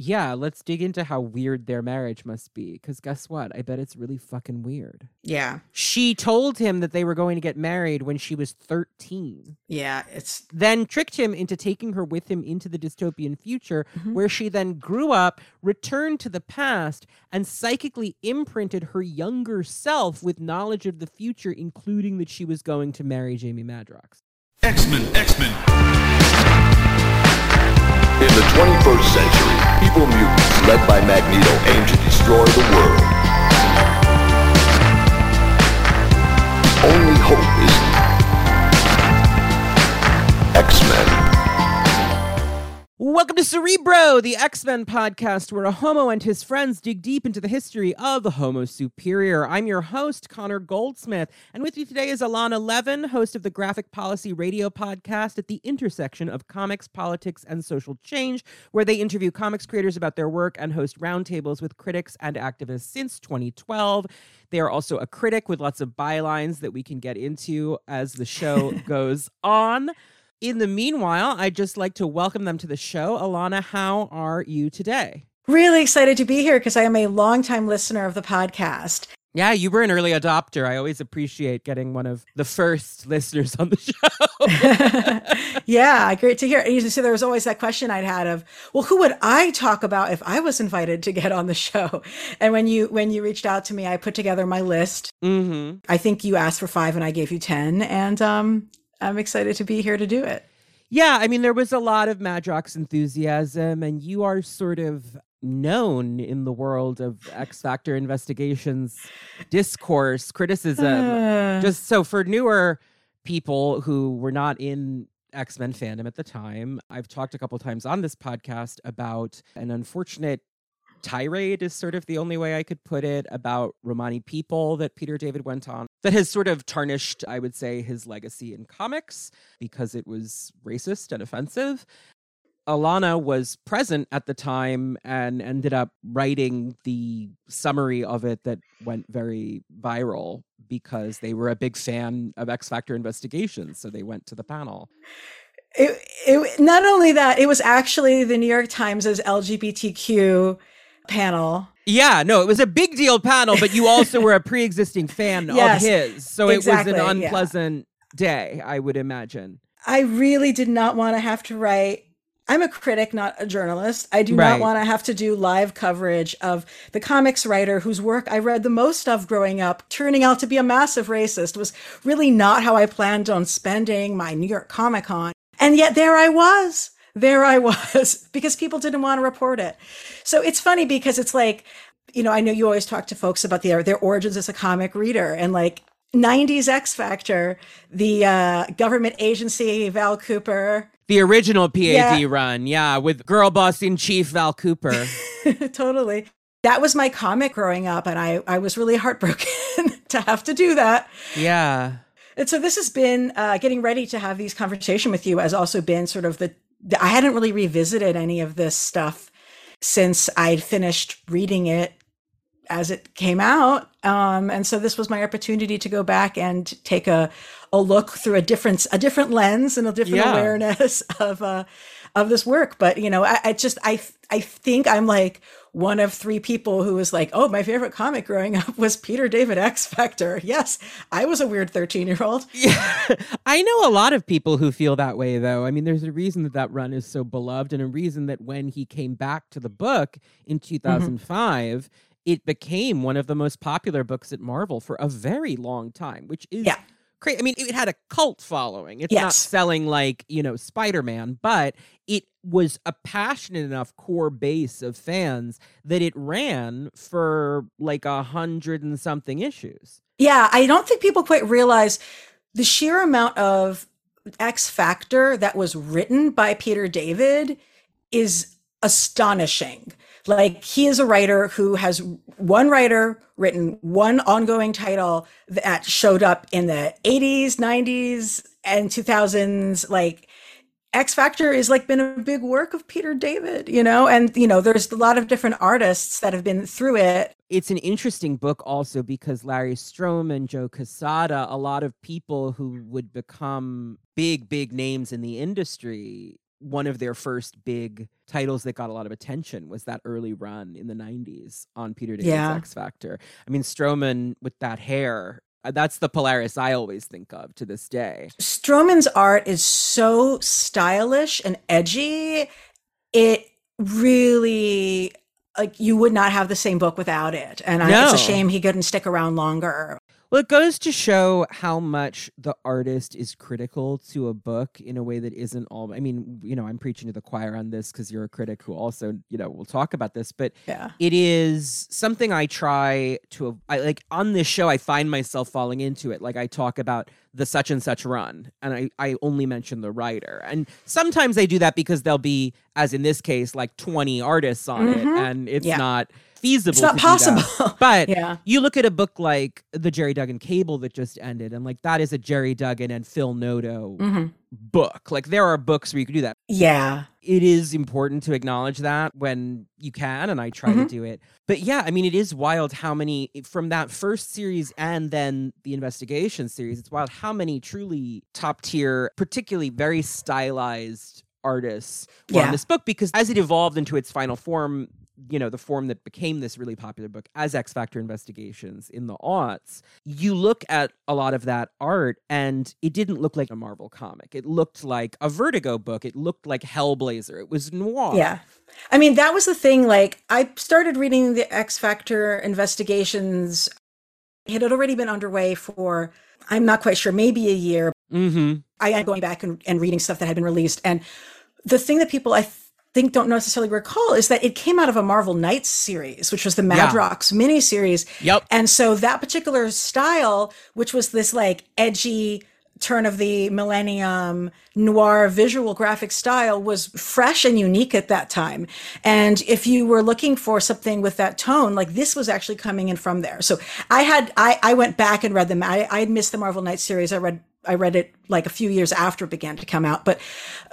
Yeah, let's dig into how weird their marriage must be. Because guess what? I bet it's really fucking weird. Yeah. She told him that they were going to get married when she was 13, Yeah. It's then tricked him into taking her with him into the dystopian future, Mhm. where she then grew up, returned to the past, and psychically imprinted her younger self with knowledge of the future, including that she was going to marry Jamie Madrox. X-Men, X-Men. In the 21st century, evil mutants led by Magneto aim to destroy the world. Only hope is Welcome to Cerebro, the X Men podcast, where a homo and his friends dig deep into the history of Homo Superior. I'm your host, Connor Goldsmith, and with me today is Elana Levin, host of the Graphic Policy Radio podcast at the intersection of comics, politics, and social change, where they interview comics creators about their work and host roundtables with critics and activists since 2012. They are also a critic with lots of bylines that we can get into as the show goes on. In the meanwhile, I'd just like to welcome them to the show. Elana, how are you today? really excited to be here because I am a longtime listener of the podcast. Yeah, you were an early adopter. I always appreciate getting one of the first listeners on the show. yeah, great to hear. And you see, there was always that question I'd had of, well, who would I talk about if I was invited to get on the show? And when you when you reached out to me, I put together my list. hmm I think you asked for five, and I gave you ten. And um, I'm excited to be here to do it. Yeah, I mean, there was a lot of Madrox enthusiasm, and you are sort of known in the world of X Factor investigations, discourse, criticism. Uh, just so for newer people who were not in X Men fandom at the time, I've talked a couple times on this podcast about an unfortunate tirade, is sort of the only way I could put it, about Romani people that Peter David went on that has sort of tarnished, I would say, his legacy in comics because it was racist and offensive. Elana was present at the time and ended up writing the summary of it that went very viral because they were a big fan of X Factor investigations. So they went to the panel. it, it not only that, it was actually the New York Times' LGBTQ panel. Yeah, no, it was a big deal panel, but you also were a pre existing fan Yes, of his. So it was an unpleasant day, I would imagine. I really did not want to have to write. I'm a critic, not a journalist. I do Right. not want to have to do live coverage of the comics writer whose work I read the most of growing up, turning out to be a massive racist, was really not how I planned on spending my New York Comic Con. And yet there I was. There I was because people didn't want to report it. So it's funny because it's like, you know, I know you always talk to folks about their, their origins as a comic reader and like 90s X Factor, the uh, government agency, Val Cooper, The original PAD Yeah. run, yeah, with girl boss in chief Val Cooper. totally. That was my comic growing up, and I, I was really heartbroken to have to do that. yeah. And so this has been uh, getting ready to have these conversation with you has also been sort of the, the I hadn't really revisited any of this stuff since I'd finished reading it as it came out. Um, and so this was my opportunity to go back and take a, a look through a different a different lens and a different Yeah. awareness of uh, of this work. But you know, I, I just I I think I'm like one of three people who was like, oh, my favorite comic growing up was Peter David X Factor. Yes, I was a weird 13 year old. Yeah. I know a lot of people who feel that way, though. I mean, there's a reason that that run is so beloved, and a reason that when he came back to the book in mm-hmm. 2005, it became one of the most popular books at Marvel for a very long time, which is Yeah. Crazy. I mean, it had a cult following. It's not selling like, you know, Spider Man, but it was a passionate enough core base of fans that it ran for like a hundred and something issues. Yeah, I don't think people quite realize the sheer amount of X Factor that was written by Peter David is astonishing. Like he is a writer who has one writer written one ongoing title that showed up in the 80s, 90s, and 2000s. Like X Factor is like been a big work of Peter David, you know, and you know, there's a lot of different artists that have been through it. it's an interesting book also because Larry Strom and Joe Quesada, a lot of people who would become big, big names in the industry one of their first big titles that got a lot of attention was that early run in the 90s on Peter David's Yeah. X Factor. I mean, Stroman with that hair, uh, that's the Polaris I always think of to this day. Stroman's art is so stylish and edgy. It really like you would not have the same book without it. And I, it's a shame he couldn't stick around longer. Well, it goes to show how much the artist is critical to a book in a way that isn't all. I mean, you know, I'm preaching to the choir on this because you're a critic who also, you know, will talk about this, but Yeah. it is something I try to I like on this show I find myself falling into it like I talk about the such and such run and I I only mention the writer and sometimes I do that because there'll be as in this case like 20 artists on it Mhm. and it's Yeah. not feasible It's not to possible. but yeah. you look at a book like the Gerry Duggan Cable that just ended and like that is a Gerry Duggan and Phil Noto hmm book like there are books where you can do that Yeah. it is important to acknowledge that when you can and i try to Mhm. do it but yeah i mean it is wild how many from that first series and then the investigation series it's wild how many truly top tier particularly very stylized artists were on this book because as it evolved into its final form you know the form that became this really popular book as x factor investigations in the aughts you look at a lot of that art and it didn't look like a marvel comic it looked like a vertigo book it looked like hellblazer it was noir Yeah. I mean, that was the thing. Like, I started reading the X Factor investigations. It had already been underway for, I'm not quite sure, maybe a year. mm-hmm I am going back and, and reading stuff that had been released. And the thing that people I th- think don't necessarily recall is that it came out of a Marvel Knights series, which was the Yeah. Madrox miniseries. yep And so that particular style, which was this like edgy turn of the millennium noir visual graphic style was fresh and unique at that time. And if you were looking for something with that tone, like this was actually coming in from there. So I had, I, I went back and read them. I, I had missed the Marvel Knights series. I read, I read it like a few years after it began to come out. But,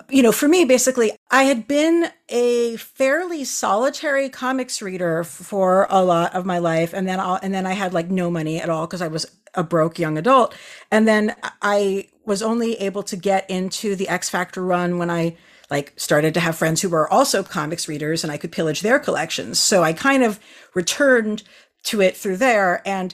you know, for me, basically, I had been a fairly solitary comics reader for a lot of my life. And then, I'll, and then I had like no money at all because I was a broke young adult. And then I was only able to get into the X Factor run when I like started to have friends who were also comics readers and I could pillage their collections. So I kind of returned to it through there. And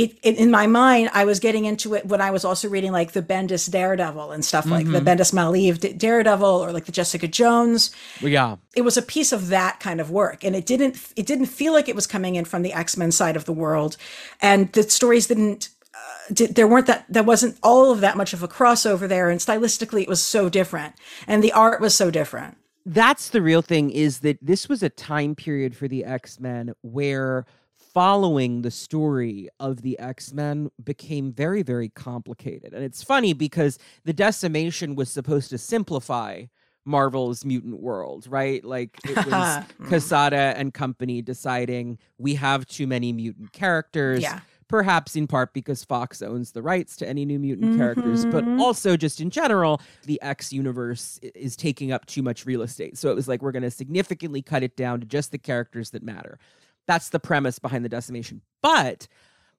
it, it in my mind, I was getting into it when I was also reading like the Bendis Daredevil and stuff like the Bendis Maleev Daredevil or like the Jessica Jones. Yeah. It was a piece of that kind of work and it didn't it didn't feel like it was coming in from the x-men side of the world and the stories didn't uh, did, there weren't that there wasn't all of that much of a crossover there and stylistically it was so different and the art was so different. That's the real thing is that this was a time period for the X-Men where following the story of the X-Men became very very complicated. And it's funny because the decimation was supposed to simplify Marvel's mutant world, right? Like it was Mm. Quesada and company deciding we have too many mutant characters. yeah perhaps in part because Fox owns the rights to any new mutant characters, but Mhm. also just in general, the X universe is taking up too much real estate. So it was like, we're going to significantly cut it down to just the characters that matter. That's the premise behind the decimation. But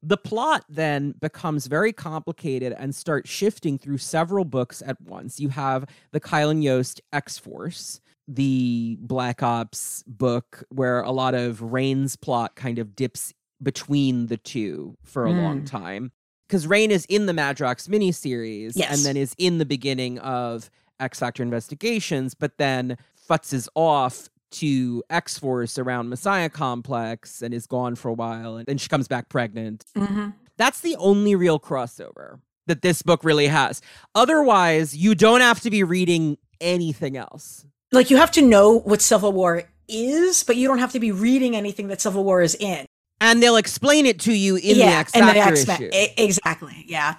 the plot then becomes very complicated and starts shifting through several books at once. You have the Kyle and Yost X Force, the Black Ops book, where a lot of Rahne's plot kind of dips between the two for a long Mm. time. Because Rain is in the Madrox miniseries Yes. and then is in the beginning of X Factor investigations, but then futzes off to X Force around Messiah Complex and is gone for a while. And then she comes back pregnant. Mhm. That's the only real crossover that this book really has. Otherwise, you don't have to be reading anything else. like you have to know what civil war is but you don't have to be reading anything that civil war is in And they'll explain it to you in the X Factor X-Men- issue. Exactly yeah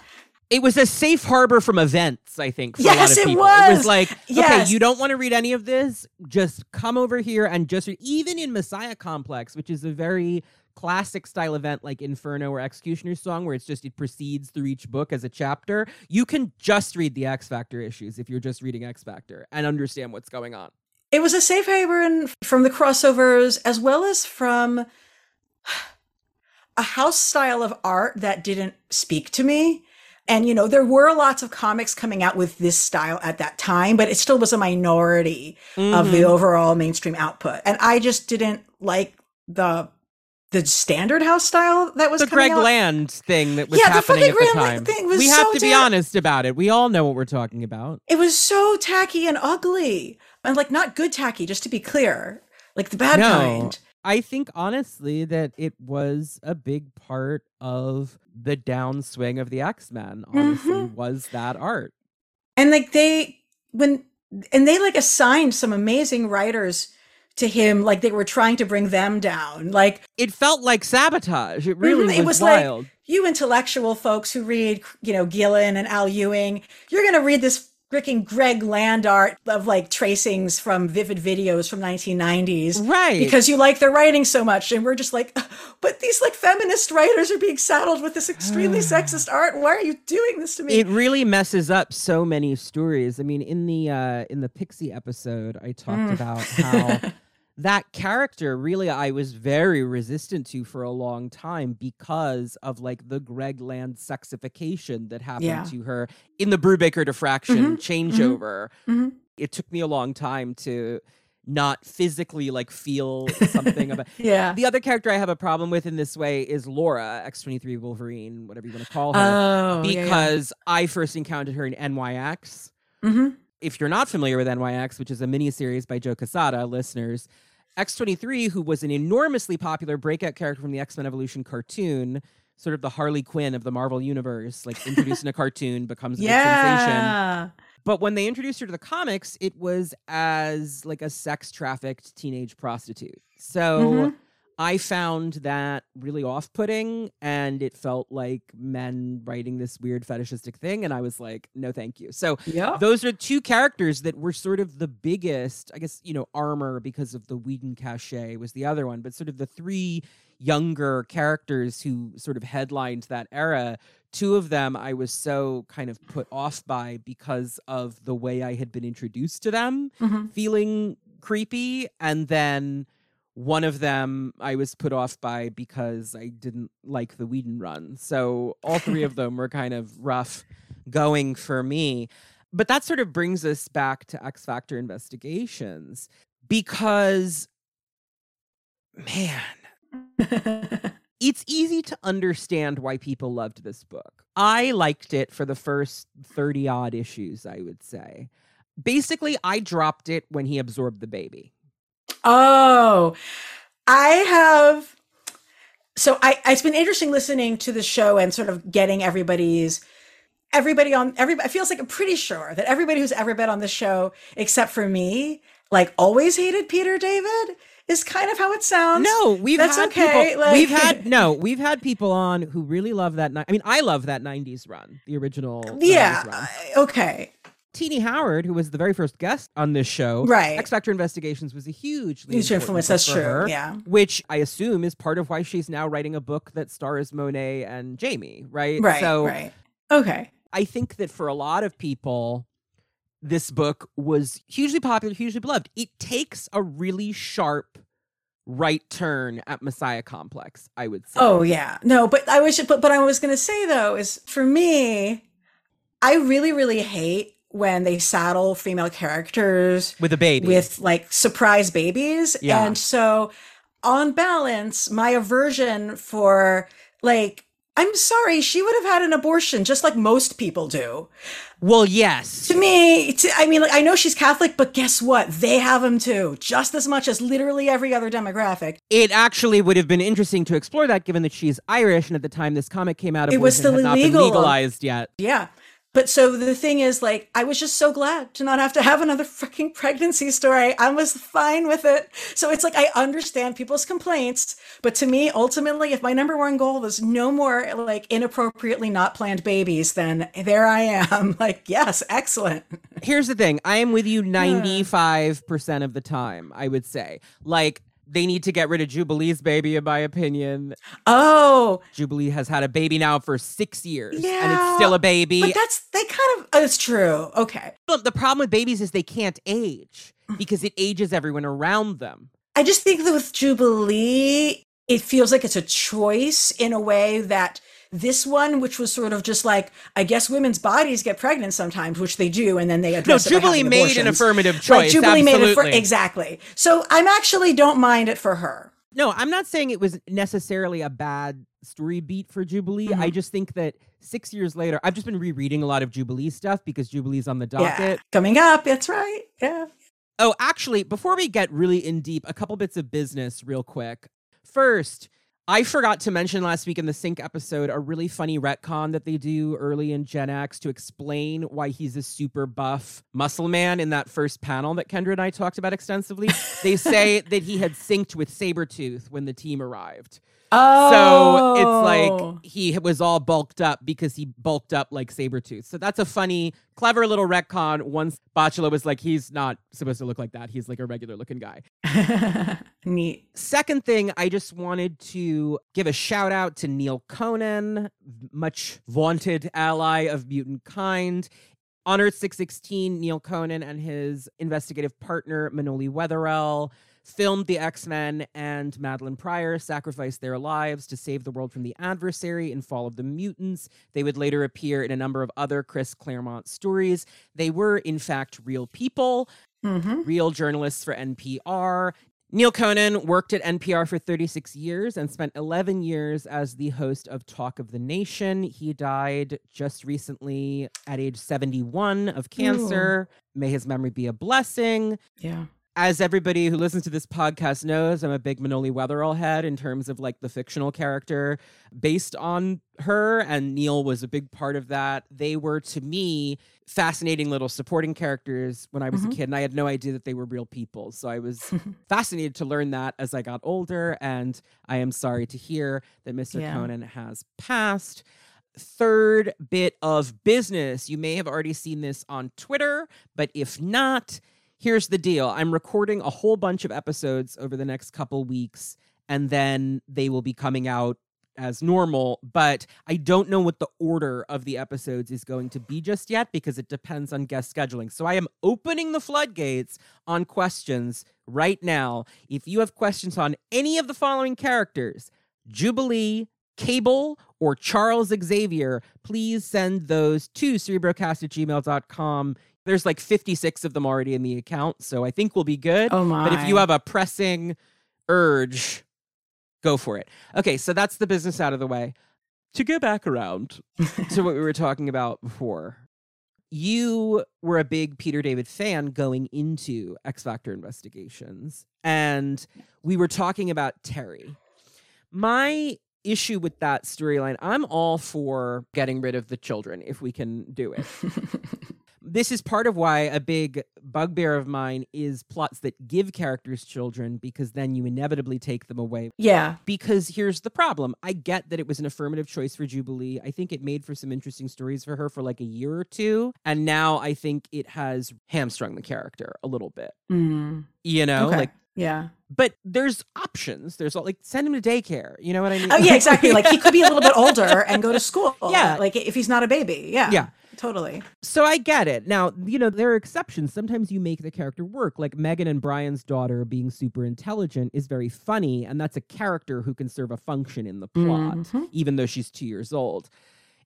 it was a safe harbor from events, I think, for a lot Yes, of it people. It was was. like, okay, you don't want to read any of this, just come over here and just read. Even in Messiah Complex, which is a very classic style event like Inferno or Executioner's Song, where it's just it proceeds through each book as a chapter, you can just read the X Factor issues if you're just reading X Factor and understand what's going on. It was a safe haven from the crossovers as well as from a house style of art that didn't speak to me. And, you know, there were lots of comics coming out with this style at that time, but it still was a minority mm-hmm. of the mm-hmm. overall mainstream output. And I just didn't like the the standard house style that was the Greg out. Land thing that was yeah, happening the at the time. Thing was we so have to be honest about it. We all know what we're talking about. It was so tacky and ugly, and like not good tacky. Just to be clear, like the bad no, kind. I think honestly that it was a big part of the downswing of the X Men. Honestly, mm-hmm. was that art, and like they when and they like assigned some amazing writers to him like they were trying to bring them down like it felt like sabotage it really mm-hmm. was, it was wild like, you intellectual folks who read you know gillen and al ewing you're going to read this freaking Greg Land art of like tracings from vivid videos from 1990s. Right. Because you like their writing so much. And we're just like, but these like feminist writers are being saddled with this extremely sexist art. Why are you doing this to me? It really messes up so many stories. I mean, in the uh in the Pixie episode, I talked mm. about how that character really I was very resistant to for a long time because of like the Greg Land sexification that happened yeah. to her in the Brubaker diffraction mm-hmm. mm-hmm. changeover. Mm-hmm. It took me a long time to not physically like feel something about yeah the other character i have a problem with in this way is laura x23 wolverine whatever you want to call her oh, because yeah, yeah. i first encountered her in nyx mm-hmm if you're not familiar with NYX, which is a miniseries by Joe Quesada, listeners, X23, who was an enormously popular breakout character from the X Men Evolution cartoon, sort of the Harley Quinn of the Marvel Universe, like introduced in a cartoon, becomes a yeah. sensation. But when they introduced her to the comics, it was as like a sex trafficked teenage prostitute. So mm-hmm. I found that really off putting and it felt like men writing this weird fetishistic thing. And I was like, no, thank you. So yeah. those are two characters that were sort of the biggest, I guess, you know, armor because of the Whedon cachet was the other one, but sort of the three younger characters who sort of headlined that era. Two of them I was so kind of put off by because of the way I had been introduced to them, mm-hmm. feeling creepy. And then one of them I was put off by because I didn't like the Whedon run. So all three of them were kind of rough going for me. But that sort of brings us back to X Factor investigations because, man, it's easy to understand why people loved this book. I liked it for the first 30 odd issues, I would say. Basically, I dropped it when he absorbed the baby. Oh, I have. So I, it's been interesting listening to the show and sort of getting everybody's everybody on everybody feels like I'm pretty sure that everybody who's ever been on the show, except for me, like always hated Peter David is kind of how it sounds. No, we've That's had okay. people. Like, we've had no, we've had people on who really love that. Ni- I mean, I love that '90s run, the original. Yeah. Okay. Tini Howard, who was the very first guest on this show, right? X Factor Investigations was a huge huge influence. That's true. Her, yeah, which I assume is part of why she's now writing a book that stars Monet and Jamie. Right. Right. So, right. Okay. I think that for a lot of people, this book was hugely popular, hugely beloved. It takes a really sharp right turn at Messiah Complex, I would say. Oh yeah. No, but I was but but I was gonna say though, is for me, I really, really hate when they saddle female characters with a baby. with like surprise babies. Yeah. and so on balance my aversion for like i'm sorry she would have had an abortion just like most people do. Well yes. To me to, i mean like i know she's catholic but guess what? They have them too just as much as literally every other demographic. It actually would have been interesting to explore that given that she's irish and at the time this comic came out it was still illegal. legalized yet. Yeah but so the thing is, like, I was just so glad to not have to have another freaking pregnancy story. I was fine with it. So it's like, I understand people's complaints. But to me, ultimately, if my number one goal was no more like inappropriately not planned babies, then there I am. Like, yes, excellent. Here's the thing I am with you 95% of the time, I would say. Like, they need to get rid of Jubilee's baby, in my opinion. Oh, Jubilee has had a baby now for six years, yeah, and it's still a baby. But that's they kind of. Oh, it's true. Okay. But the problem with babies is they can't age because it ages everyone around them. I just think that with Jubilee, it feels like it's a choice in a way that This one, which was sort of just like, I guess women's bodies get pregnant sometimes, which they do, and then they address no, it by Jubilee having made an affirmative choice. Right, Jubilee made it for absolutely. exactly. So I'm actually don't mind it for her. No, I'm not saying it was necessarily a bad story beat for Jubilee. Mhm. I just think that six years later, I've just been rereading a lot of Jubilee stuff because Jubilee's on the docket. Yeah, coming up. That's right. Yeah. Oh, actually, before we get really in deep, a couple bits of business real quick. First, I forgot to mention last week in the Synch episode a really funny retcon that they do early in Gen X to explain why he's a super buff muscle man in that first panel that Kendra and I talked about extensively. they say that he had synced with Sabretooth when the team arrived. So it's Oh. like he was all bulked up because he bulked up like Sabretooth. So that's a funny, clever little retcon. Once Bachalo was like, he's not supposed to look like that. He's like a regular looking guy. neat. Second thing, I just wanted to give a shout out to Neal Conan, much vaunted ally of mutant kind. On Earth 616, Neal Conan and his investigative partner, Manoli Wetherell, filmed the X Men and Madelyne Pryor sacrificed their lives to save the world from the adversary in Fall of the Mutants. They would later appear in a number of other Chris Claremont stories. They were, in fact, real people hmm real journalists for NPR. Neal Conan worked at NPR for 36 years and spent 11 years as the host of Talk of the Nation. He died just recently at age 71 of cancer. May his memory be a blessing. Yeah. As everybody who listens to this podcast knows, I'm a big Manoli Wetherell head in terms of like the fictional character based on her, and Neal was a big part of that. They were, to me, fascinating little supporting characters when I was Mhm. a kid, and I had no idea that they were real people. So I was fascinated to learn that as I got older, and I am sorry to hear that Mr. Yeah. Conan has passed. Third bit of business. You may have already seen this on Twitter, but if not, here's the deal I'm recording a whole bunch of episodes over the next couple weeks, and then they will be coming out as normal, but I don't know what the order of the episodes is going to be just yet because it depends on guest scheduling. So I am opening the floodgates on questions right now. If you have questions on any of the following characters, Jubilee, Cable, or Charles Xavier, please send those to cerebrocast at gmail.com. There's like 56 of them already in the account, so I think we'll be good. Oh my. But if you have a pressing urge, go for it. Okay, so that's the business out of the way. To go back around to what we were talking about before, you were a big Peter David fan going into X Factor investigations, and we were talking about Terry. My issue with that storyline, I'm all for getting rid of the children if we can do it this is part of why a big bugbear of mine is plots that give characters children because then you inevitably take them away. yeah. Because here's the problem I get that it was an affirmative choice for Jubilee. I think it made for some interesting stories for her for like a year or two. And now I think it has hamstrung the character a little bit. Mm. You know, okay. like, yeah. but there's options. There's all like send him to daycare. You know what I mean? Oh yeah, exactly. Like he could be a little bit older and go to school. Yeah. Like if he's not a baby. Yeah. Yeah. Totally. So I get it. Now, you know, there are exceptions. Sometimes you make the character work. Like Meggan and Brian's daughter being super intelligent is very funny, and that's a character who can serve a function in the plot, Mhm. even though she's two years old.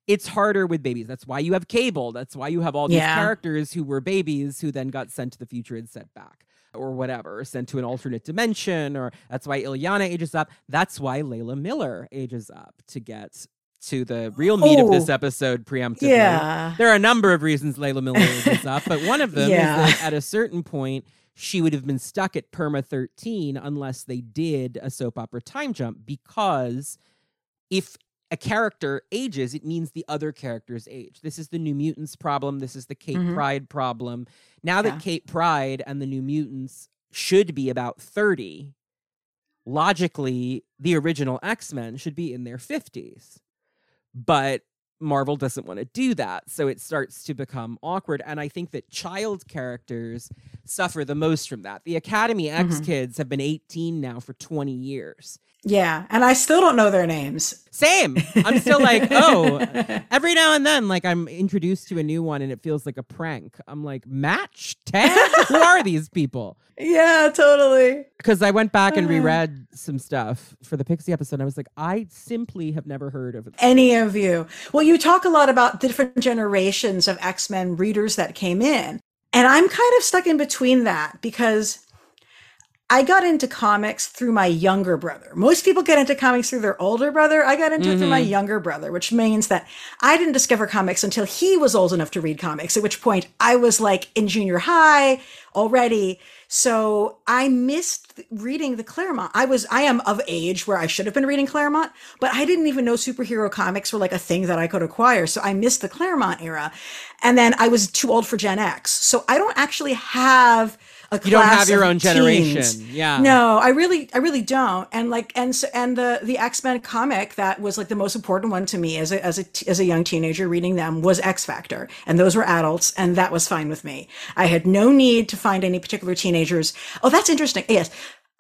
It's harder with babies. That's why you have cable. That's why you have all these Yeah. characters who were babies who then got sent to the future and sent back. Or whatever, sent to an alternate dimension, or that's why Illyana ages up. That's why Layla Miller ages up to get to the real meat of this Oh. episode preemptively. Yeah. There are a number of reasons Layla Miller ages up, but one of them Yeah. is that at a certain point, she would have been stuck at Perma 13 unless they did a soap opera time jump because if a character ages, it means the other characters age. This is the New Mutants problem. This is the Kate Mhm. Pride problem. Now that Kate Pryde and the New Mutants should be about 30, logically, the original X Men should be in their 50s. But Marvel doesn't want to do that. So it starts to become awkward. And I think that child characters suffer the most from that. The Academy X Mhm. kids have been 18 now for 20 years. Yeah, and I still don't know their names. Same. I'm still like, oh, every now and then, like I'm introduced to a new one and it feels like a prank. I'm like, match tag? Who are these people? yeah, totally. Because I went back and Uh. reread some stuff for the Pixie episode. And I was like, I simply have never heard of. Any of you. Well, you talk a lot about different generations of X Men readers that came in. And I'm kind of stuck in between that because I got into comics through my younger brother. Most people get into comics through their older brother. I got into it through my mm-hmm. younger brother, which means that I didn't discover comics until he was old enough to read comics, at which point I was like in junior high already. So I missed reading the Claremont. I was, I am of age where I should have been reading Claremont, but I didn't even know superhero comics were like a thing that I could acquire. So I missed the Claremont era. And then I was too old for Gen X. So I don't actually have a You don't have your own teens. generation. Yeah. No, I really, I really don't. And like, and so, and the the X Men comic that was like the most important one to me as a as a as a young teenager reading them was X Factor, and those were adults, and that was fine with me. I had no need to find any particular teenagers. Oh, that's interesting. Oh, yes,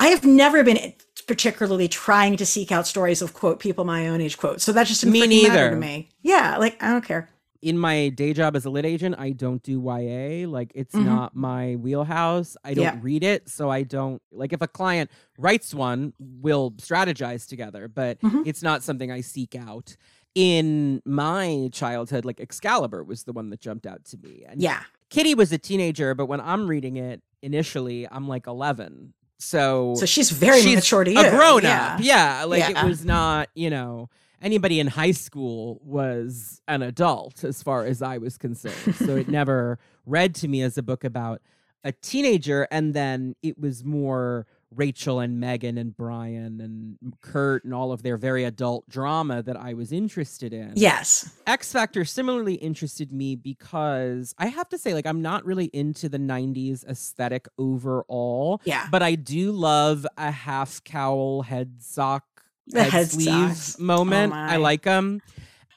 I have never been particularly trying to seek out stories of quote people my own age quote. So that just didn't Me neither. to me. Yeah, like I don't care. In my day job as a lit agent, I don't do YA. Like it's Mhm. not my wheelhouse. I don't Yeah. read it, so I don't like if a client writes one, we'll strategize together, but Mhm. it's not something I seek out. In my childhood, like Excalibur was the one that jumped out to me. And Yeah, Kitty was a teenager, but when I'm reading it initially, I'm like 11. So, so she's very she's mature to you. a grown yeah. up. Yeah, like Yeah. it was not, you know, anybody in high school was an adult as far as I was concerned. so it never read to me as a book about a teenager and then it was more Rachel and Meggan and Brian and Kurt and all of their very adult drama that I was interested in. Yes. X Factor similarly interested me because I have to say, like, I'm not really into the 90s aesthetic overall, Yeah. but I do love a half cowl head sock, The head, head sleeve socks. moment. Oh I like them.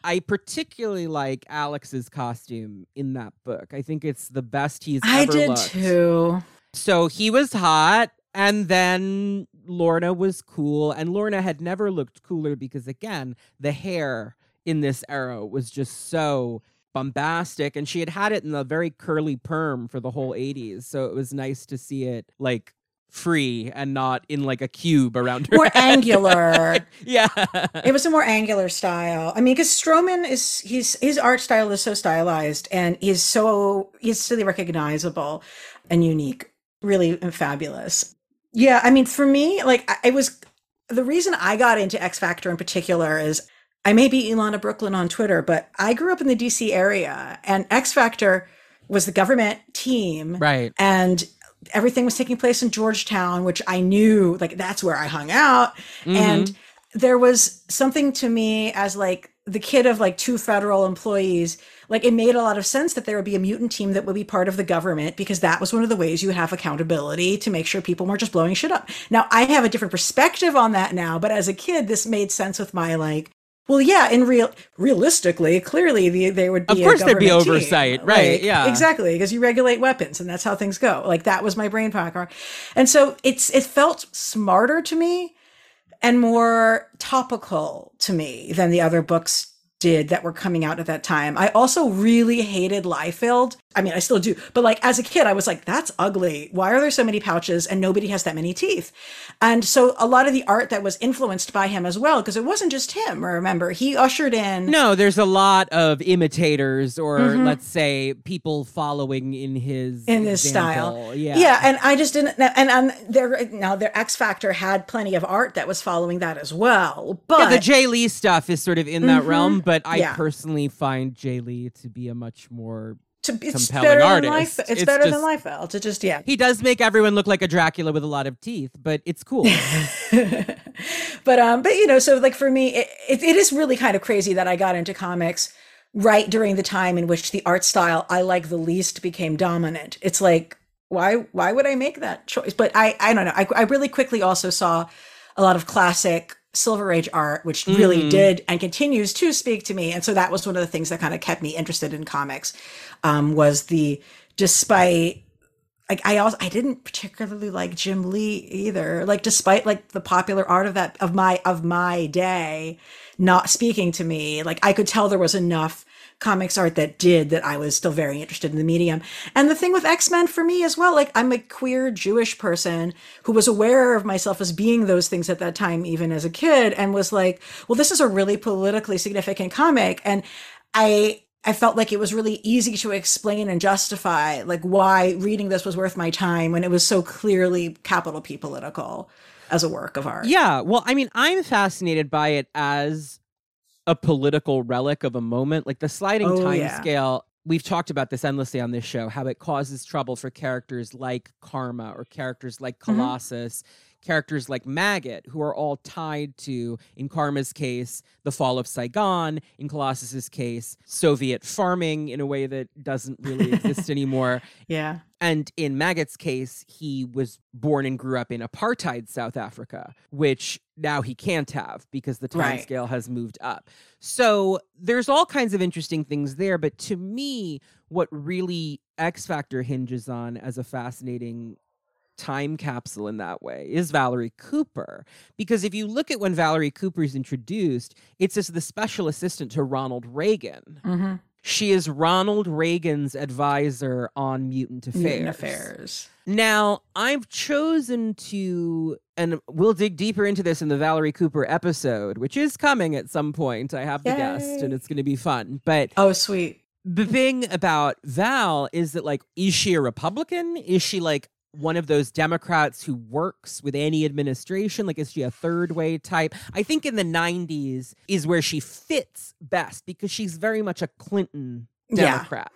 I particularly like Alex's costume in that book. I think it's the best he's I ever did looked. too. So he was hot, and then Lorna was cool, and Lorna had never looked cooler because again, the hair in this era was just so bombastic, and she had had it in a very curly perm for the whole '80s. So it was nice to see it like free and not in like a cube around her. More head. angular. yeah. it was a more angular style. I mean, because Stroman is he's his art style is so stylized and he's so he's really recognizable and unique, really fabulous. Yeah, I mean, for me, like I, it was the reason I got into X Factor in particular is I may be Elana Brooklyn on Twitter, but I grew up in the DC area, and X Factor was the government team, Right. and everything was taking place in Georgetown, which I knew like that's where I hung out. Mm-hmm. And there was something to me as like the kid of like two federal employees, like it made a lot of sense that there would be a mutant team that would be part of the government because that was one of the ways you have accountability to make sure people weren't just blowing shit up. Now I have a different perspective on that now, but as a kid, this made sense with my like well, yeah, in real, realistically, clearly, the, there would be. Of course there'd be government team. oversight, right, Like, yeah. exactly, because you regulate weapons, and that's how things go. Like that was my brain power, and so it's it felt smarter to me and more topical to me than the other books did that were coming out at that time. I also really hated Liefeld. I mean, I still do, but like as a kid, I was like, that's ugly. Why are there so many pouches and nobody has that many teeth? And so a lot of the art that was influenced by him as well, because it wasn't just him, remember, he ushered in. No, there's a lot of imitators, or Mhm. let's say people following in his in his example. style. Yeah, Yeah, and I just didn't and and there now their X Factor had plenty of art that was following that as well. But Yeah, the Jae Lee stuff is sort of in that Mhm. realm, but I Yeah. personally find Jae Lee to be a much more. To, it's compelling better artist. than Life, it's, It's better just- than Liefeld. It just yeah. He does make everyone look like a Dracula with a lot of teeth, but it's cool. but um but you know so like for me it, it, it is really kind of crazy that i got into comics right during the time in which the art style i like the least became dominant it's like why why would i make that choice but i i don't know i, I really quickly also saw a lot of classic Silver Age art, which really Mhm. did and continues to speak to me. And so that was one of the things that kind of kept me interested in comics. Um, was the despite like I also I didn't particularly like Jim Lee either. Like despite like the popular art of that of my of my day not speaking to me, like I could tell there was enough comics art that did that I was still very interested in the medium. And the thing with X-Men for me as well, like I'm a queer Jewish person who was aware of myself as being those things at that time even as a kid and was like, well this is a really politically significant comic and I I felt like it was really easy to explain and justify like why reading this was worth my time when it was so clearly capital P political as a work of art. Yeah, well, I mean, I'm fascinated by it as a political relic of a moment, like the sliding Oh, time yeah. scale. We've talked about this endlessly on this show, how it causes trouble for characters like Karma or characters like Mhm. Colossus, characters like Maggot, who are all tied to, in Karma's case, the fall of Saigon, in Colossus's case, Soviet farming in a way that doesn't really exist anymore. Yeah. And in Maggot's case, he was born and grew up in apartheid South Africa, which now he can't have because the time Right. scale has moved up. So there's all kinds of interesting things there. But to me, what really X Factor hinges on as a fascinating time capsule in that way is Valerie Cooper. Because if you look at when Valerie Cooper is introduced, it's as the special assistant to Ronald Reagan. Mm-hmm. She is Ronald Reagan's advisor on mutant affairs. Mutant affairs. Now, I've chosen to, and we'll dig deeper into this in the Valerie Cooper episode, which is coming at some point. I have the guest, and it's going to be fun. But Oh, sweet. the thing about Val is that, like, is she a Republican? Is she like one of those Democrats who works with any administration? Like, is she a third way type? I think in the 90s is where she fits best because she's very much a Clinton Yeah. Democrat.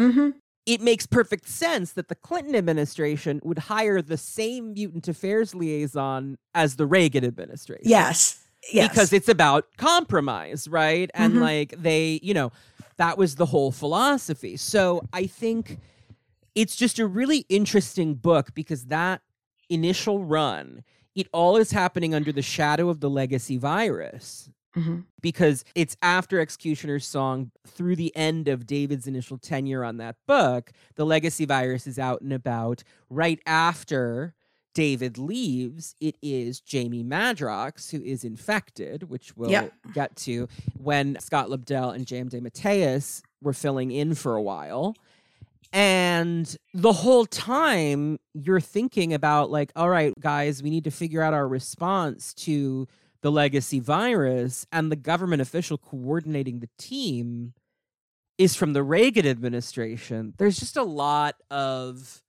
Mm-hmm. It makes perfect sense that the Clinton administration would hire the same mutant affairs liaison as the Reagan administration Yes. Yes. because it's about compromise, right? And Mhm. like they, you know, that was the whole philosophy. So I think it's just a really interesting book because that initial run, it all is happening under the shadow of the legacy virus Mhm. because it's after Executioner's Song through the end of David's initial tenure on that book. The legacy virus is out and about. Right after David leaves, it is Jamie Madrox who is infected, which we'll Yep. get to when Scott Lobdell and J.M. DeMatteis were filling in for a while. And the whole time you're thinking about, like, all right, guys, we need to figure out our response to the legacy virus. And the government official coordinating the team is from the Reagan administration. There's just a lot of,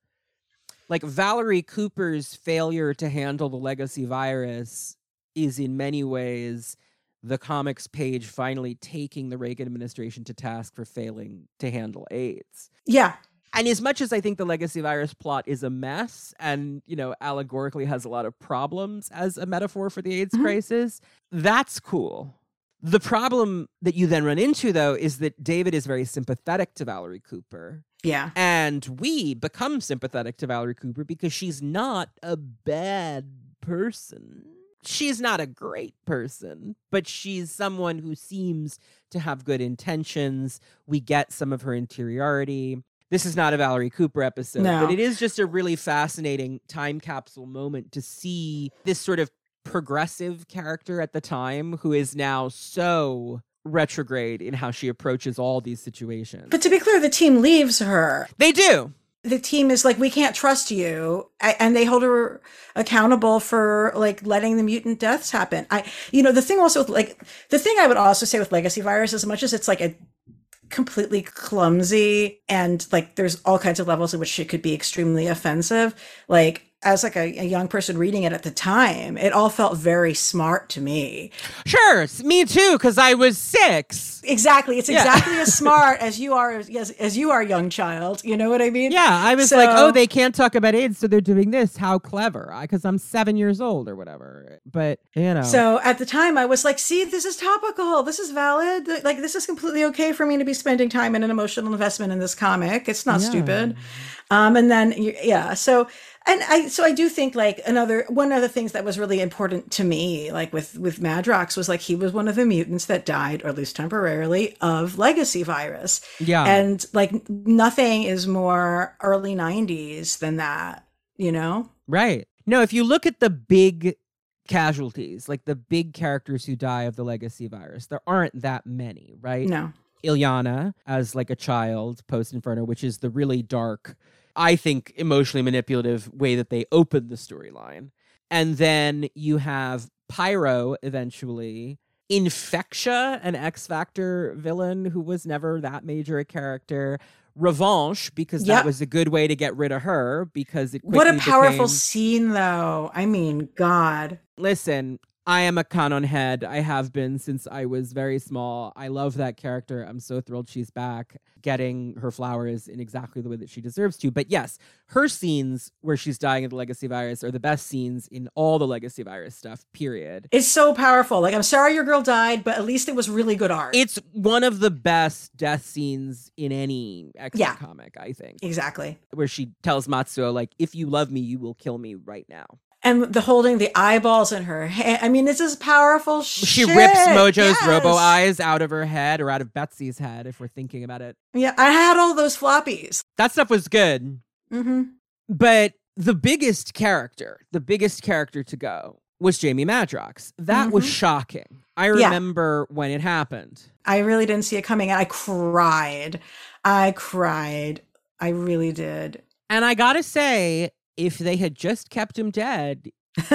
like, Valerie Cooper's failure to handle the legacy virus is in many ways the comics page finally taking the Reagan administration to task for failing to handle AIDS. Yeah. And as much as I think the legacy virus plot is a mess and, you know, allegorically has a lot of problems as a metaphor for the AIDS Mhm. crisis, that's cool. The problem that you then run into, though, is that David is very sympathetic to Valerie Cooper. Yeah. And we become sympathetic to Valerie Cooper because she's not a bad person. She's not a great person, but she's someone who seems to have good intentions. We get some of her interiority. This is not a Valerie Cooper episode, No. but it is just a really fascinating time capsule moment to see this sort of progressive character at the time who is now so retrograde in how she approaches all these situations. But to be clear, the team leaves her. they do. the team is like we can't trust you and they hold her accountable for like letting the mutant deaths happen i you know the thing also with like the thing i would also say with legacy virus as much as it's like a completely clumsy and like there's all kinds of levels in which it could be extremely offensive. Like as like a, a young person reading it at the time it all felt very smart to me Sure, me too, because I was six. exactly it's Yeah. exactly as smart as you are as, as you are young child you know what i mean Yeah, I was So- like, oh, they can't talk about AIDS, so they're doing this. How clever! Because I'm seven years old or whatever. But you know, So at the time, I was like, "See, this is topical. This is valid. Like, this is completely okay for me to be spending time and an emotional investment in this comic. It's not Yeah. stupid." Um, and then, yeah. So and I so I do think like another one of the things that was really important to me, like with with Madrox, was like he was one of the mutants that died, or at least temporarily, of legacy virus. Yeah. And like nothing is more early '90s than that, you know. Right. No, if you look at the big casualties, like the big characters who die of the legacy virus, there aren't that many, right? No. Illyana as like a child post Inferno, which is the really dark, I think, emotionally manipulative way that they open the storyline. And then you have Pyro eventually, Infectia, an X Factor villain who was never that major a character. Revanche, because Yep. that was a good way to get rid of her because it What a powerful became- scene, though. I mean, God. listen, I am a Kwannon head. I have been since I was very small. I love that character. I'm so thrilled she's back, getting her flowers in exactly the way that she deserves to. But yes, her scenes where she's dying of the legacy virus are the best scenes in all the legacy virus stuff, period. It's so powerful. Like, I'm sorry your girl died, but at least it was really good art. It's one of the best death scenes in any X Yeah. comic, I think, exactly. where she tells Matsuo, like, if you love me, you will kill me right now. And the holding the eyeballs in her hand. I mean, this is powerful shit. She rips Mojo's Yes. robo eyes out of her head or out of Betsy's head, if we're thinking about it. Yeah, I had all those floppies. That stuff was good. hmm But the biggest character, the biggest character to go was Jamie Madrox. That was Mhm. shocking. I Yeah. remember when it happened. I really didn't see it coming, and I cried. I cried. I really did. And I gotta say, if they had just kept him dead,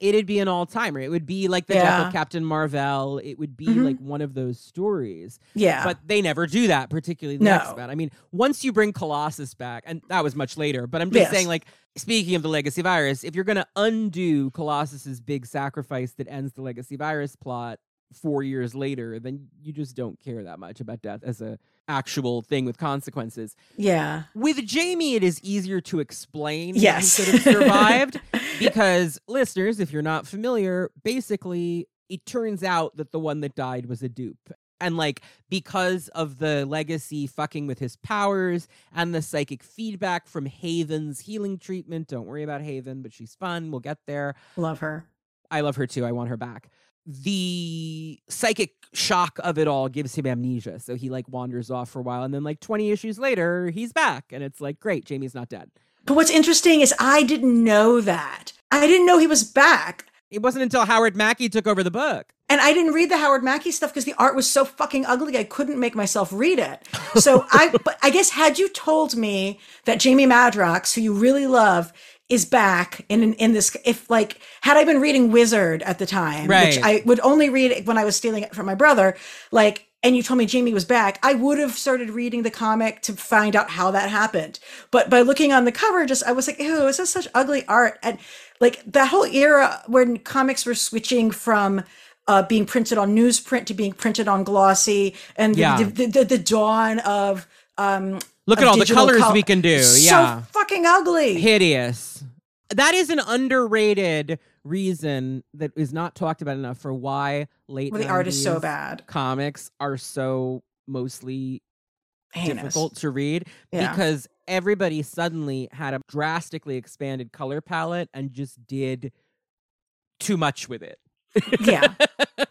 it'd be an all timer. It would be like the death of Captain Marvel. It would be Mhm. like one of those stories. yeah. But they never do that, particularly the No. X Men. I mean, once you bring Colossus back, and that was much later, but I'm just Yes. saying, like, speaking of the legacy virus, if you're going to undo Colossus's big sacrifice that ends the legacy virus plot four years later, then you just don't care that much about death as a actual thing with consequences. yeah. With Jamie, it is easier to explain Yes. he could have survived because listeners, if you're not familiar, basically it turns out that the one that died was a dupe. And like because of the legacy fucking with his powers and the psychic feedback from Haven's healing treatment, don't worry about Haven, but she's fun. We'll get there. Love her. I love her too. I want her back. The psychic shock of it all gives him amnesia. So he like wanders off for a while. And then, like 20 issues later, he's back. And it's like, great, Jamie's not dead. But what's interesting is I didn't know that. I didn't know he was back. It wasn't until Howard Mackie took over the book. And I didn't read the Howard Mackie stuff because the art was so fucking ugly. I couldn't make myself read it. So I, but I guess had you told me that Jamie Madrox, who you really love, is back in in this, if like had I been reading Wizard at the time, which I would only read it when I was stealing it from my brother, like. And you told me Jamie was back, I would have started reading the comic to find out how that happened. But by looking on the cover, just I was like, ew, this is such ugly art. And like that whole era when comics were switching from uh, being printed on newsprint to being printed on glossy, and the, Yeah. the, the, the dawn of um, Look at all the colors col- we can do. So yeah. fucking ugly. Hideous. That is an underrated reason that is not talked about enough for why late Well, the art is so bad. comics are so mostly Heinous. difficult to read Yeah. because everybody suddenly had a drastically expanded color palette and just did too much with it. yeah.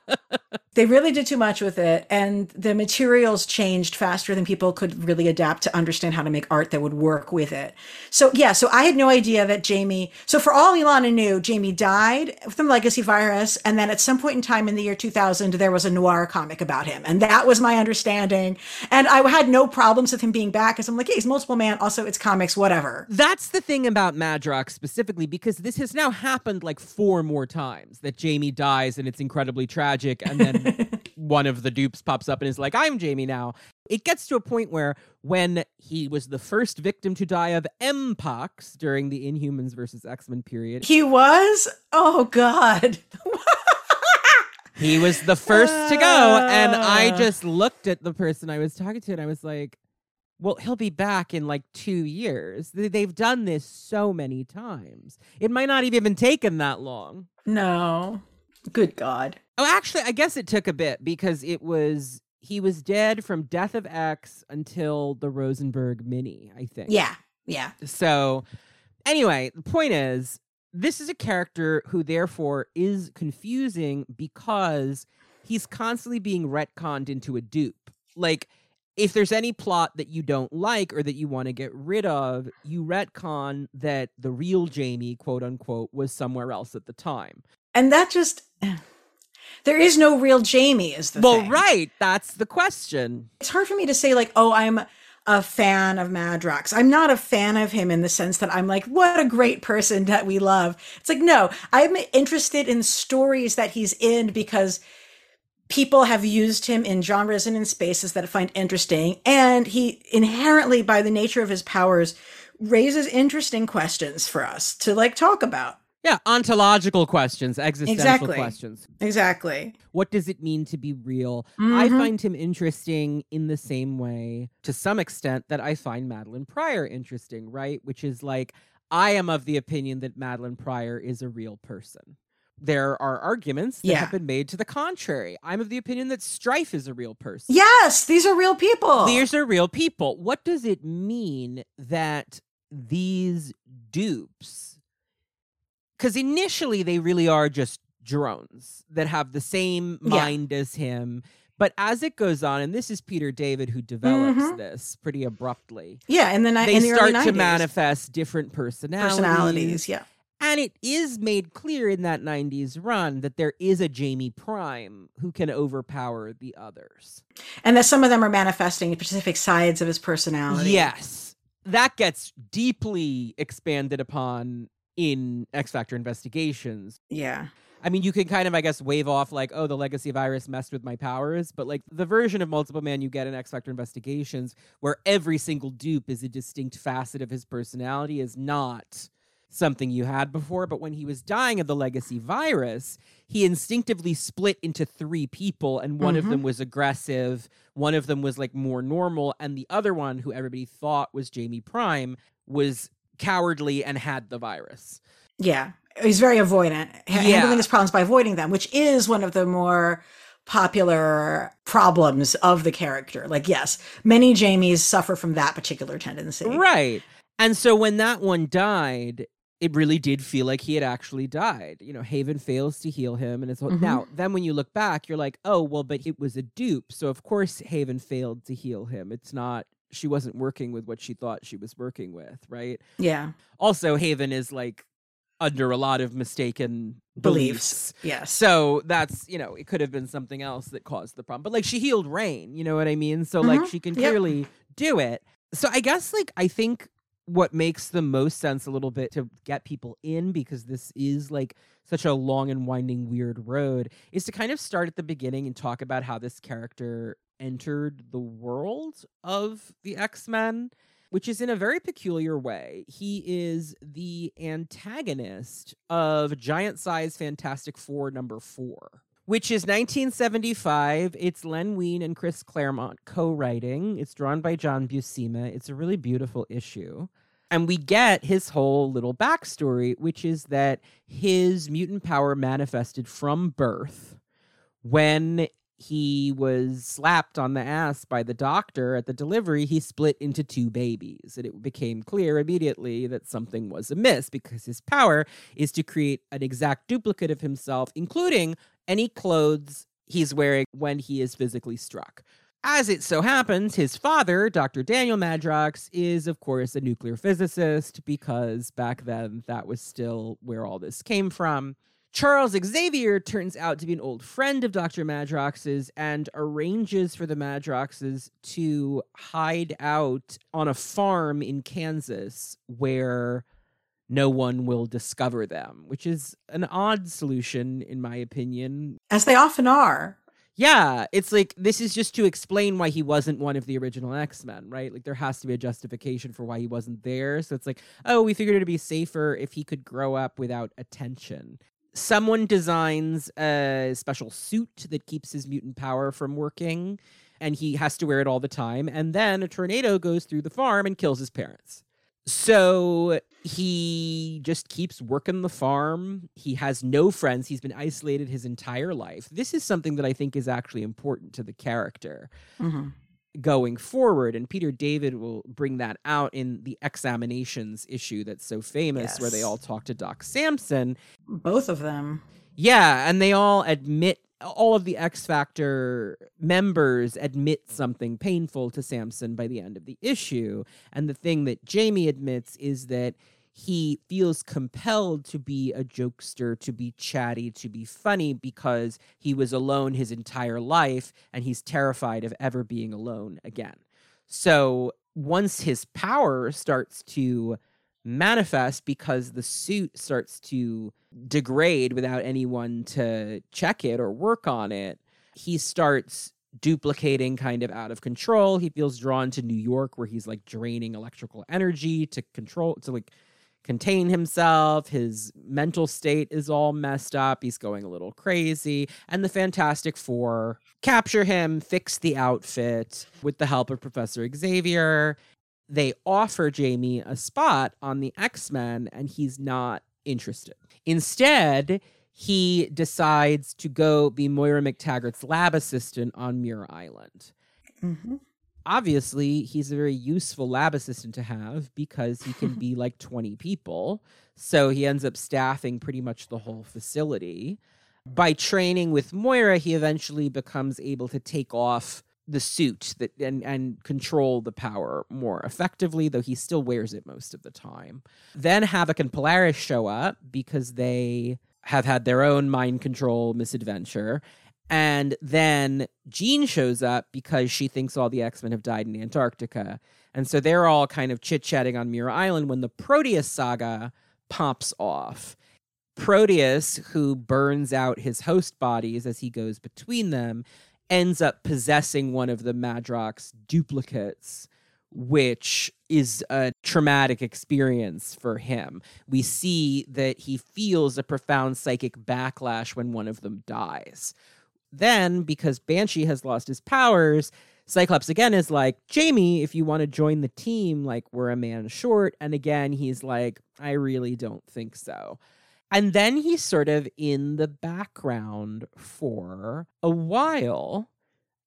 They really did too much with it, and the materials changed faster than people could really adapt to understand how to make art that would work with it. So, yeah, so I had no idea that Jamie, so for all Elana knew, Jamie died from legacy virus, and then at some point in time in the year 2000, there was a noir comic about him, and that was my understanding. And I had no problems with him being back, because I'm like, yeah, he's multiple man, also it's comics, whatever. That's the thing about Madrox specifically, because this has now happened like four more times that Jamie dies and it's incredibly tragic, and then one of the dupes pops up and is like, I'm Jamie now. It gets to a point where when he was the first victim to die of Mpox during the Inhumans versus X Men period, He was? Oh, God. he was the first to go. And I Ah. just looked at the person I was talking to and I was like, well, he'll be back in like two years. They- They've done this so many times. It might not even have even taken that long. no. Good God. Oh, actually, I guess it took a bit because it was he was dead from Death of X until the Rosenberg mini, I think. Yeah. Yeah. So Anyway, the point is, this is a character who therefore is confusing because he's constantly being retconned into a dupe. Like, if there's any plot that you don't like or that you want to get rid of, you retcon that the real Jamie, quote unquote, was somewhere else at the time. And that just there is no real Jamie, is the well, thing. right. That's the question. It's hard for me to say like, oh, I'm a fan of Madrox. I'm not a fan of him in the sense that I'm like, what a great person that we love. It's like, no, I'm interested in stories that he's in because people have used him in genres and in spaces that I find interesting. And he inherently, by the nature of his powers, raises interesting questions for us to like talk about. Yeah, ontological questions, existential Exactly. questions. Exactly. What does it mean to be real? I Mhm. find him interesting in the same way, to some extent, that I find Madelyne Pryor interesting, right? Which is like, I am of the opinion that Madelyne Pryor is a real person. There are arguments that Yeah. have been made to the contrary. I'm of the opinion that Strife is a real person. Yes, these are real people. These are real people. What does it mean that these dupes, because initially they really are just drones that have the same Yeah. mind as him. But as it goes on, and this is Peter David who develops Mhm. this pretty abruptly, yeah, in the, ni- they the start early 90s. to manifest different personalities. personalities. Yeah. And it is made clear in that 90s run that there is a Jamie Prime who can overpower the others. And that some of them are manifesting specific sides of his personality. Yes. That gets deeply expanded upon in X Factor investigations. Yeah. I mean, you can kind of, I guess, wave off like, oh, the legacy virus messed with my powers, but like the version of Multiple Man you get in X Factor investigations, where every single dupe is a distinct facet of his personality, is not something you had before. But when he was dying of the legacy virus, he instinctively split into three people, and one of Mhm. them was aggressive, one of them was like more normal, and the other one, who everybody thought was Jamie Prime, was cowardly and had the virus. Yeah. He's very avoidant, Yeah. handling his problems by avoiding them, which is one of the more popular problems of the character. Like, yes, many Jamies suffer from that particular tendency. Right. And so when that one died, it really did feel like he had actually died. You know, Haven fails to heal him. And it's Mhm. now, then when you look back, you're like, oh, well, but it was a dupe. So of course Haven failed to heal him. It's not, she wasn't working with what she thought she was working with. Right. Yeah. Also, Haven is like under a lot of mistaken Beliefs. beliefs. Yes. So that's, you know, it could have been something else that caused the problem. But like she healed Rahne, you know what I mean? So like Mhm. she can Yep. clearly do it. So I guess like I think what makes the most sense a little bit to get people in because this is like such a long and winding weird road is to kind of start at the beginning and talk about how this character entered the world of the X-Men which is in a very peculiar way. He is the antagonist of Giant Size Fantastic Four number four, which is 1975. It's Len Wein and Chris Claremont co writing. It's drawn by John Buscema. It's a really beautiful issue. And we get his whole little backstory, which is that his mutant power manifested from birth when he was slapped on the ass by the doctor at the delivery, he split into two babies. And it became clear immediately that something was amiss because his power is to create an exact duplicate of himself, including any clothes he's wearing when he is physically struck. As it so happens, his father, Dr. Daniel Madrox, is, of course, a nuclear physicist because back then that was still where all this came from. Charles Xavier turns out to be an old friend of Dr. Madrox's and arranges for the Madroxes to hide out on a farm in Kansas where no one will discover them, which is an odd solution, in my opinion. As they often are. Yeah, it's like this is just to explain why he wasn't one of the original X Men, right? Like there has to be a justification for why he wasn't there. So it's like, oh, we figured it'd be safer if he could grow up without attention. Someone designs a special suit that keeps his mutant power from working, and he has to wear it all the time. And then a tornado goes through the farm and kills his parents. So he just keeps working the farm. He has no friends. He's been isolated his entire life. This is something that I think is actually important to the character. Mhm. Going forward. And Peter David will bring that out in the examinations issue that's so famous, where they all talk to Doc Samson. Both of them. Yeah, and they all admit all of the X Factor members admit something painful to Samson by the end of the issue. And the thing that Jamie admits is that he feels compelled to be a jokester, to be chatty, to be funny because he was alone his entire life and he's terrified of ever being alone again. So once his power starts to manifest because the suit starts to degrade without anyone to check it or work on it, he starts duplicating kind of out of control. He feels drawn to New York where he's like draining electrical energy to control to like contain himself. His mental state is all messed up. He's going a little crazy. And the Fantastic Four capture him, fix the outfit with the help of Professor Xavier. They offer Jamie a spot on the X Men, and he's not interested. Instead, he decides to go be Moira McTaggart's lab assistant on Muir Island hmm obviously he's a very useful lab assistant to have because he can be like 20 people. So he ends up staffing pretty much the whole facility. By training with moira he eventually becomes able to take off the suit that and and control the power more effectively though he still wears it most of the time. Then havoc and polaris show up because they have had their own mind control misadventure and then Jean shows up because she thinks all the X Men have died in Antarctica. And so they're all kind of chit chatting on Muir Island when the Proteus saga pops off. Proteus, who burns out his host bodies as he goes between them, ends up possessing one of the Madrox duplicates, which is a traumatic experience for him. We see that he feels a profound psychic backlash when one of them dies then because Banshee has lost his powers, Cyclops again is like, Jamie, if you want to join the team, like we're a man short. And again, he's like, I really don't think so. And then he's sort of in the background for a while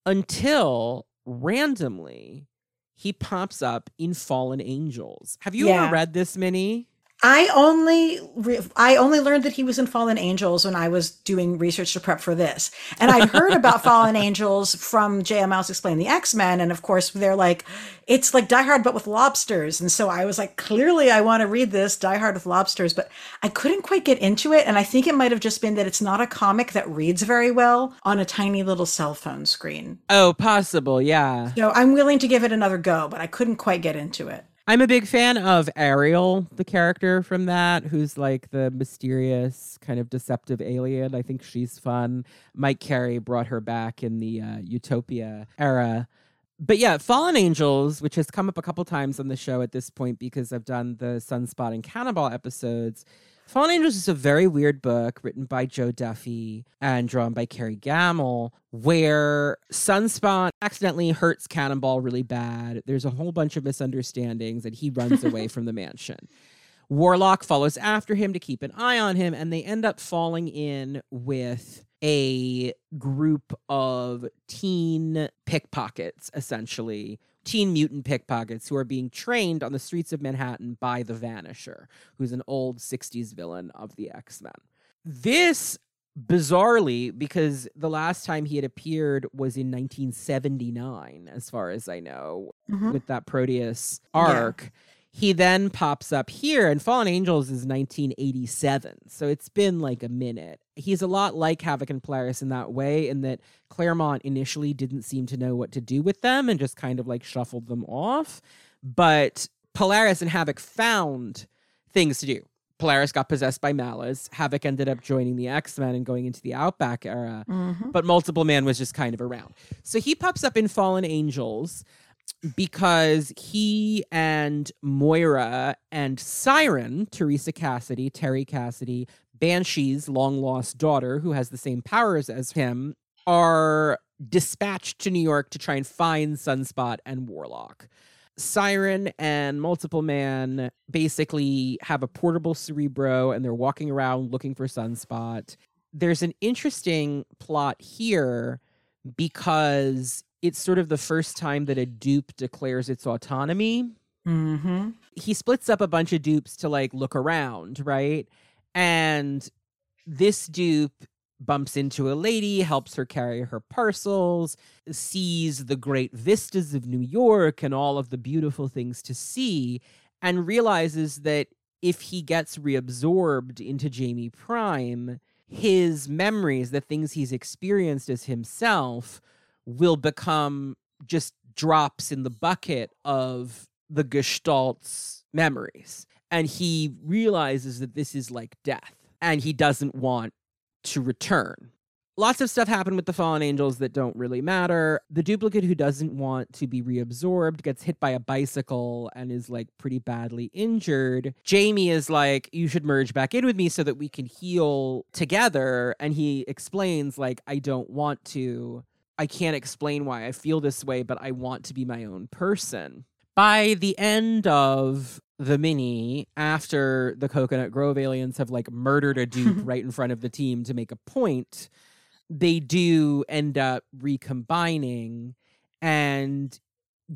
until randomly he pops up in Fallen Angels. Have you Yeah. ever read this, Minnie? I only re- I only learned that he was in Fallen Angels when I was doing research to prep for this, and I'd heard about Fallen Angels from Jay and Miles X-Plain the X Men, and of course they're like, it's like Die Hard but with lobsters, and so I was like, clearly I want to read this Die Hard with lobsters, but I couldn't quite get into it, and I think it might have just been that it's not a comic that reads very well on a tiny little cell phone screen. Oh, possible, yeah. So I'm willing to give it another go, but I couldn't quite get into it. I'm a big fan of Ariel, the character from that, who's like the mysterious, kind of deceptive alien. I think she's fun. Mike Carey brought her back in the uh, Utopia era. But yeah, Fallen Angels, which has come up a couple times on the show at this point because I've done the Sunspot and Cannonball episodes. Fallen Angels is a very weird book written by Jo Duffy and drawn by Kerry Gammill, where Sunspot accidentally hurts Cannonball really bad. There's a whole bunch of misunderstandings, and he runs away from the mansion. Warlock follows after him to keep an eye on him, and they end up falling in with a group of teen pickpockets, essentially. Teen mutant pickpockets who are being trained on the streets of Manhattan by the Vanisher, who's an old 60s villain of the X Men. This, bizarrely, because the last time he had appeared was in 1979, as far as I know, Mhm. with that Proteus arc. He then pops up here, and Fallen Angels is 1987. So it's been like a minute. He's a lot like Havoc and Polaris in that way, in that Claremont initially didn't seem to know what to do with them and just kind of like shuffled them off. But Polaris and Havoc found things to do. Polaris got possessed by Malice. Havoc ended up joining the X Men and going into the Outback era Mhm. but Multiple Man was just kind of around. So he pops up in Fallen Angels because he and Moira and Siren, Theresa Cassidy, Terry Cassidy, Banshee's long lost daughter, who has the same powers as him, are dispatched to New York to try and find Sunspot and Warlock. Siren and Multiple Man basically have a portable Cerebro and they're walking around looking for Sunspot. There's an interesting plot here because it's sort of the first time that a dupe declares its autonomy. Mm-hmm. He splits up a bunch of dupes to like look around, right? And this dupe bumps into a lady, helps her carry her parcels, sees the great vistas of New York and all of the beautiful things to see, and realizes that if he gets reabsorbed into Jamie Prime, his memories, the things he's experienced as himself, will become just drops in the bucket of the Gestalt's memories. And he realizes that this is like death and he doesn't want to return. Lots of stuff happened with the fallen angels that don't really matter. The duplicate who doesn't want to be reabsorbed gets hit by a bicycle and is like pretty badly injured. Jamie is like, You should merge back in with me so that we can heal together. And he explains, like, I don't want to. I can't explain why I feel this way, but I want to be my own person. By the end of the mini after the Coconut Grove aliens have like murdered a dupe right in front of the team to make a point, they do end up recombining and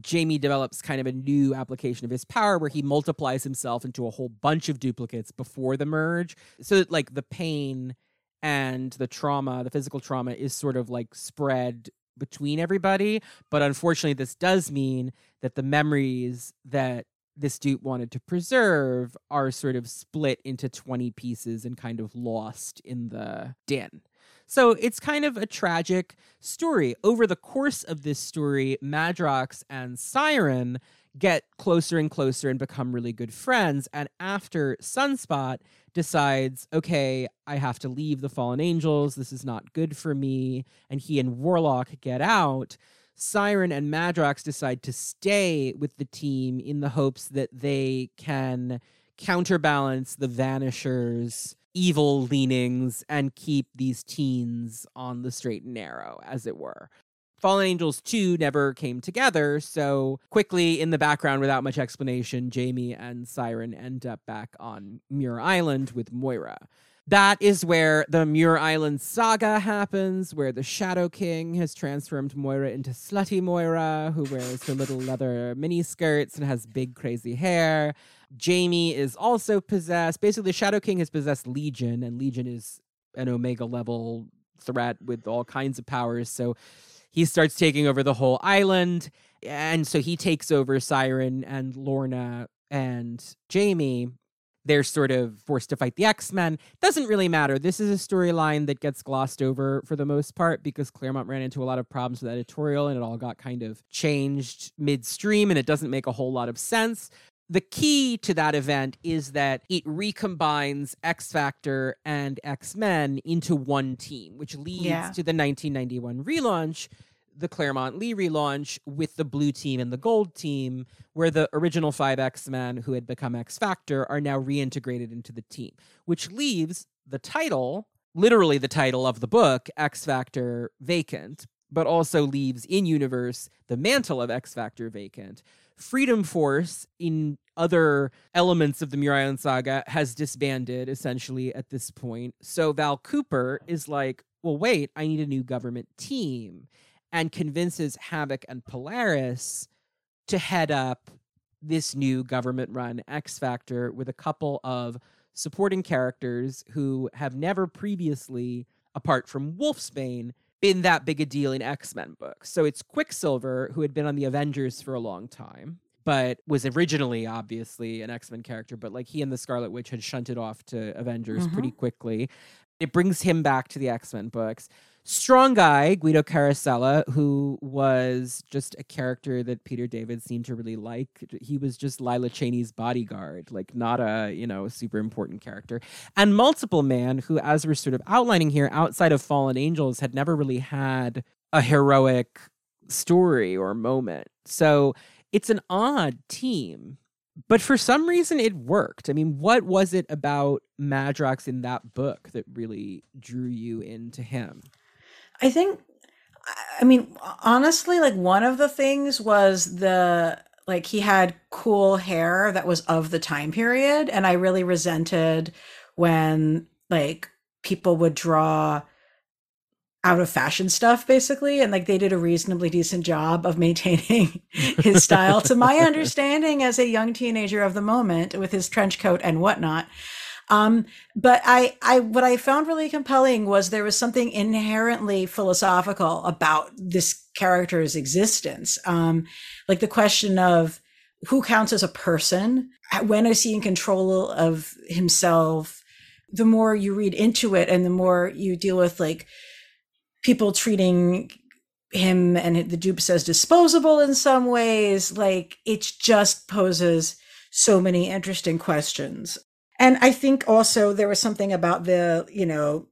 Jamie develops kind of a new application of his power where he multiplies himself into a whole bunch of duplicates before the merge. So that like the pain and the trauma, the physical trauma is sort of like spread between everybody. But unfortunately, this does mean that the memories that this dupe wanted to preserve are sort of split into 20 pieces and kind of lost in the din. So it's kind of a tragic story. Over the course of this story, Madrox and Siren get closer and closer and become really good friends. And after Sunspot decides, okay, I have to leave the Fallen Angels, this is not good for me, and he and Warlock get out. Siren and Madrox decide to stay with the team in the hopes that they can counterbalance the Vanishers' evil leanings and keep these teens on the straight and narrow, as it were. Fallen Angels 2 never came together, so quickly in the background, without much explanation, Jamie and Siren end up back on Muir Island with Moira that is where the Muir Island saga happens, where the Shadow King has transformed Moira into slutty Moira, who wears her little leather mini skirts and has big crazy hair. Jamie is also possessed. Basically, the Shadow King has possessed Legion, and Legion is an Omega level threat with all kinds of powers. So he starts taking over the whole island. And so he takes over Siren and Lorna and Jamie they're sort of forced to fight the X-Men. Doesn't really matter. This is a storyline that gets glossed over for the most part because Claremont ran into a lot of problems with editorial and it all got kind of changed midstream and it doesn't make a whole lot of sense. The key to that event is that it recombines X Factor and X Men into one team, which leads Yeah. to the 1991 relaunch, the Claremont Lee relaunch with the blue team and the gold team, where the original five X Men who had become X Factor are now reintegrated into the team, which leaves the title, literally the title of the book, X Factor, vacant, but also leaves in universe the mantle of X Factor vacant. Freedom Force, in other elements of the Muir Island saga, has disbanded essentially at this point. So Val Cooper is like, well, wait, I need a new government team and convinces Havoc and Polaris to head up this new government run X Factor with a couple of supporting characters who have never previously, apart from Wolfsbane, been that big a deal in X Men books. So it's Quicksilver, who had been on the Avengers for a long time, but was originally obviously an X Men character, but like he and the Scarlet Witch had shunted off to Avengers Mhm. pretty quickly. It brings him back to the X Men books. Strong guy, Guido Carosella, who was just a character that Peter David seemed to really like. He was just Lila Cheney's bodyguard, like not a, you know, super important character. And Multiple Man, who, as we're sort of outlining here, outside of Fallen Angels, had never really had a heroic story or moment. So it's an odd team. But for some reason, it worked. I mean, what was it about Madrox in that book that really drew you into him? I think, I- mean, honestly, like one of the things was the, like he had cool hair that was of the time period. And I really resented when like people would draw out of fashion stuff basically and like they did a reasonably decent job of maintaining his style to my understanding as a young teenager of the moment with his trench coat and whatnot um, but I, I, what I found really compelling was there was something inherently philosophical about this character's existence. Um, like the question of who counts as a person, when is he in control of himself? The more you read into it and the more you deal with like people treating him and the dupe says disposable in some ways, like it just poses so many interesting questions. And I think also there was something about the, you know,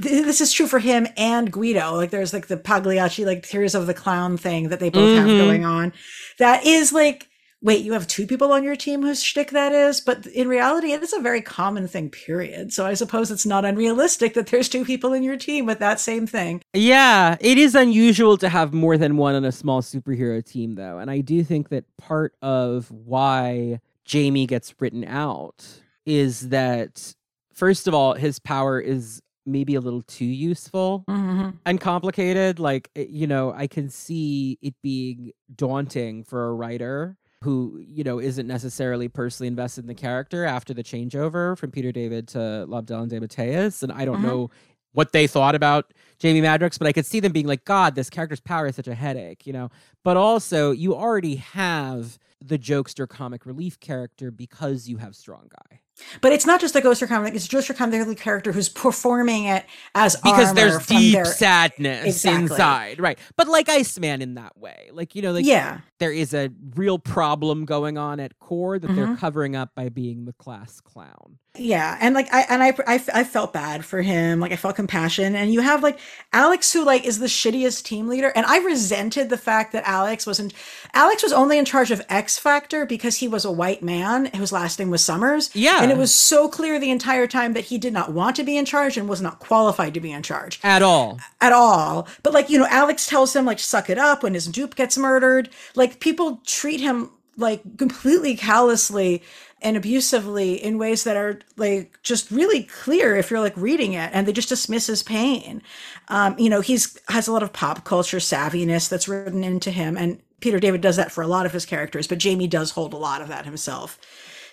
th- this is true for him and Guido. Like there's like the Pagliacci, like Tears of the Clown thing that they both mm-hmm. have going on. That is like, wait, you have two people on your team whose shtick that is? But in reality, it is a very common thing, period. So I suppose it's not unrealistic that there's two people in your team with that same thing. Yeah, it is unusual to have more than one on a small superhero team, though. And I do think that part of why Jamie gets written out is that first of all, his power is maybe a little too useful mm-hmm. and complicated. Like, eh, you know, I can see it being daunting for a writer who, you know, isn't necessarily personally invested in the character after the changeover from Peter David to Lobdell and DeMatteis. And I don't mm-hmm. know what they thought about Jamie Madrox, but I could see them being like, God, this character's power is such a headache, you know? But also, you already have the jokester comic relief character because you have Strong Guy. But it's not just a ghost comic; it's just a comic character who's performing it as because there's deep their... sadness exactly. inside, right? But like Iceman in that way, like you know, like yeah, there is a real problem going on at core that mm-hmm. they're covering up by being the class clown. Yeah, and like I and I, I I felt bad for him, like I felt compassion, and you have like Alex who like is the shittiest team leader, and I resented the fact that Alex wasn't. Alex was only in charge of X Factor because he was a white man whose last name was Summers. Yeah. And it was so clear the entire time that he did not want to be in charge and was not qualified to be in charge. At all. At all. But like, you know, Alex tells him like suck it up when his dupe gets murdered. Like people treat him like completely callously and abusively in ways that are like just really clear if you're like reading it and they just dismiss his pain um, you know he's has a lot of pop culture savviness that's written into him and peter david does that for a lot of his characters but jamie does hold a lot of that himself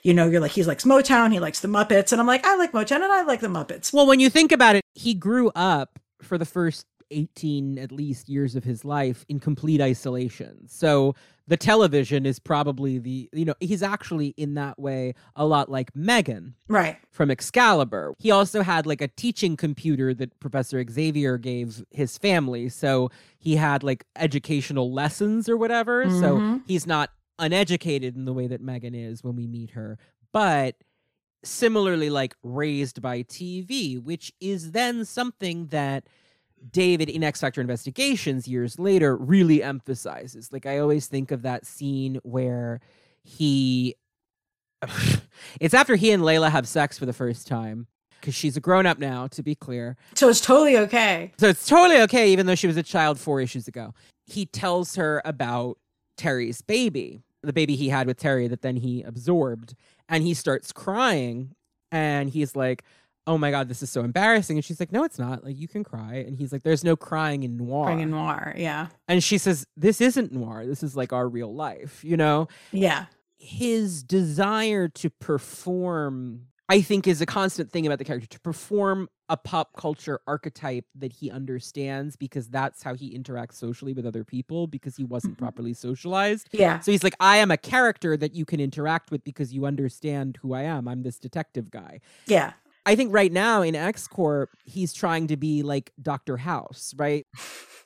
you know, you're like, he likes Motown, he likes the Muppets. And I'm like, I like Motown and I like the Muppets. Well, when you think about it, he grew up for the first 18 at least years of his life in complete isolation. So the television is probably the you know he's actually in that way a lot like Meggan right from Excalibur. He also had like a teaching computer that Professor Xavier gave his family. So he had like educational lessons or whatever. Mm-hmm. So he's not uneducated in the way that Meggan is when we meet her, but similarly like raised by TV, which is then something that David in X Factor Investigations years later really emphasizes. Like I always think of that scene where he it's after he and Layla have sex for the first time because she's a grown up now, to be clear. So it's totally okay. So it's totally okay, even though she was a child four issues ago. He tells her about Terry's baby the baby he had with Terry that then he absorbed. And he starts crying and he's like, Oh my God, this is so embarrassing. And she's like, No, it's not. Like, you can cry. And he's like, There's no crying in noir. Crying in noir, yeah. And she says, This isn't noir. This is like our real life, you know? Yeah. His desire to perform I think is a constant thing about the character to perform a pop culture archetype that he understands because that's how he interacts socially with other people because he wasn't mm-hmm. properly socialized. Yeah. So he's like, I am a character that you can interact with because you understand who I am. I'm this detective guy. Yeah. I think right now in X Corp, he's trying to be like Dr. House, right?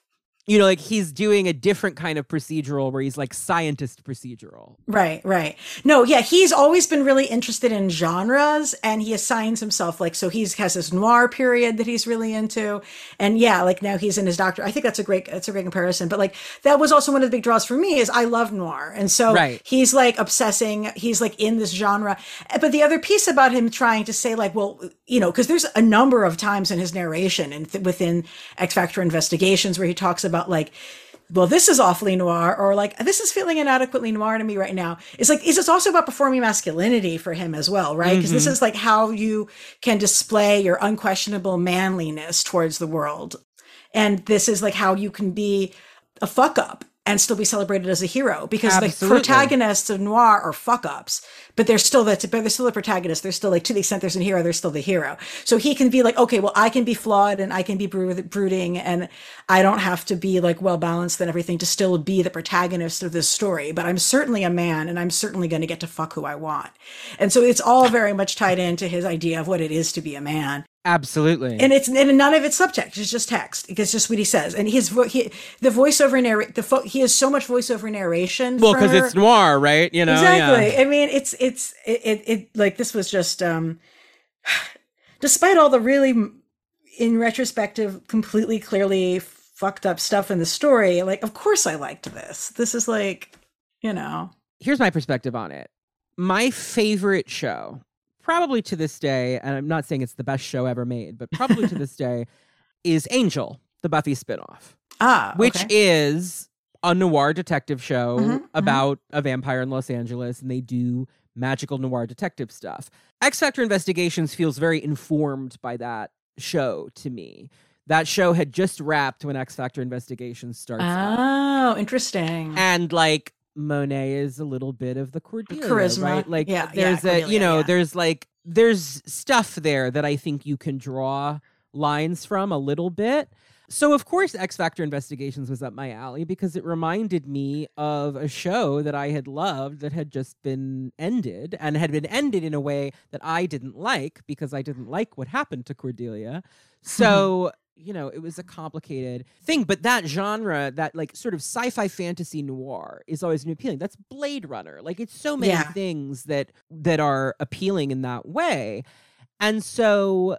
you know, like he's doing a different kind of procedural where he's like scientist procedural. Right, right. No, yeah, he's always been really interested in genres and he assigns himself like so he's has this noir period that he's really into. And yeah, like now he's in his doctor. I think that's a great that's a great comparison. But like that was also one of the big draws for me is I love noir. And so right. he's like obsessing, he's like in this genre. But the other piece about him trying to say like, well, you know, because there's a number of times in his narration and th- within X Factor investigations where he talks about about like well, this is awfully noir, or like this is feeling inadequately noir to me right now. It's like, is this also about performing masculinity for him as well, right? Because mm-hmm. this is like how you can display your unquestionable manliness towards the world and this is like how you can be a fuck up and still be celebrated as a hero because Absolutely. the protagonists of noir are fuck ups, but they're still the but they're still the protagonist. They're still like to the extent there's a hero, they're still the hero. So he can be like, okay, well, I can be flawed and I can be brood- brooding, and I don't have to be like well balanced and everything to still be the protagonist of this story. But I'm certainly a man, and I'm certainly going to get to fuck who I want. And so it's all very much tied into his idea of what it is to be a man Absolutely. and it's and none of it's subtext it's just text it's just what he says and his vo- he, the voiceover narrate the fo- he has so much voiceover narration well, because it's noir, right? You know, exactly yeah. i mean it's it's it, it, it like this was just um despite all the really in retrospective completely clearly fucked up stuff in the story like of course i liked this this is like you know Here's my perspective on it. My favorite show, probably to this day, and I'm not saying it's the best show ever made, but probably to this day, is Angel, the Buffy spinoff, ah which is a noir detective show Mhm, mhm. about a vampire in Los Angeles, and they do magical noir detective stuff. X Factor Investigations feels very informed by that show to me. That show had just wrapped when X Factor Investigations starts. up. oh interesting and like Monet is a little bit of the Cordelia, Charisma. right? Like Yeah, yeah, there's a you know yeah. there's like there's stuff there that I think you can draw lines from a little bit. So of course X Factor Investigations was up my alley because it reminded me of a show that I had loved that had just been ended and had been ended in a way that I didn't like because I didn't like what happened to Cordelia. So, you know, it was a complicated thing, but that genre, that like sort of sci-fi fantasy noir is always appealing. That's Blade Runner. Like it's so many Yeah. things that that are appealing in that way. And so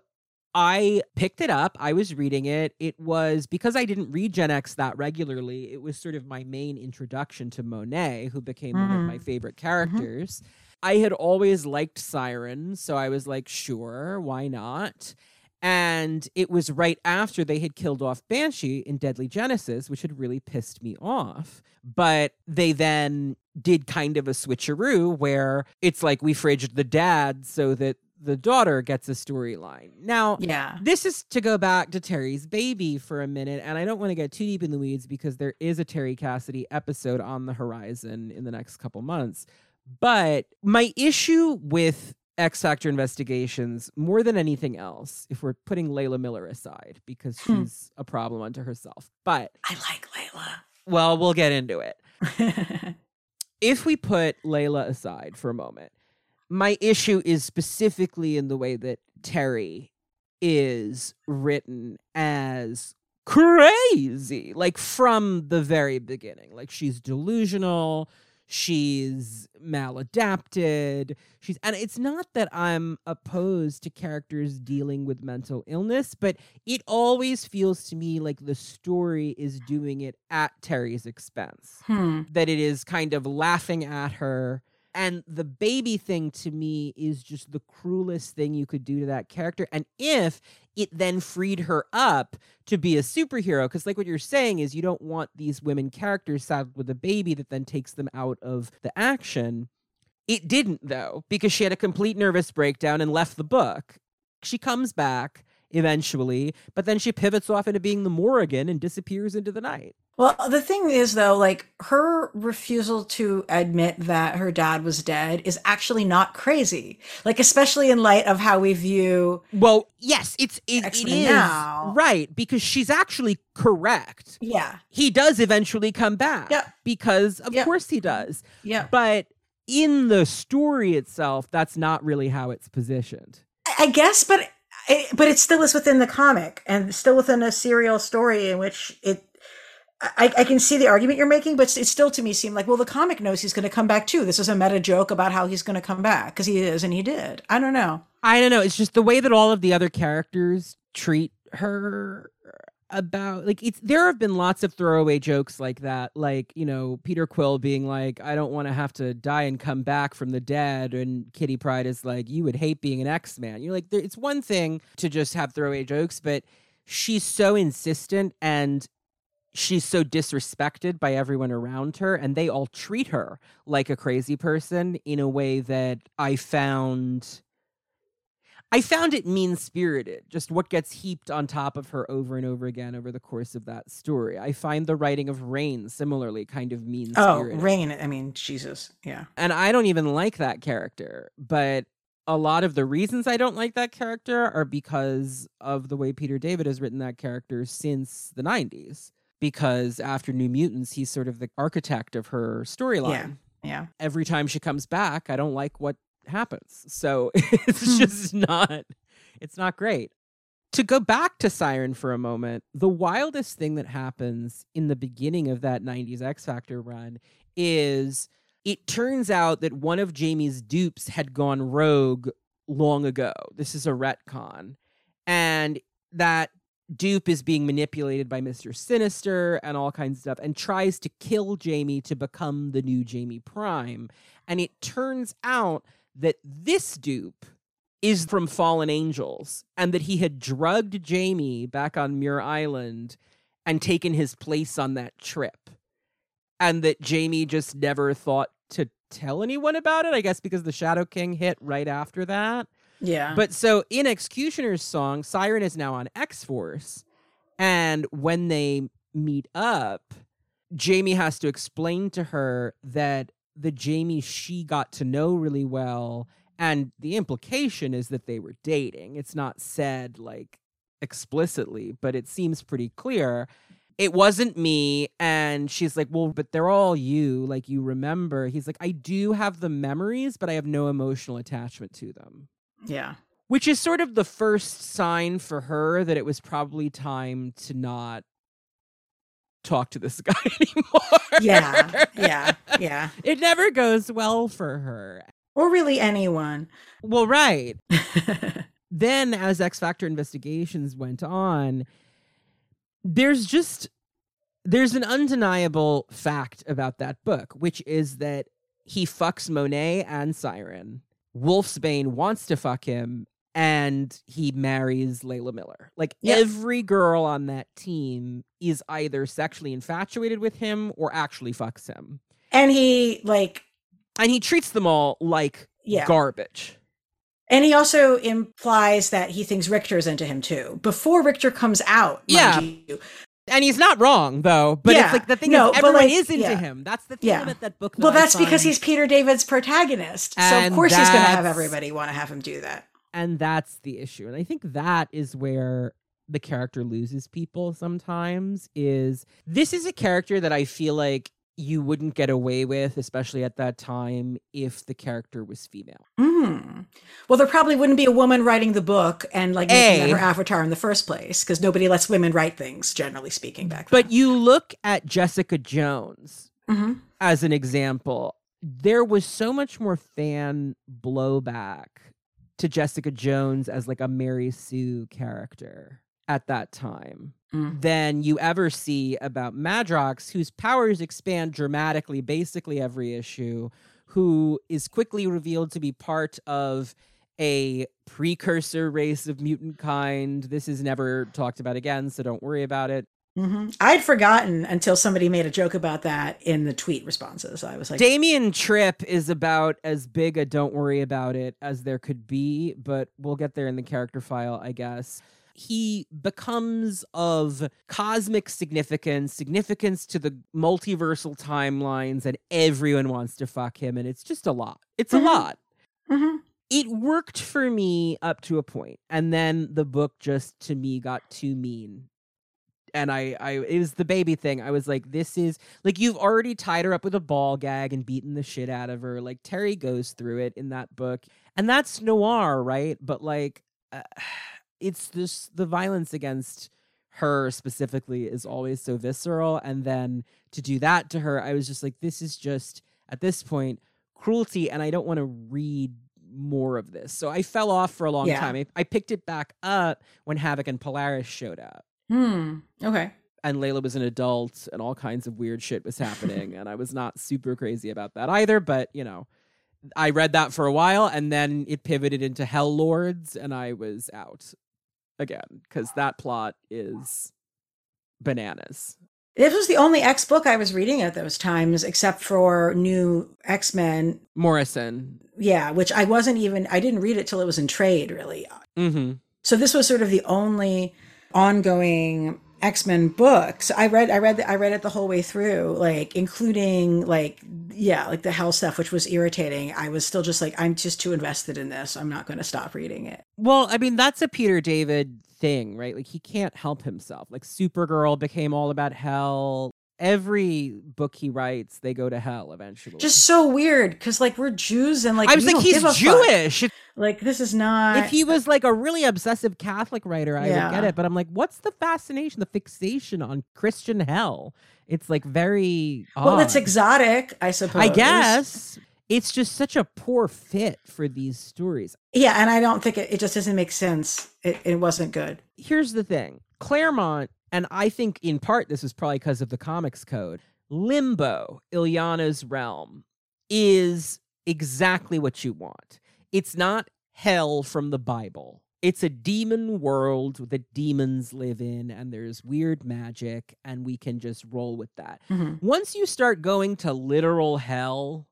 I picked it up. I was reading it. It was because I didn't read Gen X that regularly. It was sort of my main introduction to Monet, who became one of my Mhm. favorite characters. I had always liked Siren, so I was like, sure, why not? And it was right after they had killed off Banshee in Deadly Genesis, which had really pissed me off. But they then did kind of a switcheroo where it's like we fridged the dad so that the daughter gets a storyline. Now, yeah this is to go back to Terry's baby for a minute, and I don't want to get too deep in the weeds because there is a Terry Cassidy episode on the horizon in the next couple months. But my issue with X Factor investigations, more than anything else, if we're putting Layla Miller aside, because Hmm. she's a problem unto herself. But, i like layla well, we'll get into it if we put Layla aside for a moment, my issue is specifically in the way that Terry is written as crazy, like from the very beginning. Like she's delusional, she's maladapted, she's and it's not that I'm opposed to characters dealing with mental illness, but it always feels to me like the story is doing it at Terry's expense hmm. that it is kind of laughing at her. And the baby thing to me is just the cruelest thing you could do to that character. And if it then freed her up to be a superhero, because like what you're saying is you don't want these women characters saddled with a baby that then takes them out of the action. It didn't though, because she had a complete nervous breakdown and left the book. She comes back eventually, but then she pivots off into being the Morrigan and disappears into the night. Well, the thing is, though, like her refusal to admit that her dad was dead is actually not crazy. Like, especially in light of how we view. Well, yes, it's it, it now. right because she's actually correct. Yeah, He does eventually come back. Yep. Because of Yep. course he does. yeah. But in the story itself, that's not really how it's positioned. I guess, but I- but it still is within the comic and still within a serial story in which it. I, I can see the argument you're making, but it still to me seemed like, well, the comic knows he's going to come back too. This is a meta joke about how he's going to come back because he is, and he did. I don't know. I don't know. It's just the way that all of the other characters treat her about like it's there have been lots of throwaway jokes like that like you know peter quill being like i don't want to have to die and come back from the dead and kitty pryde is like you would hate being an x-man you're like there, it's one thing to just have throwaway jokes but she's so insistent and she's so disrespected by everyone around her and they all treat her like a crazy person in a way that i found I found it mean spirited, just what gets heaped on top of her over and over again over the course of that story. I find the writing of Rahne similarly kind of mean spirited. Oh. Rahne. I mean, Jesus. Yeah. And I don't even like that character, but a lot of the reasons I don't like that character are because of the way Peter David has written that character since the 90s. Because after New Mutants, he's sort of the architect of her storyline Yeah. yeah. every time she comes back, I don't like what happens. So it's Hmm. just not it's not great. To go back to Siren for a moment, the wildest thing that happens in the beginning of that 90s X Factor run is it turns out that one of Jamie's dupes had gone rogue long ago. This is a retcon. And that dupe is being manipulated by Mr. Sinister and all kinds of stuff and tries to kill Jamie to become the new Jamie Prime. And it turns out that this dupe is from Fallen Angels and that he had drugged Jamie back on Muir Island and taken his place on that trip. And that Jamie just never thought to tell anyone about it, I guess because the Shadow King hit right after that. Yeah. But so in Executioner's song, Siren is now on X Force. And when they meet up, Jamie has to explain to her that the Jamie she got to know really well, and the implication is that they were dating. It's not said like explicitly, but it seems pretty clear. It wasn't me. And she's like, Well, but they're all you. Like, you remember. He's like, I do have the memories, but I have no emotional attachment to them yeah. which is sort of the first sign for her that it was probably time to not talk to this guy anymore. Yeah. Yeah. Yeah. It never goes well for her. Or really anyone. Well, right. Then, as X Factor investigations went on, there's just there's an undeniable fact about that book, which is that he fucks Monet and Siren. Wolfsbane wants to fuck him, and he marries Layla Miller. Like Yeah. every girl on that team is either sexually infatuated with him or actually fucks him. and he like And he treats them all like yeah. garbage. And he also implies that he thinks Richter's into him too. Before Richter comes out, Yeah. you. And he's not wrong though. But Yeah. it's like the thing No, is everyone like, is into yeah. him. That's the thing Yeah. about that book. that Well, I that's because he's Peter David's protagonist. So of course he's going to have everybody want to have him do that. and that's the issue. And I think that is where the character loses people sometimes is this is a character that I feel like you wouldn't get away with, especially at that time, if the character was female. Hmm. Well, there probably wouldn't be a woman writing the book and like making her avatar in the first place because nobody lets women write things, generally speaking, back But you look at Jessica Jones then. hmm as an example, there was so much more fan blowback to Jessica Jones as like a Mary Sue character at that time Mm. than you ever see about Madrox, whose powers expand dramatically basically every issue, who is quickly revealed to be part of a precursor race of mutant kind. This is never talked about again, so don't worry about it. hmm I'd forgotten until somebody made a joke about that in the tweet responses. I was like, Damian Tryp is about as big a don't worry about it as there could be, but we'll get there in the character file, I guess. He becomes of cosmic significance, significance to the multiversal timelines, and everyone wants to fuck him, and it's just a lot. It's Mhm. a lot. Mhm. It worked for me up to a point, and then the book just to me got too mean. And I, I, it was the baby thing. I was like, this is like you've already tied her up with a ball gag and beaten the shit out of her. Like Terry goes through it in that book, and that's noir, right? But like, uh, it's this the violence against her specifically is always so visceral, and then to do that to her, I was just like, this is just at this point cruelty, and I don't want to read more of this. So I fell off for a long Yeah. time. I, I picked it back up when Havoc and Polaris showed up Hmm. Okay. and Layla was an adult and all kinds of weird shit was happening and I was not super crazy about that either but you know I read that for a while and then it pivoted into Hell Lords and I was out again cuz that plot is bananas This was the only X book I was reading at those times, except for New X Men. Morrison. Yeah, which I wasn't even, I didn't read it till it was in trade, really. Mm-hmm. So this was sort of the only ongoing X-Men books. I read I read I read it the whole way through, like including like yeah, like the hell stuff which was irritating. I was still just like I'm just too invested in this. I'm not going to stop reading it. Well, I mean, that's a Peter David thing, right? Like he can't help himself. Like Supergirl became all about hell. Every book he writes, they go to hell eventually. Just so weird because like we're Jews and like I was like, he's. Jewish. If- Like this is not. if he was like a really obsessive Catholic writer, I Yeah. would get it. But I'm like, what's the fascination, the fixation on Christian hell? It's like very well, it's exotic, I suppose. I guess it's just such a poor fit for these stories. Yeah, and I don't think it, it just doesn't make sense. It, it wasn't good. Here's the thing Claremont, and I think in part this is probably because of the comics code, Limbo, Illyana's realm, is exactly what you want. It's not hell from the Bible. It's a demon world that demons live in, and there's weird magic, and we can just roll with that. Mhm. Once you start going to literal hell,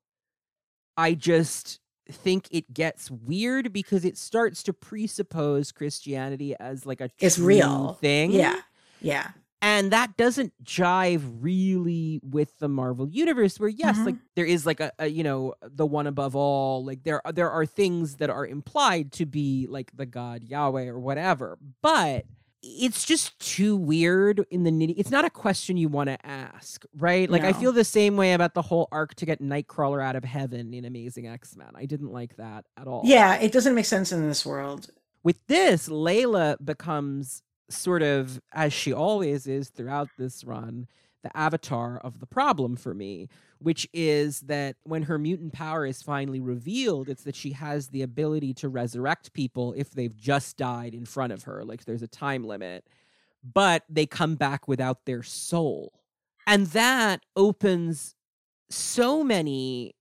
I just think it gets weird because it starts to presuppose Christianity as like a It's real. thing. Yeah, yeah. And that doesn't jive really with the Marvel universe where yes, Mhm. like there is like a, a you know, the one above all, like there there are things that are implied to be like the god Yahweh or whatever. But it's just too weird in the nitty. It's not a question you want to ask, right? Like I feel the same way about the whole arc to get Nightcrawler out of heaven in Amazing X-Men. I didn't like that at all. Yeah, it doesn't make sense in this world. With this, Layla becomes sort of, as she always is throughout this run, the avatar of the problem for me, which is that when her mutant power is finally revealed, it's that she has the ability to resurrect people if they've just died in front of her. Like there's a time limit, but they come back without their soul. And that opens so many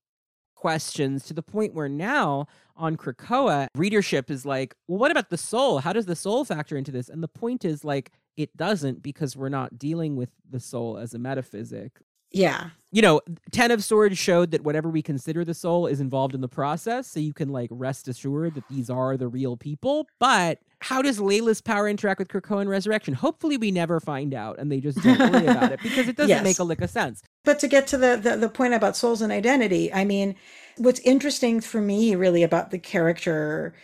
questions to the point where now on Krakoa, readership is like, well, what about the soul? How does the soul factor into this? And the point is like, it doesn't because we're not dealing with the soul as a metaphysic. Yeah, You know, Ten of Swords showed that whatever we consider the soul is involved in the process. So you can like rest assured that these are the real people. But how does Layla's power interact with Krakoan resurrection? Hopefully we never find out and they just don't worry about it because it doesn't Yes. make a lick of sense. But to get to the, the the point about souls and identity, I mean, what's interesting for me really about the character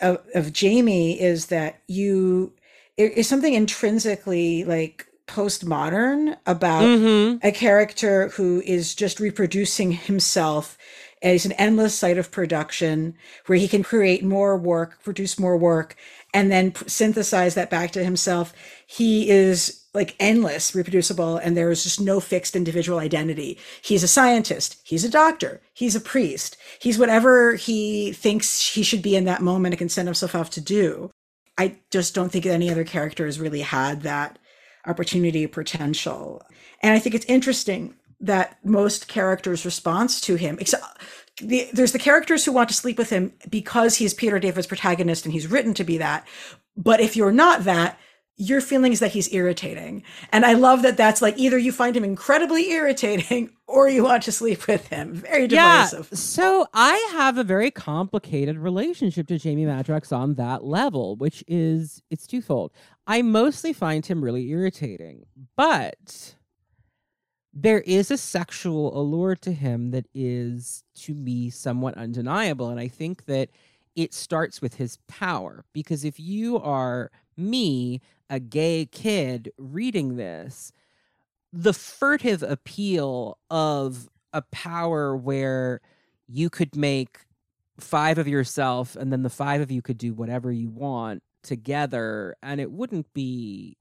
of, of Jamie is that you it is something intrinsically like postmodern about Mm-hmm. a character who is just reproducing himself as an endless site of production where he can create more work, produce more work, and then synthesize that back to himself. He is like endless, reproducible, and there is just no fixed individual identity. He's a scientist, he's a doctor, he's a priest, he's whatever he thinks he should be in that moment and can send himself off to do. I just don't think any other character has really had that opportunity potential. And I think it's interesting that most characters' response to him, except the, there's the characters who want to sleep with him because he's Peter David's protagonist and he's written to be that. But if you're not that, your feeling is that he's irritating. And I love that that's like either you find him incredibly irritating or you want to sleep with him. Very divisive. Yeah. So I have a very complicated relationship to Jamie Madrox on that level, which is it's twofold. I mostly find him really irritating, but there is a sexual allure to him that is to me somewhat undeniable and I think that it starts with his power because if you are me, a gay kid reading this, the furtive appeal of a power where you could make five of yourself and then the five of you could do whatever you want together and it wouldn't be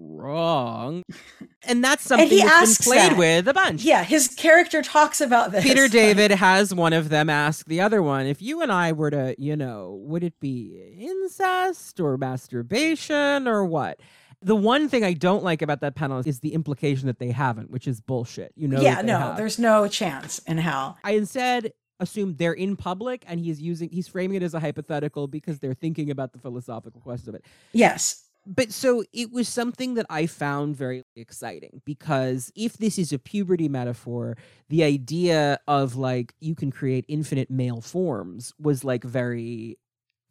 wrong and that's something he that's been played that. with a bunch Yeah, his character talks about this. Peter David has one of them ask the other one, if you and I were to, you know, would it be incest or masturbation or what? The one thing I don't like about that panel is the implication that they haven't, which is bullshit. You know, yeah, no, have. there's no chance in hell. I instead assume they're in public and he's using he's framing it as a hypothetical because they're thinking about the philosophical questions of it. Yes. But so it was something that I found very exciting because if this is a puberty metaphor, the idea of like you can create infinite male forms was like very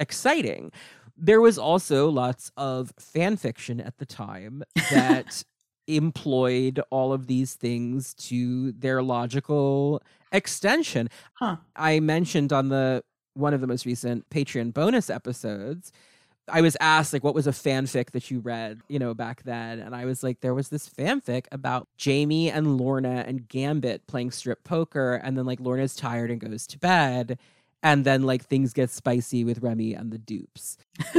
exciting. There was also lots of fan fiction at the time that employed all of these things to their logical extension. Huh. I mentioned on the one of the most recent Patreon bonus episodes I was asked like what was a fanfic that you read, you know, back then, and I was like, there was this fanfic about Jamie and Lorna and Gambit playing strip poker, and then like Lorna's tired and goes to bed, and then like things get spicy with Remy and the dupes.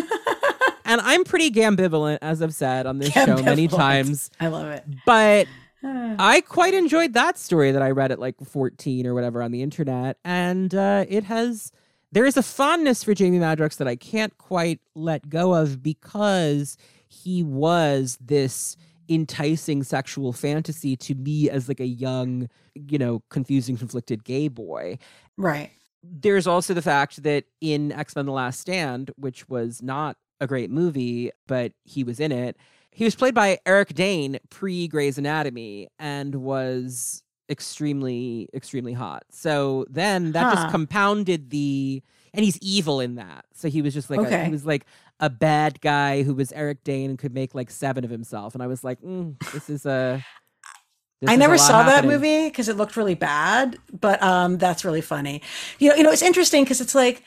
and I'm pretty gambivalent, as I've said on this show many times, I love it. but I quite enjoyed that story that I read at like 14 or whatever on the internet. And uh, it has, there is a fondness for Jamie Madrox that I can't quite let go of because he was this enticing sexual fantasy to me as like a young, you know, confusing, conflicted gay boy. right. There's also the fact that in X Men The Last Stand, which was not a great movie, but he was in it, he was played by Eric Dane pre Grey's Anatomy and was extremely, extremely hot. So then that Huh. just compounded the. And he's evil in that. So he was just like, a, he was like a bad guy who was Eric Dane and could make like seven of himself. And I was like, mm, this is a. this I is never lot saw that movie because it looked really bad, but um, that's really funny. You know, you know, it's interesting because it's like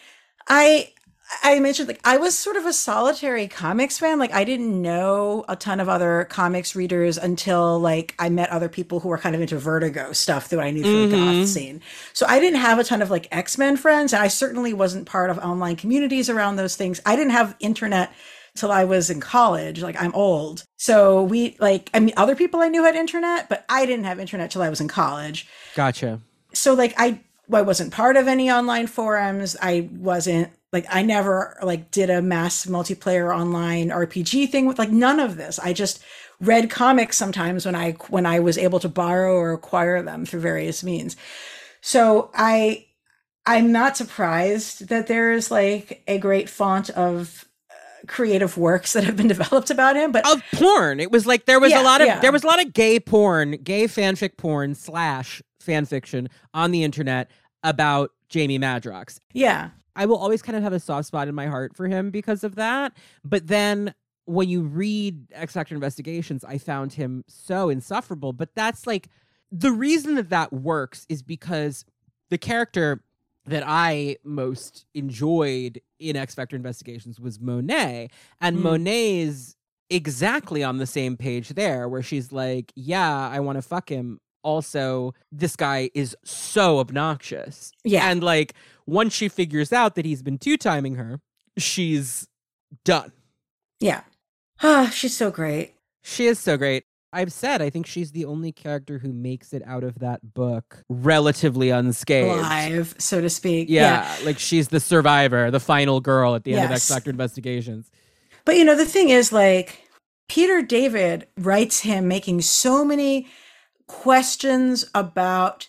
I I mentioned like I was sort of a solitary comics fan. Like I didn't know a ton of other comics readers until like I met other people who were kind of into Vertigo stuff that I knew from the Mhm. goth scene. So I didn't have a ton of like X Men friends, and I certainly wasn't part of online communities around those things. I didn't have internet till I was in college. Like I'm old. So we like I mean other people I knew had internet, but I didn't have internet till I was in college. Gotcha. So like I I wasn't part of any online forums. I wasn't like I never like did a mass multiplayer online RPG thing with like none of this. I just read comics sometimes when I when I was able to borrow or acquire them through various means. So I I'm not surprised that there is like a great font of uh, creative works that have been developed about him, but of porn. It was like there was Yeah, a lot of yeah. there was a lot of gay porn, gay fanfic porn slash fan fiction on the internet about Jamie Madrox. yeah. I will always kind of have a soft spot in my heart for him because of that. But then when you read X Factor Investigations, I found him so insufferable. But that's like the reason that that works is because the character that I most enjoyed in X Factor Investigations was Monet. And Mm. Monet's exactly on the same page there, where she's like, Yeah, I want to fuck him. Also, this guy is so obnoxious. Yeah. And like, once she figures out that he's been two timing her, she's done. Yeah. Ah, she's so great. She is so great. I've said I think she's the only character who makes it out of that book relatively unscathed. Alive, so to speak. Yeah, like she's the survivor, the final girl at the end of X Factor Investigations. But you know, the thing is, like, Peter David writes him making so many questions about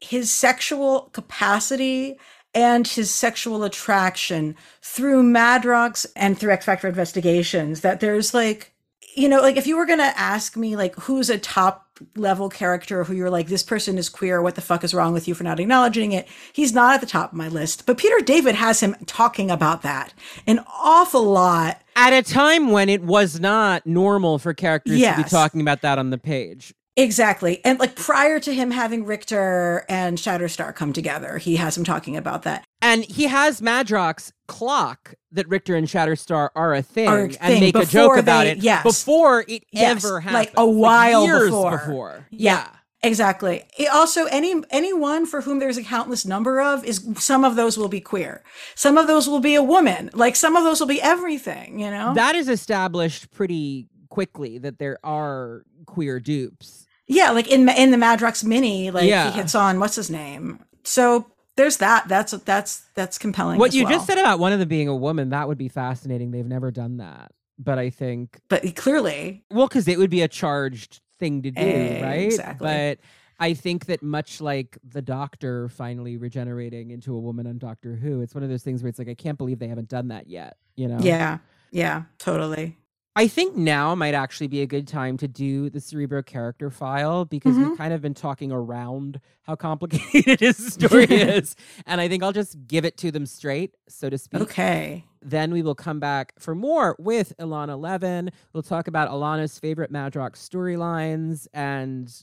his sexual capacity and his sexual attraction through Madrox and through X Factor investigations that there's like, you know, like if you were going to ask me, like, who's a top level character who you're like, this person is queer, what the fuck is wrong with you for not acknowledging it? He's not at the top of my list. But Peter David has him talking about that an awful lot. At a time when it was not normal for characters to be talking about that on the page. Exactly. And like prior to him having Richter and Shatterstar come together, he has him talking about that. And he has Madrox clock that Richter and Shatterstar are a thing, Are a and make a joke before about it yes. before it Yes, ever happened. like a while years before. before. Yeah. Exactly. It also, any anyone for whom there's a countless number of is some of those will be queer. Some of those will be a woman. Like some of those will be everything. You know. That is established pretty quickly that there are queer dupes. Yeah, like in in the Madrox mini, like Yeah. he hits on what's his name. So there's that. That's that's that's compelling. What you well. just said about one of them being a woman, that would be fascinating. They've never done that. But I think, but clearly, well, because it would be a charged thing to do, right? Exactly. But I think that much like the Doctor finally regenerating into a woman on Doctor Who, it's one of those things where it's like, I can't believe they haven't done that yet, you know? yeah. Yeah, totally. I think now might actually be a good time to do the Cerebro character file because Mhm. we've kind of been talking around how complicated his story is. And I think I'll just give it to them straight, so to speak. Okay. Then we will come back for more with Elana Levin. We'll talk about Elana's favorite Madrox storylines and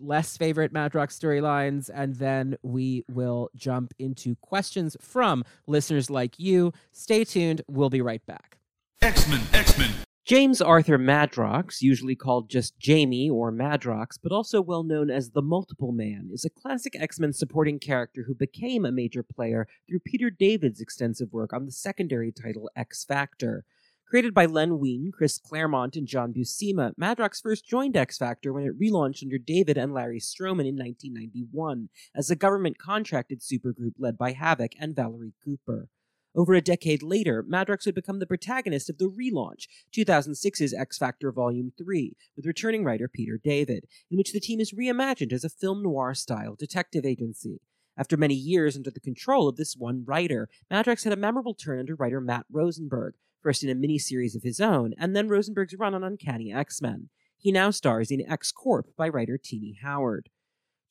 less favorite Madrox storylines. And then we will jump into questions from listeners like you. Stay tuned. We'll be right back. X-Men, X-Men. James Arthur Madrox, usually called just Jamie or Madrox, but also well known as the Multiple Man, is a classic X Men supporting character who became a major player through Peter David's extensive work on the secondary title X Factor. Created by Len Wein, Chris Claremont, and John Buscema, Madrox first joined X Factor when it relaunched under David and Larry Stroman in 1991 as a government contracted supergroup led by Havoc and Valerie Cooper. Over a decade later, Madrox would become the protagonist of the relaunch, 2006's X Factor Volume 3, with returning writer Peter David, in which the team is reimagined as a film noir style detective agency. After many years under the control of this one writer, Madrox had a memorable turn under writer Matt Rosenberg, first in a miniseries of his own, and then Rosenberg's run on Uncanny X Men. He now stars in X Corp by writer Tini Howard.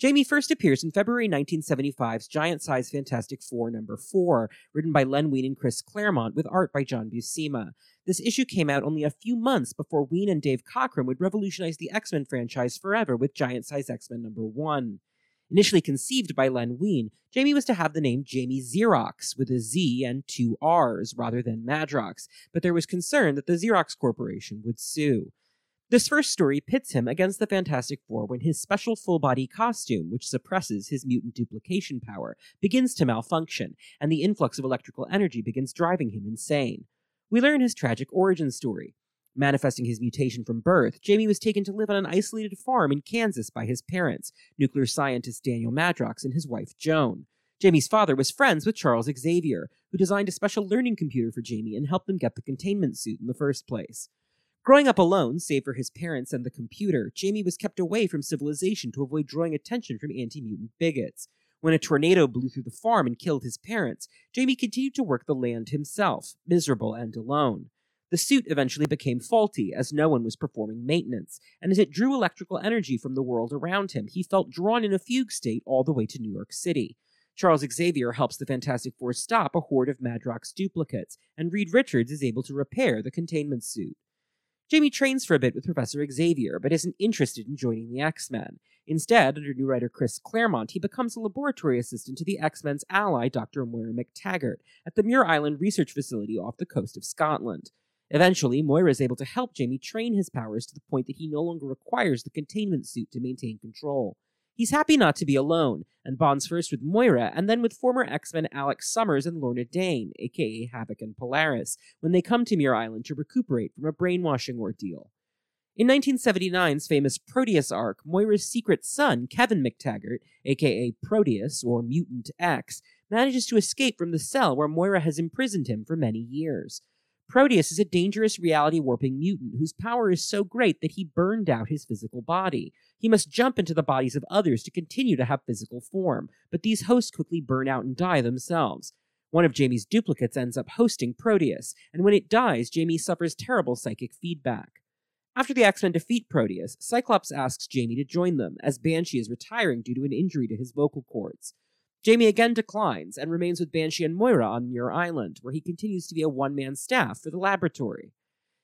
Jamie first appears in February 1975's giant size Fantastic Four number 4, written by Len Wein and Chris Claremont, with art by John Buscema. This issue came out only a few months before Wein and Dave Cockrum would revolutionize the X Men franchise forever with Giant Size X Men number 1. Initially conceived by Len Wein, Jamie was to have the name Jamie Xerox with a Z and two R's rather than Madrox, but there was concern that the Xerox Corporation would sue. This first story pits him against the Fantastic Four when his special full body costume, which suppresses his mutant duplication power, begins to malfunction, and the influx of electrical energy begins driving him insane. We learn his tragic origin story. Manifesting his mutation from birth, Jamie was taken to live on an isolated farm in Kansas by his parents, nuclear scientist Daniel Madrox and his wife Joan. Jamie's father was friends with Charles Xavier, who designed a special learning computer for Jamie and helped them get the containment suit in the first place. Growing up alone, save for his parents and the computer, Jamie was kept away from civilization to avoid drawing attention from anti mutant bigots. When a tornado blew through the farm and killed his parents, Jamie continued to work the land himself, miserable and alone. The suit eventually became faulty as no one was performing maintenance, and as it drew electrical energy from the world around him, he felt drawn in a fugue state all the way to New York City. Charles Xavier helps the Fantastic Four stop a horde of Madrox duplicates, and Reed Richards is able to repair the containment suit. Jamie trains for a bit with Professor Xavier, but isn't interested in joining the X Men. Instead, under new writer Chris Claremont, he becomes a laboratory assistant to the X Men's ally, Dr. Moira McTaggart, at the Muir Island Research Facility off the coast of Scotland. Eventually, Moira is able to help Jamie train his powers to the point that he no longer requires the containment suit to maintain control. He's happy not to be alone, and bonds first with Moira and then with former X Men Alex Summers and Lorna Dane, aka Havoc and Polaris, when they come to Muir Island to recuperate from a brainwashing ordeal. In 1979's famous Proteus arc, Moira's secret son, Kevin McTaggart, aka Proteus or Mutant X, manages to escape from the cell where Moira has imprisoned him for many years. Proteus is a dangerous reality warping mutant whose power is so great that he burned out his physical body. He must jump into the bodies of others to continue to have physical form, but these hosts quickly burn out and die themselves. One of Jamie's duplicates ends up hosting Proteus, and when it dies, Jamie suffers terrible psychic feedback. After the X Men defeat Proteus, Cyclops asks Jamie to join them, as Banshee is retiring due to an injury to his vocal cords. Jamie again declines and remains with Banshee and Moira on Muir Island, where he continues to be a one man staff for the laboratory.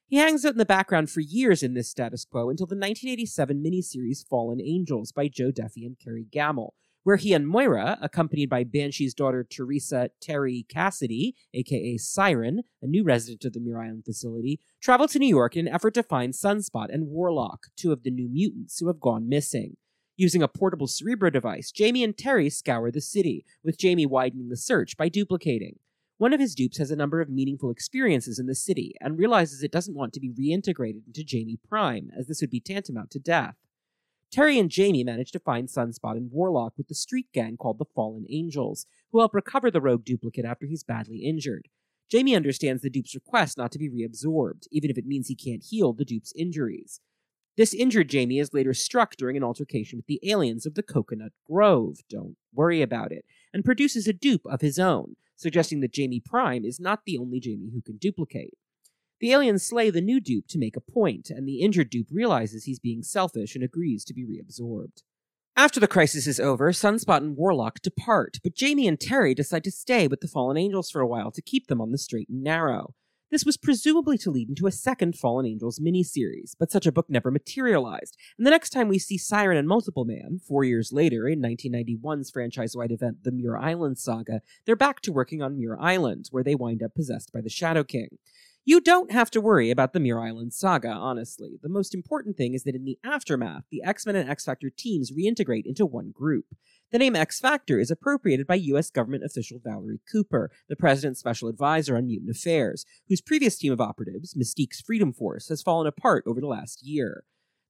He hangs out in the background for years in this status quo until the 1987 miniseries Fallen Angels by Jo Duffy and Kerry Gammill, where he and Moira, accompanied by Banshee's daughter Theresa Terry Cassidy, aka Siren, a new resident of the Muir Island facility, travel to New York in an effort to find Sunspot and Warlock, two of the new mutants who have gone missing. Using a portable Cerebro device, Jamie and Terry scour the city, with Jamie widening the search by duplicating. One of his dupes has a number of meaningful experiences in the city and realizes it doesn't want to be reintegrated into Jamie Prime, as this would be tantamount to death. Terry and Jamie manage to find Sunspot and Warlock with the street gang called the Fallen Angels, who help recover the rogue duplicate after he's badly injured. Jamie understands the dupe's request not to be reabsorbed, even if it means he can't heal the dupe's injuries. This injured Jamie is later struck during an altercation with the aliens of the Coconut Grove, don't worry about it, and produces a dupe of his own, suggesting that Jamie Prime is not the only Jamie who can duplicate. The aliens slay the new dupe to make a point, and the injured dupe realizes he's being selfish and agrees to be reabsorbed. After the crisis is over, Sunspot and Warlock depart, but Jamie and Terry decide to stay with the Fallen Angels for a while to keep them on the straight and narrow. This was presumably to lead into a second Fallen Angels miniseries, but such a book never materialized, and the next time we see Siren and Multiple Man, four years later in 1991's franchise wide event The Muir Island Saga, they're back to working on Muir Island, where they wind up possessed by the Shadow King. You don't have to worry about the Muir Island saga, honestly. The most important thing is that in the aftermath, the X Men and X Factor teams reintegrate into one group. The name X Factor is appropriated by U.S. government official Valerie Cooper, the president's special advisor on mutant affairs, whose previous team of operatives, Mystique's Freedom Force, has fallen apart over the last year.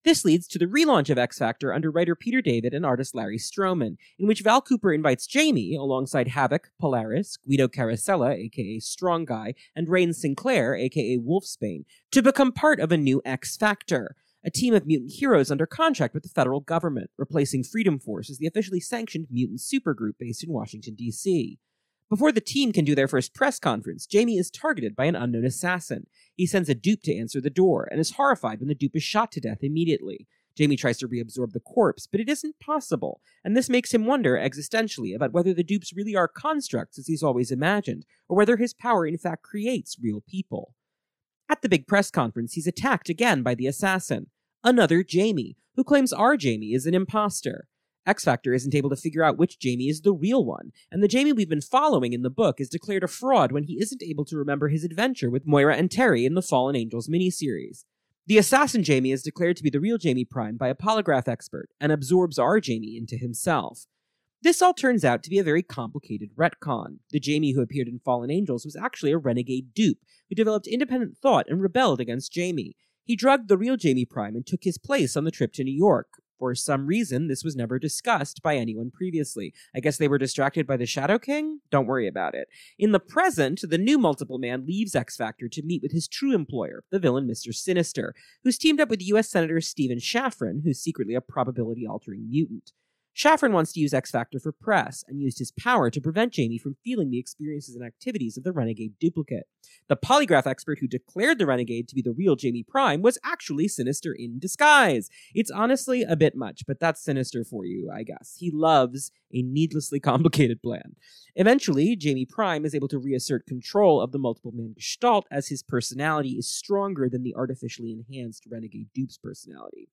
This leads to the relaunch of X Factor under writer Peter David and artist Larry Stroman, in which Val Cooper invites Jamie, alongside Havoc, Polaris, Guido Carosella, aka Strong Guy, and Rahne Sinclair, aka Wolfsbane, to become part of a new X Factor, a team of mutant heroes under contract with the federal government, replacing Freedom Force as the officially sanctioned mutant supergroup based in Washington, D.C. Before the team can do their first press conference, Jamie is targeted by an unknown assassin. He sends a dupe to answer the door and is horrified when the dupe is shot to death immediately. Jamie tries to reabsorb the corpse, but it isn't possible, and this makes him wonder existentially about whether the dupes really are constructs as he's always imagined, or whether his power in fact creates real people. At the big press conference, he's attacked again by the assassin, another Jamie, who claims our Jamie is an imposter. X Factor isn't able to figure out which Jamie is the real one, and the Jamie we've been following in the book is declared a fraud when he isn't able to remember his adventure with Moira and Terry in the Fallen Angels miniseries. The assassin Jamie is declared to be the real Jamie Prime by a polygraph expert and absorbs our Jamie into himself. This all turns out to be a very complicated retcon. The Jamie who appeared in Fallen Angels was actually a renegade dupe who developed independent thought and rebelled against Jamie. He drugged the real Jamie Prime and took his place on the trip to New York, for some reason, this was never discussed by anyone previously. I guess they were distracted by the Shadow King? Don't worry about it. In the present, the new Multiple Man leaves X Factor to meet with his true employer, the villain Mr. Sinister, who's teamed up with U.S. Senator Stephen Shaffran, who's secretly a probability altering mutant. Shaffran wants to use X Factor for press and used his power to prevent Jamie from feeling the experiences and activities of the renegade duplicate. The polygraph expert who declared the renegade to be the real Jamie Prime was actually Sinister in disguise. It's honestly a bit much, but that's Sinister for you, I guess. He loves a needlessly complicated plan. Eventually, Jamie Prime is able to reassert control of the multiple man gestalt as his personality is stronger than the artificially enhanced renegade dupe's personality.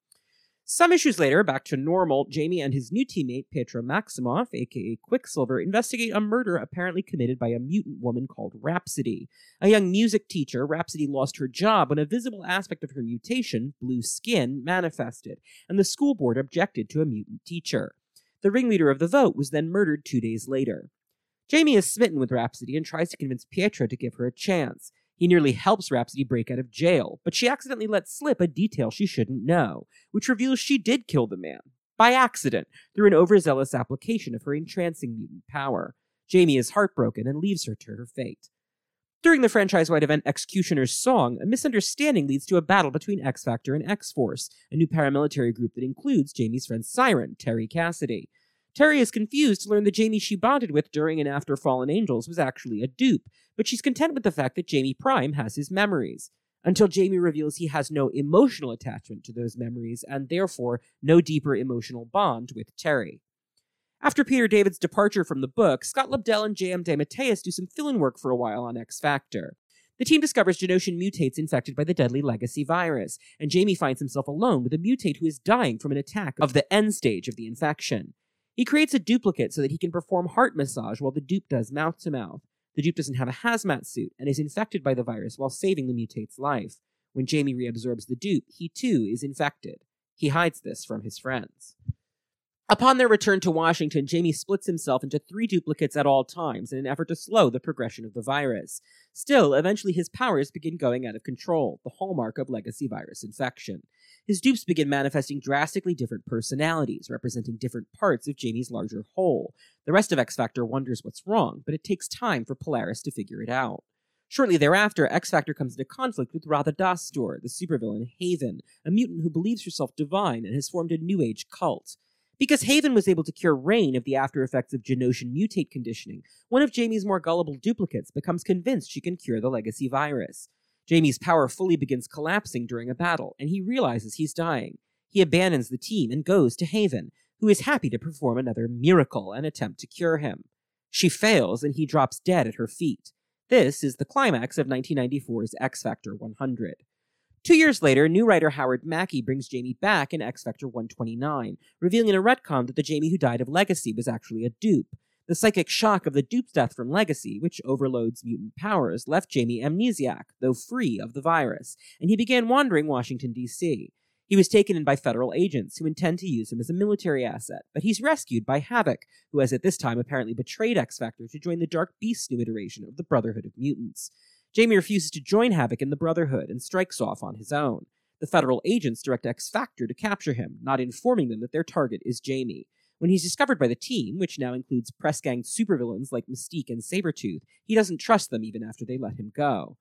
Some issues later, back to normal, Jamie and his new teammate, Pietro Maximoff, aka Quicksilver, investigate a murder apparently committed by a mutant woman called Rhapsody. A young music teacher, Rhapsody lost her job when a visible aspect of her mutation, blue skin, manifested, and the school board objected to a mutant teacher. The ringleader of the vote was then murdered two days later. Jamie is smitten with Rhapsody and tries to convince Pietro to give her a chance. He nearly helps Rhapsody break out of jail, but she accidentally lets slip a detail she shouldn't know, which reveals she did kill the man. By accident, through an overzealous application of her entrancing mutant power. Jamie is heartbroken and leaves her to her fate. During the franchise wide event Executioner's Song, a misunderstanding leads to a battle between X Factor and X Force, a new paramilitary group that includes Jamie's friend Siren, Terry Cassidy. Terry is confused to learn that Jamie she bonded with during and after Fallen Angels was actually a dupe, but she's content with the fact that Jamie Prime has his memories. Until Jamie reveals he has no emotional attachment to those memories and therefore no deeper emotional bond with Terry. After Peter David's departure from the book, Scott Lobdell and J.M. DeMatteis do some fill in work for a while on X Factor. The team discovers Genoshan mutates infected by the deadly legacy virus, and Jamie finds himself alone with a mutate who is dying from an attack of the end stage of the infection. He creates a duplicate so that he can perform heart massage while the dupe does mouth to mouth. The dupe doesn't have a hazmat suit and is infected by the virus while saving the mutate's life. When Jamie reabsorbs the dupe, he too is infected. He hides this from his friends. Upon their return to Washington, Jamie splits himself into three duplicates at all times in an effort to slow the progression of the virus. Still, eventually his powers begin going out of control, the hallmark of legacy virus infection. His dupes begin manifesting drastically different personalities, representing different parts of Jamie's larger whole. The rest of X Factor wonders what's wrong, but it takes time for Polaris to figure it out. Shortly thereafter, X Factor comes into conflict with Radha Dastur, the supervillain Haven, a mutant who believes herself divine and has formed a New Age cult. Because Haven was able to cure Rahne of the after effects of Genoshan mutate conditioning, one of Jamie's more gullible duplicates becomes convinced she can cure the legacy virus. Jamie's power fully begins collapsing during a battle, and he realizes he's dying. He abandons the team and goes to Haven, who is happy to perform another miracle and attempt to cure him. She fails, and he drops dead at her feet. This is the climax of 1994's X Factor 100. Two years later, new writer Howard Mackie brings Jamie back in X Factor 129, revealing in a retcon that the Jamie who died of Legacy was actually a dupe. The psychic shock of the dupe's death from Legacy, which overloads mutant powers, left Jamie amnesiac, though free of the virus, and he began wandering Washington, D.C. He was taken in by federal agents who intend to use him as a military asset, but he's rescued by Havoc, who has at this time apparently betrayed X Factor to join the Dark Beast's new iteration of the Brotherhood of Mutants. Jamie refuses to join Havoc in the Brotherhood and strikes off on his own. The federal agents direct X Factor to capture him, not informing them that their target is Jamie. When he's discovered by the team, which now includes press gang supervillains like Mystique and Sabretooth, he doesn't trust them even after they let him go.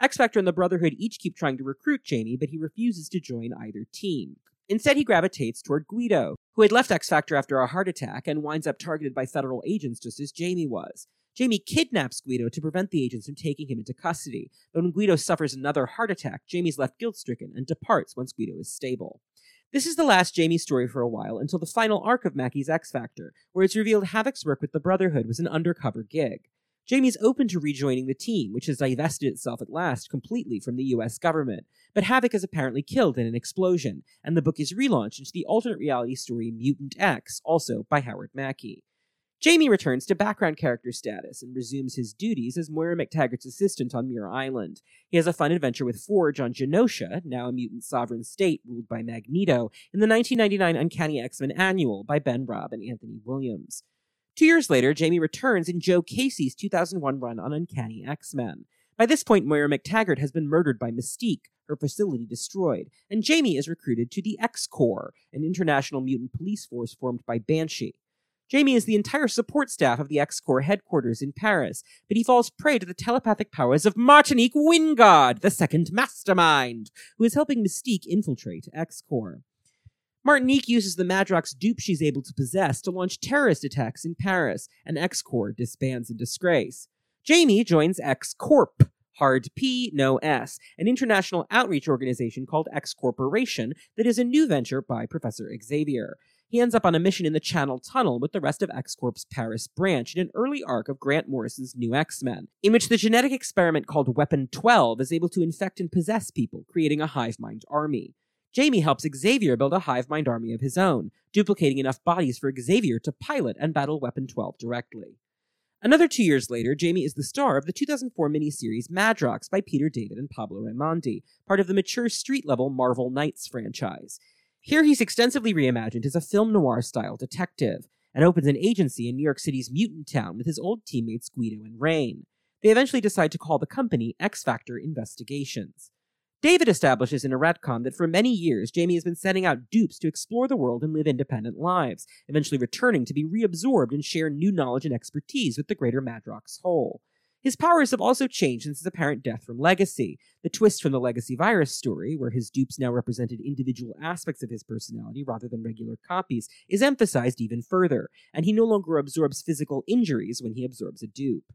X Factor and the Brotherhood each keep trying to recruit Jamie, but he refuses to join either team. Instead, he gravitates toward Guido, who had left X Factor after a heart attack and winds up targeted by federal agents just as Jamie was. Jamie kidnaps Guido to prevent the agents from taking him into custody, but when Guido suffers another heart attack, Jamie's left guilt stricken and departs once Guido is stable. This is the last Jamie story for a while until the final arc of Mackie's X Factor, where it's revealed Havoc's work with the Brotherhood was an undercover gig. Jamie's open to rejoining the team, which has divested itself at last completely from the US government, but Havoc is apparently killed in an explosion, and the book is relaunched into the alternate reality story Mutant X, also by Howard Mackie. Jamie returns to background character status and resumes his duties as Moira McTaggart's assistant on Muir Island. He has a fun adventure with Forge on Genosha, now a mutant sovereign state ruled by Magneto, in the 1999 Uncanny X-Men Annual by Ben Raab and Anthony Williams. Two years later, Jamie returns in Joe Casey's 2001 run on Uncanny X-Men. By this point, Moira McTaggart has been murdered by Mystique, her facility destroyed, and Jamie is recruited to the X Corps, an international mutant police force formed by Banshee. Jamie is the entire support staff of the X Corps headquarters in Paris, but he falls prey to the telepathic powers of Martinique Wyngarde, the second mastermind, who is helping Mystique infiltrate X Corps. Martinique uses the Madrox dupe she's able to possess to launch terrorist attacks in Paris, and X Corps disbands in disgrace. Jamie joins X Corp, hard P, no S, an international outreach organization called X Corporation that is a new venture by Professor Xavier he ends up on a mission in the Channel Tunnel with the rest of X Corp's Paris branch in an early arc of Grant Morrison's New X Men, in which the genetic experiment called Weapon 12 is able to infect and possess people, creating a hive mind army. Jamie helps Xavier build a hive mind army of his own, duplicating enough bodies for Xavier to pilot and battle Weapon 12 directly. Another two years later, Jamie is the star of the 2004 miniseries Madrox by Peter David and Pablo Raimondi, part of the mature street level Marvel Knights franchise. Here he's extensively reimagined as a film noir style detective and opens an agency in New York City's mutant town with his old teammates Guido and Rahne. They eventually decide to call the company X Factor Investigations. David establishes in a retcon that for many years Jamie has been sending out dupes to explore the world and live independent lives, eventually returning to be reabsorbed and share new knowledge and expertise with the greater Madrox whole. His powers have also changed since his apparent death from Legacy. The twist from the Legacy virus story, where his dupes now represented individual aspects of his personality rather than regular copies, is emphasized even further, and he no longer absorbs physical injuries when he absorbs a dupe.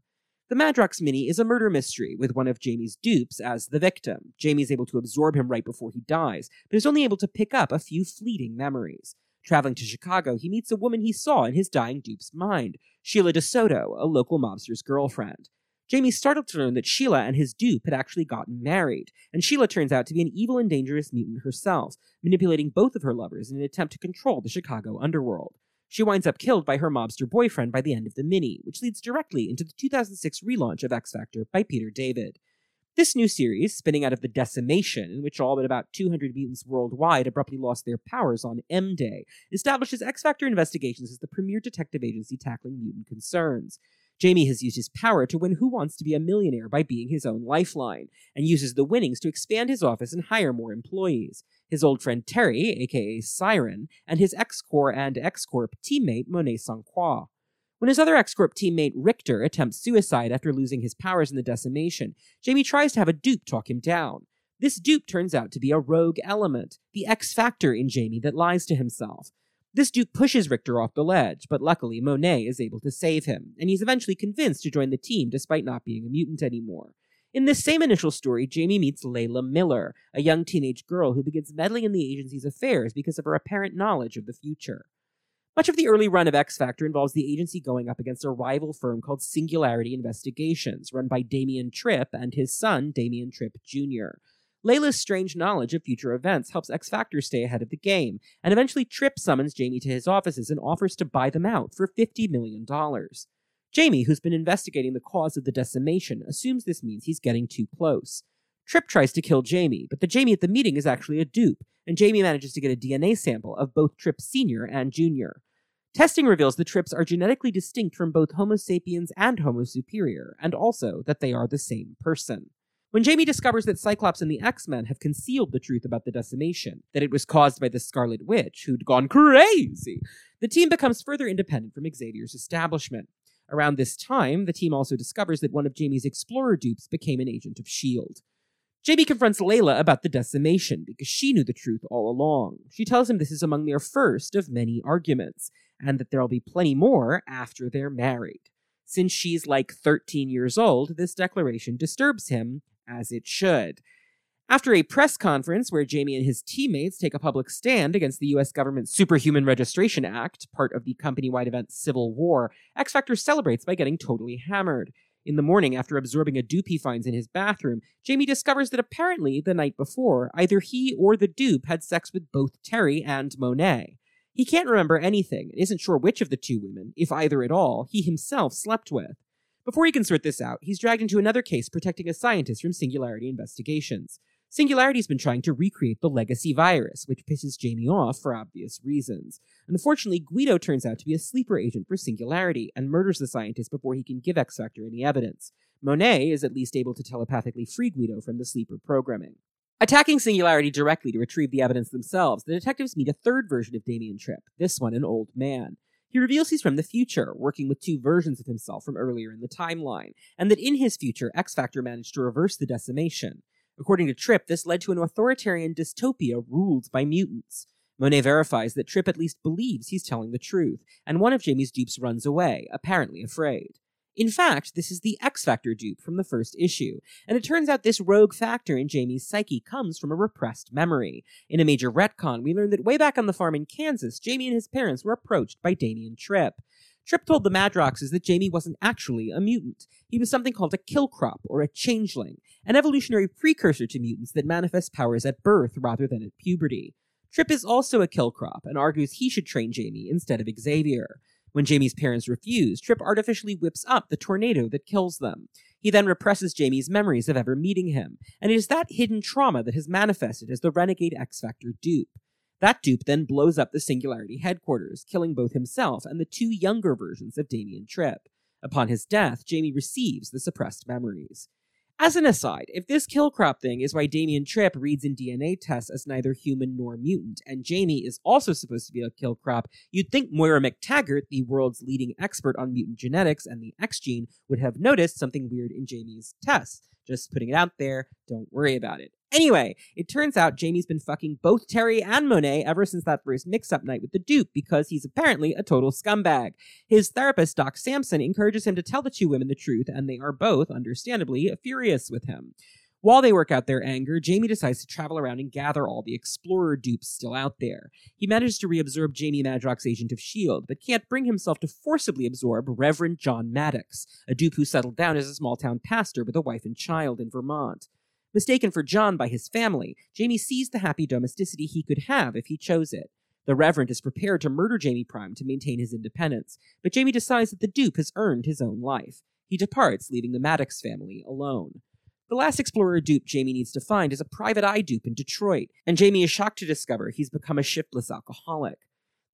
The Madrox Mini is a murder mystery, with one of Jamie's dupes as the victim. Jamie is able to absorb him right before he dies, but is only able to pick up a few fleeting memories. Traveling to Chicago, he meets a woman he saw in his dying dupe's mind, Sheila DeSoto, a local mobster's girlfriend. Jamie's startled to learn that Sheila and his dupe had actually gotten married, and Sheila turns out to be an evil and dangerous mutant herself, manipulating both of her lovers in an attempt to control the Chicago underworld. She winds up killed by her mobster boyfriend by the end of the mini, which leads directly into the 2006 relaunch of X Factor by Peter David. This new series, spinning out of the decimation, in which all but about 200 mutants worldwide abruptly lost their powers on M Day, establishes X Factor Investigations as the premier detective agency tackling mutant concerns. Jamie has used his power to win Who Wants to Be a Millionaire by being his own lifeline, and uses the winnings to expand his office and hire more employees. His old friend Terry, aka Siren, and his X Corps and X Corp teammate Monet. Croix. When his other X Corp teammate Richter attempts suicide after losing his powers in the decimation, Jamie tries to have a dupe talk him down. This dupe turns out to be a rogue element, the X factor in Jamie that lies to himself. This duke pushes Richter off the ledge, but luckily Monet is able to save him, and he's eventually convinced to join the team despite not being a mutant anymore. In this same initial story, Jamie meets Layla Miller, a young teenage girl who begins meddling in the agency's affairs because of her apparent knowledge of the future. Much of the early run of X Factor involves the agency going up against a rival firm called Singularity Investigations, run by Damian Tryp and his son, Damian Tryp Jr. Layla's strange knowledge of future events helps X Factor stay ahead of the game, and eventually Tryp summons Jamie to his offices and offers to buy them out for $50 million. Jamie, who's been investigating the cause of the decimation, assumes this means he's getting too close. Tryp tries to kill Jamie, but the Jamie at the meeting is actually a dupe, and Jamie manages to get a DNA sample of both Tryp Sr. and Jr. Testing reveals the Tryps are genetically distinct from both Homo sapiens and Homo superior, and also that they are the same person. When Jamie discovers that Cyclops and the X Men have concealed the truth about the decimation, that it was caused by the Scarlet Witch, who'd gone crazy, the team becomes further independent from Xavier's establishment. Around this time, the team also discovers that one of Jamie's Explorer dupes became an agent of S.H.I.E.L.D. Jamie confronts Layla about the decimation because she knew the truth all along. She tells him this is among their first of many arguments, and that there'll be plenty more after they're married. Since she's like 13 years old, this declaration disturbs him, as it should. After a press conference where Jamie and his teammates take a public stand against the US government's Superhuman Registration Act, part of the company wide event Civil War, X Factor celebrates by getting totally hammered. In the morning, after absorbing a dupe he finds in his bathroom, Jamie discovers that apparently, the night before, either he or the dupe had sex with both Terry and Monet. He can't remember anything and isn't sure which of the two women, if either at all, he himself slept with. Before he can sort this out, he's dragged into another case protecting a scientist from Singularity Investigations. Singularity's been trying to recreate the legacy virus, which pisses Jamie off for obvious reasons. Unfortunately, Guido turns out to be a sleeper agent for Singularity and murders the scientist before he can give X Factor any evidence. Monet is at least able to telepathically free Guido from the sleeper programming. Attacking Singularity directly to retrieve the evidence themselves, the detectives meet a third version of Damian Tryp, this one an old man. He reveals he's from the future, working with two versions of himself from earlier in the timeline, and that in his future, X Factor managed to reverse the decimation. According to Tryp, this led to an authoritarian dystopia ruled by mutants. Monet verifies that Tryp at least believes he's telling the truth, and one of Jamie's dupes runs away, apparently afraid. In fact, this is the X Factor dupe from the first issue, and it turns out this rogue factor in Jamie's psyche comes from a repressed memory. In a major retcon, we learn that way back on the farm in Kansas, Jamie and his parents were approached by Damian Tryp. Tryp told the Madroxes that Jamie wasn't actually a mutant. He was something called a kill crop, or a changeling, an evolutionary precursor to mutants that manifest powers at birth rather than at puberty. Tryp is also a kill crop and argues he should train Jamie instead of Xavier. When Jamie's parents refuse, Tryp artificially whips up the tornado that kills them. He then represses Jamie's memories of ever meeting him, and it is that hidden trauma that has manifested as the renegade X Factor dupe. That dupe then blows up the Singularity headquarters, killing both himself and the two younger versions of Damian Tryp. Upon his death, Jamie receives the suppressed memories. As an aside, if this kill crop thing is why Damian Tryp reads in DNA tests as neither human nor mutant, and Jamie is also supposed to be a kill crop, you'd think Moira MacTaggert, the world's leading expert on mutant genetics and the X gene, would have noticed something weird in Jamie's tests. Just putting it out there, don't worry about it. Anyway, it turns out Jamie's been fucking both Terry and Monet ever since that first mix up night with the Duke because he's apparently a total scumbag. His therapist, Doc Samson, encourages him to tell the two women the truth, and they are both, understandably, furious with him. While they work out their anger, Jamie decides to travel around and gather all the Explorer dupes still out there. He manages to reabsorb Jamie Madrox, agent of S.H.I.E.L.D., but can't bring himself to forcibly absorb Reverend John Maddox, a dupe who settled down as a small town pastor with a wife and child in Vermont. Mistaken for John by his family, Jamie sees the happy domesticity he could have if he chose it. The Reverend is prepared to murder Jamie Prime to maintain his independence, but Jamie decides that the dupe has earned his own life. He departs, leaving the Maddox family alone. The last Explorer dupe Jamie needs to find is a private eye dupe in Detroit, and Jamie is shocked to discover he's become a shiftless alcoholic.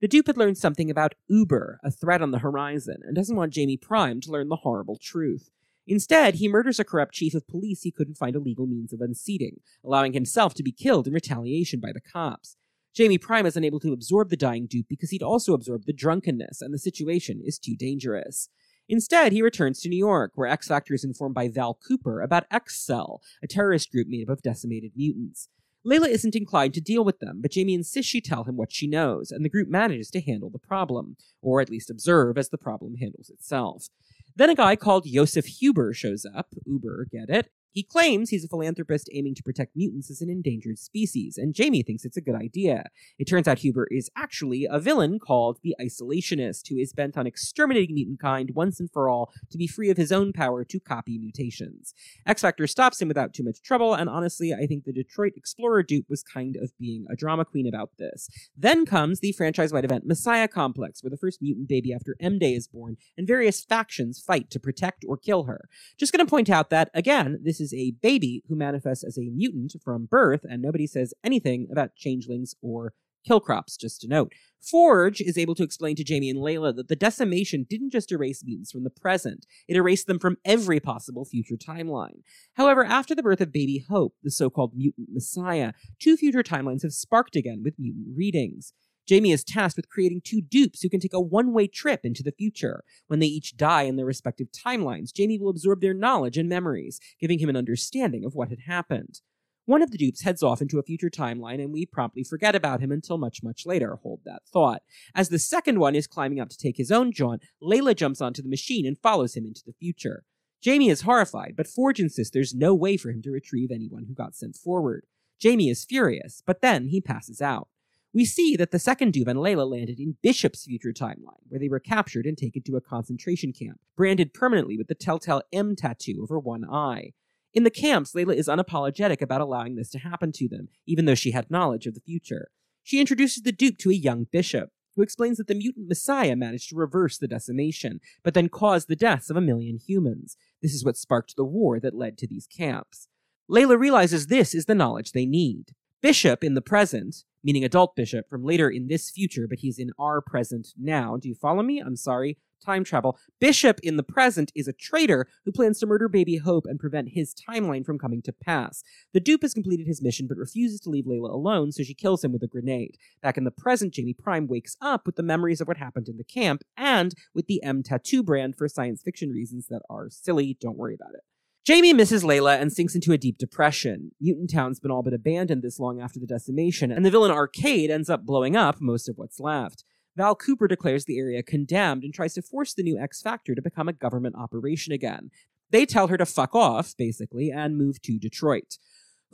The dupe had learned something about Uber, a threat on the horizon, and doesn't want Jamie Prime to learn the horrible truth. Instead, he murders a corrupt chief of police he couldn't find a legal means of unseating, allowing himself to be killed in retaliation by the cops. Jamie Prime is unable to absorb the dying dupe because he'd also absorbed the drunkenness, and the situation is too dangerous. Instead, he returns to New York, where X Factor is informed by Val Cooper about X Cell, a terrorist group made up of decimated mutants. Layla isn't inclined to deal with them, but Jamie insists she tell him what she knows, and the group manages to handle the problem, or at least observe as the problem handles itself. Then a guy called Josef Huber shows up. Uber, get it? He claims he's a philanthropist aiming to protect mutants as an endangered species, and Jamie thinks it's a good idea. It turns out Huber is actually a villain called the Isolationist, who is bent on exterminating mutant kind once and for all to be free of his own power to copy mutations. X Factor stops him without too much trouble, and honestly, I think the Detroit Explorer dupe was kind of being a drama queen about this. Then comes the franchise wide event Messiah Complex, where the first mutant baby after M Day is born, and various factions fight to protect or kill her. Just gonna point out that, again, this is a baby who manifests as a mutant from birth, and nobody says anything about changelings or killcrops, just to note. Forge is able to explain to Jamie and Layla that the decimation didn't just erase mutants from the present, it erased them from every possible future timeline. However, after the birth of baby Hope, the so called mutant messiah, two future timelines have sparked again with mutant readings. Jamie is tasked with creating two dupes who can take a one way trip into the future. When they each die in their respective timelines, Jamie will absorb their knowledge and memories, giving him an understanding of what had happened. One of the dupes heads off into a future timeline, and we promptly forget about him until much, much later. Hold that thought. As the second one is climbing up to take his own jaunt, Layla jumps onto the machine and follows him into the future. Jamie is horrified, but Forge insists there's no way for him to retrieve anyone who got sent forward. Jamie is furious, but then he passes out. We see that the second dupe and Layla landed in Bishop's future timeline, where they were captured and taken to a concentration camp, branded permanently with the telltale M tattoo over one eye. In the camps, Layla is unapologetic about allowing this to happen to them, even though she had knowledge of the future. She introduces the Duke to a young bishop, who explains that the mutant messiah managed to reverse the decimation, but then caused the deaths of a million humans. This is what sparked the war that led to these camps. Layla realizes this is the knowledge they need. Bishop, in the present, meaning adult Bishop, from later in this future, but he's in our present now. Do you follow me? I'm sorry. Time travel. Bishop in the present is a traitor who plans to murder baby Hope and prevent his timeline from coming to pass. The dupe has completed his mission but refuses to leave Layla alone, so she kills him with a grenade. Back in the present, Jamie Prime wakes up with the memories of what happened in the camp and with the M tattoo brand for science fiction reasons that are silly. Don't worry about it. Jamie misses Layla and sinks into a deep depression. Mutant Town's been all but abandoned this long after the decimation, and the villain Arcade ends up blowing up most of what's left. Val Cooper declares the area condemned and tries to force the new X Factor to become a government operation again. They tell her to fuck off, basically, and move to Detroit.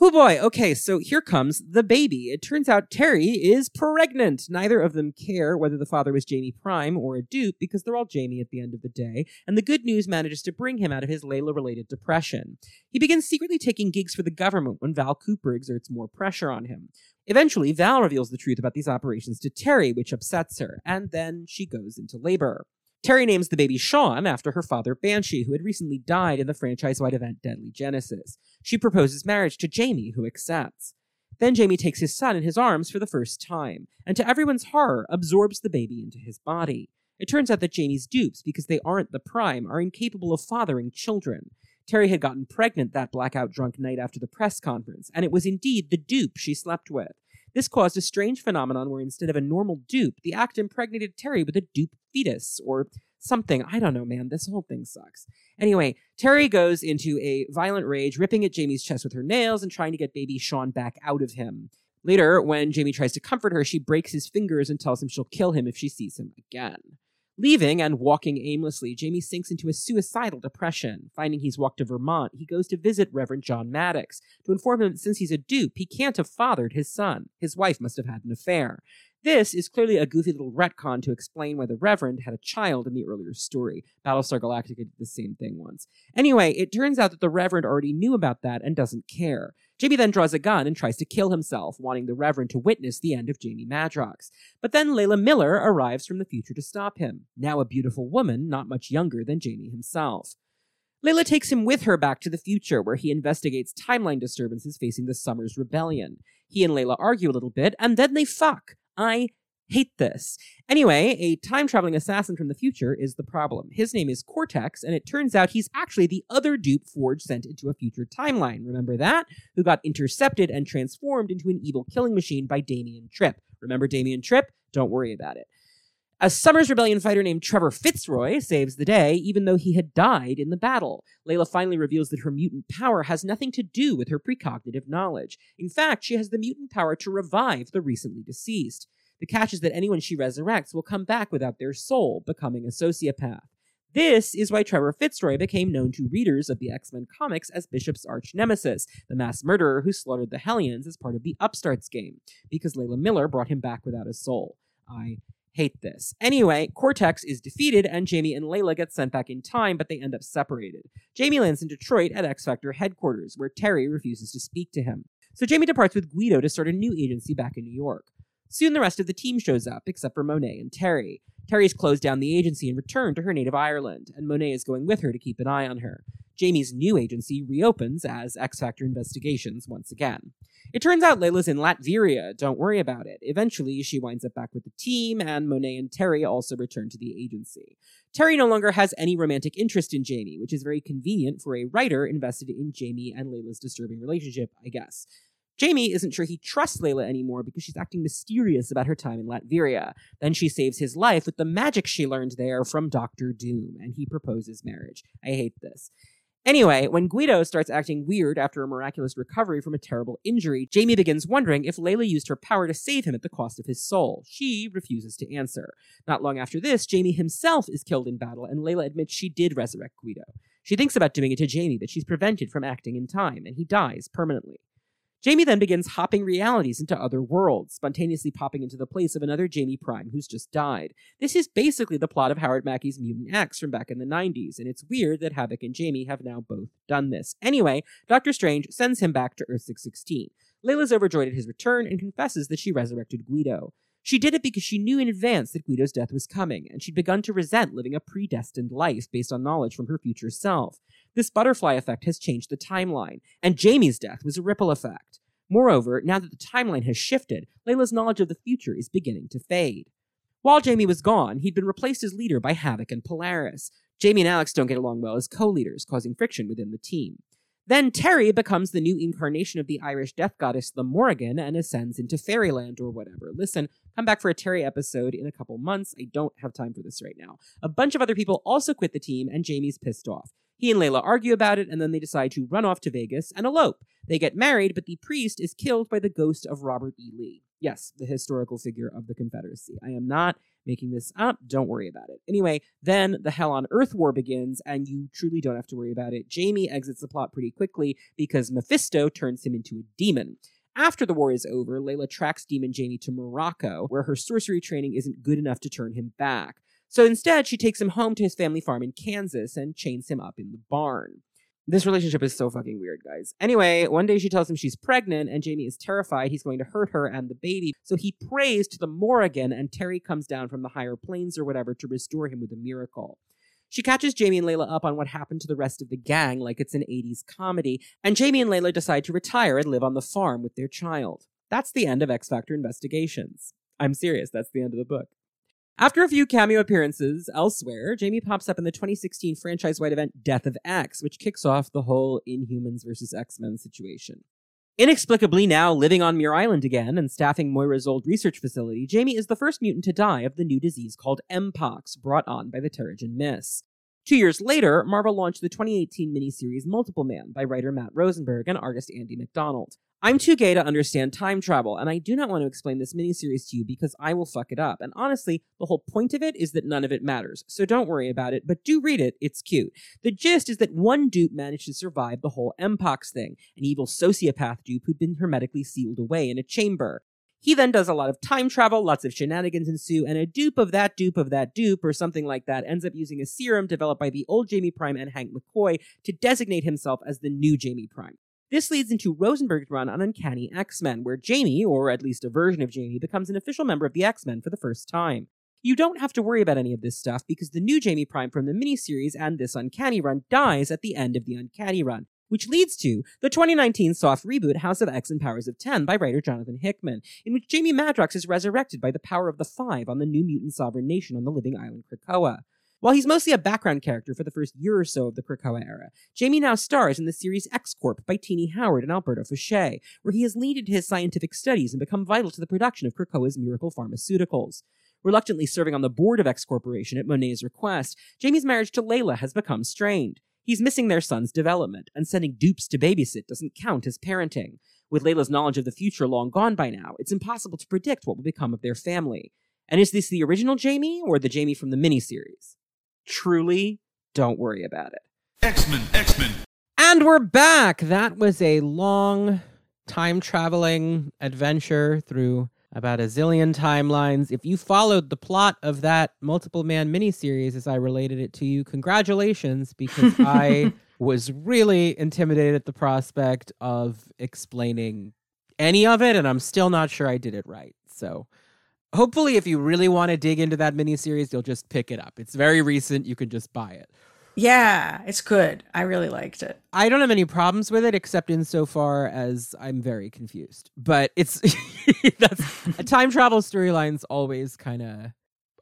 Oh boy, okay, so here comes the baby. It turns out Terry is pregnant. Neither of them care whether the father was Jamie Prime or a dupe because they're all Jamie at the end of the day, and the good news manages to bring him out of his Layla related depression. He begins secretly taking gigs for the government when Val Cooper exerts more pressure on him. Eventually, Val reveals the truth about these operations to Terry, which upsets her, and then she goes into labor. Terry names the baby Sean after her father Banshee, who had recently died in the franchise wide event Deadly Genesis. She proposes marriage to Jamie, who accepts. Then Jamie takes his son in his arms for the first time, and to everyone's horror, absorbs the baby into his body. It turns out that Jamie's dupes, because they aren't the prime, are incapable of fathering children. Terry had gotten pregnant that blackout drunk night after the press conference, and it was indeed the dupe she slept with. This caused a strange phenomenon where instead of a normal dupe, the act impregnated Terry with a dupe fetus or something. I don't know, man. This whole thing sucks. Anyway, Terry goes into a violent rage, ripping at Jamie's chest with her nails and trying to get baby Sean back out of him. Later, when Jamie tries to comfort her, she breaks his fingers and tells him she'll kill him if she sees him again. Leaving and walking aimlessly, Jamie sinks into a suicidal depression. Finding he's walked to Vermont, he goes to visit Reverend John Maddox to inform him that since he's a dupe, he can't have fathered his son. His wife must have had an affair. This is clearly a goofy little retcon to explain why the Reverend had a child in the earlier story. Battlestar Galactica did the same thing once. Anyway, it turns out that the Reverend already knew about that and doesn't care. Jamie then draws a gun and tries to kill himself, wanting the Reverend to witness the end of Jamie Madrox. But then Layla Miller arrives from the future to stop him, now a beautiful woman, not much younger than Jamie himself. Layla takes him with her back to the future, where he investigates timeline disturbances facing the Summers Rebellion. He and Layla argue a little bit, and then they fuck. I hate this. Anyway, a time traveling assassin from the future is the problem. His name is Cortex, and it turns out he's actually the other dupe Forge sent into a future timeline. Remember that? Who got intercepted and transformed into an evil killing machine by Damian Tryp. Remember Damian Tryp? Don't worry about it. A Summers Rebellion fighter named Trevor Fitzroy saves the day, even though he had died in the battle. Layla finally reveals that her mutant power has nothing to do with her precognitive knowledge. In fact, she has the mutant power to revive the recently deceased. The catch is that anyone she resurrects will come back without their soul, becoming a sociopath. This is why Trevor Fitzroy became known to readers of the X Men comics as Bishop's arch nemesis, the mass murderer who slaughtered the Hellions as part of the Upstarts game, because Layla Miller brought him back without a soul. I hate this. Anyway, Cortex is defeated and Jamie and Layla get sent back in time, but they end up separated. Jamie lands in Detroit at X Factor headquarters, where Terry refuses to speak to him. So Jamie departs with Guido to start a new agency back in New York. Soon the rest of the team shows up, except for Monet and Terry. Terry's closed down the agency and returned to her native Ireland, and Monet is going with her to keep an eye on her. Jamie's new agency reopens as X Factor Investigations once again. It turns out Layla's in Latveria, don't worry about it. Eventually, she winds up back with the team, and Monet and Terry also return to the agency. Terry no longer has any romantic interest in Jamie, which is very convenient for a writer invested in Jamie and Layla's disturbing relationship, I guess. Jamie isn't sure he trusts Layla anymore because she's acting mysterious about her time in Latveria. Then she saves his life with the magic she learned there from Doctor Doom, and he proposes marriage. I hate this. Anyway, when Guido starts acting weird after a miraculous recovery from a terrible injury, Jamie begins wondering if Layla used her power to save him at the cost of his soul. She refuses to answer. Not long after this, Jamie himself is killed in battle, and Layla admits she did resurrect Guido. She thinks about doing it to Jamie, but she's prevented from acting in time, and he dies permanently. Jamie then begins hopping realities into other worlds, spontaneously popping into the place of another Jamie Prime who's just died. This is basically the plot of Howard Mackie's Mutant X from back in the 90s, and it's weird that Havoc and Jamie have now both done this. Anyway, Doctor Strange sends him back to Earth 616. Layla's overjoyed at his return and confesses that she resurrected Guido. She did it because she knew in advance that Guido's death was coming, and she'd begun to resent living a predestined life based on knowledge from her future self. This butterfly effect has changed the timeline, and Jamie's death was a ripple effect. Moreover, now that the timeline has shifted, Layla's knowledge of the future is beginning to fade. While Jamie was gone, he'd been replaced as leader by Havoc and Polaris. Jamie and Alex don't get along well as co leaders, causing friction within the team. Then Terry becomes the new incarnation of the Irish death goddess, the Morrigan, and ascends into fairyland or whatever. Listen, come back for a Terry episode in a couple months. I don't have time for this right now. A bunch of other people also quit the team, and Jamie's pissed off. He and Layla argue about it, and then they decide to run off to Vegas and elope. They get married, but the priest is killed by the ghost of Robert E. Lee. Yes, the historical figure of the Confederacy. I am not making this up. Don't worry about it. Anyway, then the Hell on Earth war begins, and you truly don't have to worry about it. Jamie exits the plot pretty quickly because Mephisto turns him into a demon. After the war is over, Layla tracks Demon Jamie to Morocco, where her sorcery training isn't good enough to turn him back. So instead, she takes him home to his family farm in Kansas and chains him up in the barn. This relationship is so fucking weird, guys. Anyway, one day she tells him she's pregnant, and Jamie is terrified he's going to hurt her and the baby. So he prays to the Morrigan, and Terry comes down from the higher planes or whatever to restore him with a miracle. She catches Jamie and Layla up on what happened to the rest of the gang, like it's an 80s comedy, and Jamie and Layla decide to retire and live on the farm with their child. That's the end of X Factor Investigations. I'm serious, that's the end of the book. After a few cameo appearances elsewhere, Jamie pops up in the 2016 franchise wide event Death of X, which kicks off the whole Inhumans versus X Men situation. Inexplicably now living on Muir Island again and staffing Moira's old research facility, Jamie is the first mutant to die of the new disease called Mpox, brought on by the Terrigen Mist. Two years later, Marvel launched the 2018 miniseries Multiple Man by writer Matt Rosenberg and artist Andy MacDonald. I'm too gay to understand time travel, and I do not want to explain this miniseries to you because I will fuck it up. And honestly, the whole point of it is that none of it matters, so don't worry about it, but do read it, it's cute. The gist is that one dupe managed to survive the whole Mpox thing, an evil sociopath dupe who'd been hermetically sealed away in a chamber. He then does a lot of time travel, lots of shenanigans ensue, and a dupe of that dupe of that dupe, or something like that, ends up using a serum developed by the old Jamie Prime and Hank McCoy to designate himself as the new Jamie Prime. This leads into Rosenberg's run on Uncanny X Men, where Jamie, or at least a version of Jamie, becomes an official member of the X Men for the first time. You don't have to worry about any of this stuff because the new Jamie Prime from the miniseries and this Uncanny run dies at the end of the Uncanny run, which leads to the 2019 soft reboot House of X and Powers of 10 by writer Jonathan Hickman, in which Jamie Madrox is resurrected by the power of the Five on the new mutant sovereign nation on the living island Krakoa. While he's mostly a background character for the first year or so of the Krakoa era, Jamie now stars in the series X Corp by Tini Howard and Alberto Foche, where he has leaded his scientific studies and become vital to the production of Krakoa's miracle pharmaceuticals. Reluctantly serving on the board of X Corporation at Monet's request, Jamie's marriage to Layla has become strained. He's missing their son's development, and sending dupes to babysit doesn't count as parenting. With Layla's knowledge of the future long gone by now, it's impossible to predict what will become of their family. And is this the original Jamie or the Jamie from the miniseries? Truly, don't worry about it. X-Men, X-Men. And we're back. That was a long time traveling adventure through about a zillion timelines. If you followed the plot of that multiple man miniseries as I related it to you, congratulations, because I was really intimidated at the prospect of explaining any of it, and I'm still not sure I did it right. So hopefully, if you really want to dig into that miniseries, you'll just pick it up. It's very recent, you can just buy it. Yeah, it's good. I really liked it. I don't have any problems with it except insofar as I'm very confused. But it's that's time travel storylines always kind of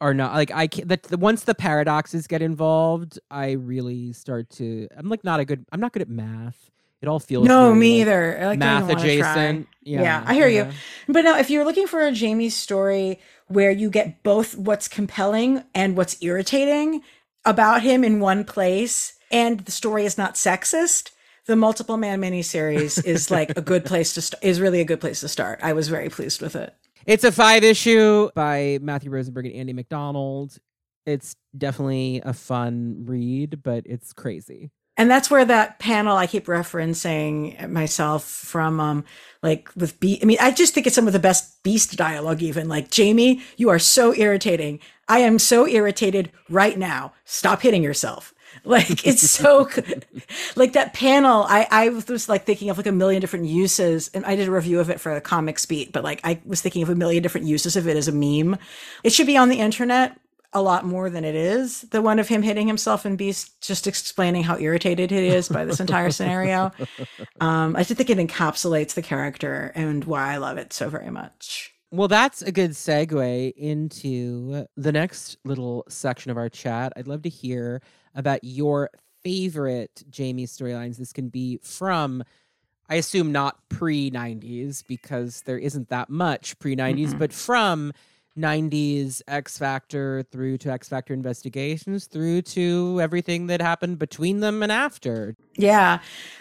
are not like I can't. The, the, once the paradoxes get involved, I really start to. I'm like not a good. I'm not good at math. It all feels no, very, me like, either. Like math adjacent. Yeah, Yeah, I hear you. But now if you're looking for a Jamie story where you get both what's compelling and what's irritating about him in one place, and the story is not sexist, the multiple man miniseries is like a good place to start. Is really a good place to start. I was very pleased with it. It's a five issue by Matthew Rosenberg and Andy MacDonald. It's definitely a fun read, but it's crazy. And that's where that panel I keep referencing myself from, um, like with Be. I mean, I just think it's some of the best Beast dialogue. Even like Jamie, you are so irritating. I am so irritated right now. Stop hitting yourself. Like it's so good. like that panel. I I was like thinking of like a million different uses, and I did a review of it for a comics beat. But like I was thinking of a million different uses of it as a meme. It should be on the internet a lot more than it is. The one of him hitting himself and Beast, just explaining how irritated he is by this entire scenario. Um, I just think it encapsulates the character and why I love it so very much. Well, that's a good segue into the next little section of our chat. I'd love to hear about your favorite Jamie storylines. This can be from, I assume, not pre 90s because there isn't that much pre 90s, Mhm. but from 90s X Factor through to X Factor investigations through to everything that happened between them and after. Yeah.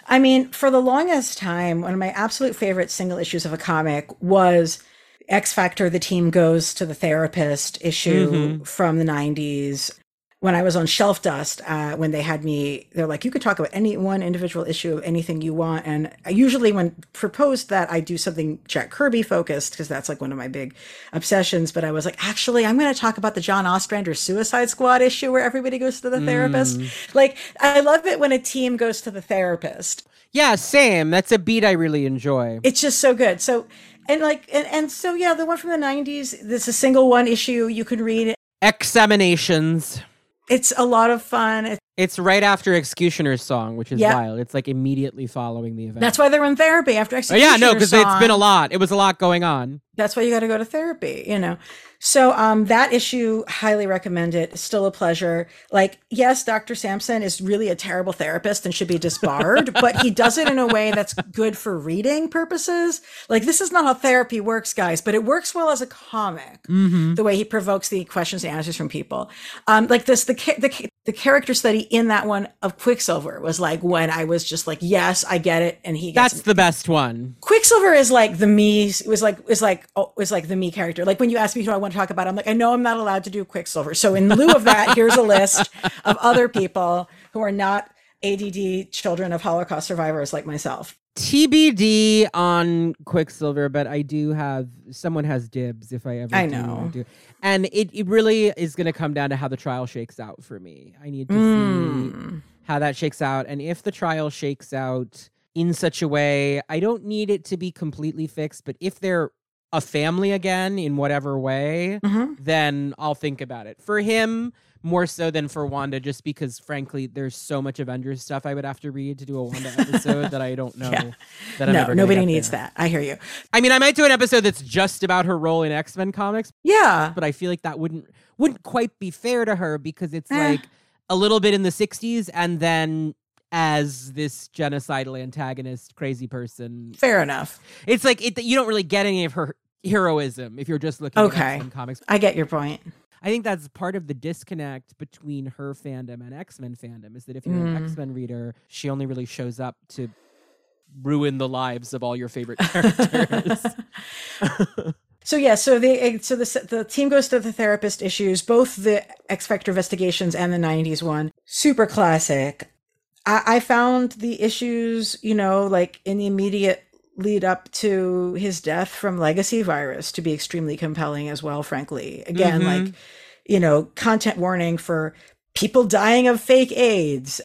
I mean, for the longest time, one of my absolute favorite single issues of a comic was X Factor, the team goes to the therapist issue Mhm. from the 90s. When I was on Shelfdust, uh, when they had me, they're like, you could talk about any one individual issue of anything you want. And I usually, when proposed that, I do something Jack Kirby focused because that's like one of my big obsessions. But I was like, actually, I'm going to talk about the John Ostrander Suicide Squad issue where everybody goes to the therapist. Like, I love it when a team goes to the therapist. Yeah, same. That's a beat I really enjoy. It's just so good. So, and like, and, and so, yeah, the one from the 90s, this is a single one issue. You can read. Examinations. It's a lot of fun. It- It's right after X-Cutioner's Song, which is Yeah. wild. It's like immediately following the event. that's why they're in therapy after Oh, execution. yeah, no, because it's been a lot. It was a lot going on. That's why you got to go to therapy, you know. So um that issue highly recommend it. It's still a pleasure. Like yes, Dr. Samson is really a terrible therapist and should be disbarred, but he does it in a way that's good for reading purposes. Like this is not how therapy works, guys, but it works well as a comic. Mm-hmm. The way he provokes the questions and answers from people. Um like this the ca- the ca- the character study in that one of Quicksilver was like when I was just like, yes, I get it and he gets That's the best one. Quicksilver is like the me was like is like oh, is like the me character. Like when you ask me who I want to talk about, I'm like I know I'm not allowed to do Quicksilver. So in lieu of that, here's a list of other people who are not ADD children of Holocaust survivors like myself. TBD on Quicksilver, but I do have someone has dibs if I ever I do, know. do. And it, it really is going to come down to how the trial shakes out for me. I need to see Mm. how that shakes out. And if the trial shakes out in such a way, I don't need it to be completely fixed, but if they're a family again in whatever way, Mhm. then I'll think about it. For him, more so than for Wanda, just because frankly, there's so much Avengers stuff I would have to read to do a Wanda episode that I don't know Yeah. that I'm No, nobody needs there. that. I hear you. I mean, I might do an episode that's just about her role in X Men comics, Yeah. but I feel like that wouldn't wouldn't quite be fair to her because it's Eh. like a little bit in the '60s and then as this genocidal antagonist, crazy person. Fair enough. It's like it, you don't really get any of her heroism if you're just looking Okay. at X-Men comics. I get your point. I think that's part of the disconnect between her fandom and X Men fandom is that if you're an Mm. X Men reader, she only really shows up to ruin the lives of all your favorite characters. So yeah, so the so the the team goes to the therapist issues, both the X Factor investigations and the '90s one. Super classic. I, I found the issues, you know, like in the immediate lead up to his death from legacy virus to be extremely compelling as well. Frankly, again, Mhm. like you know, content warning for people dying of fake AIDS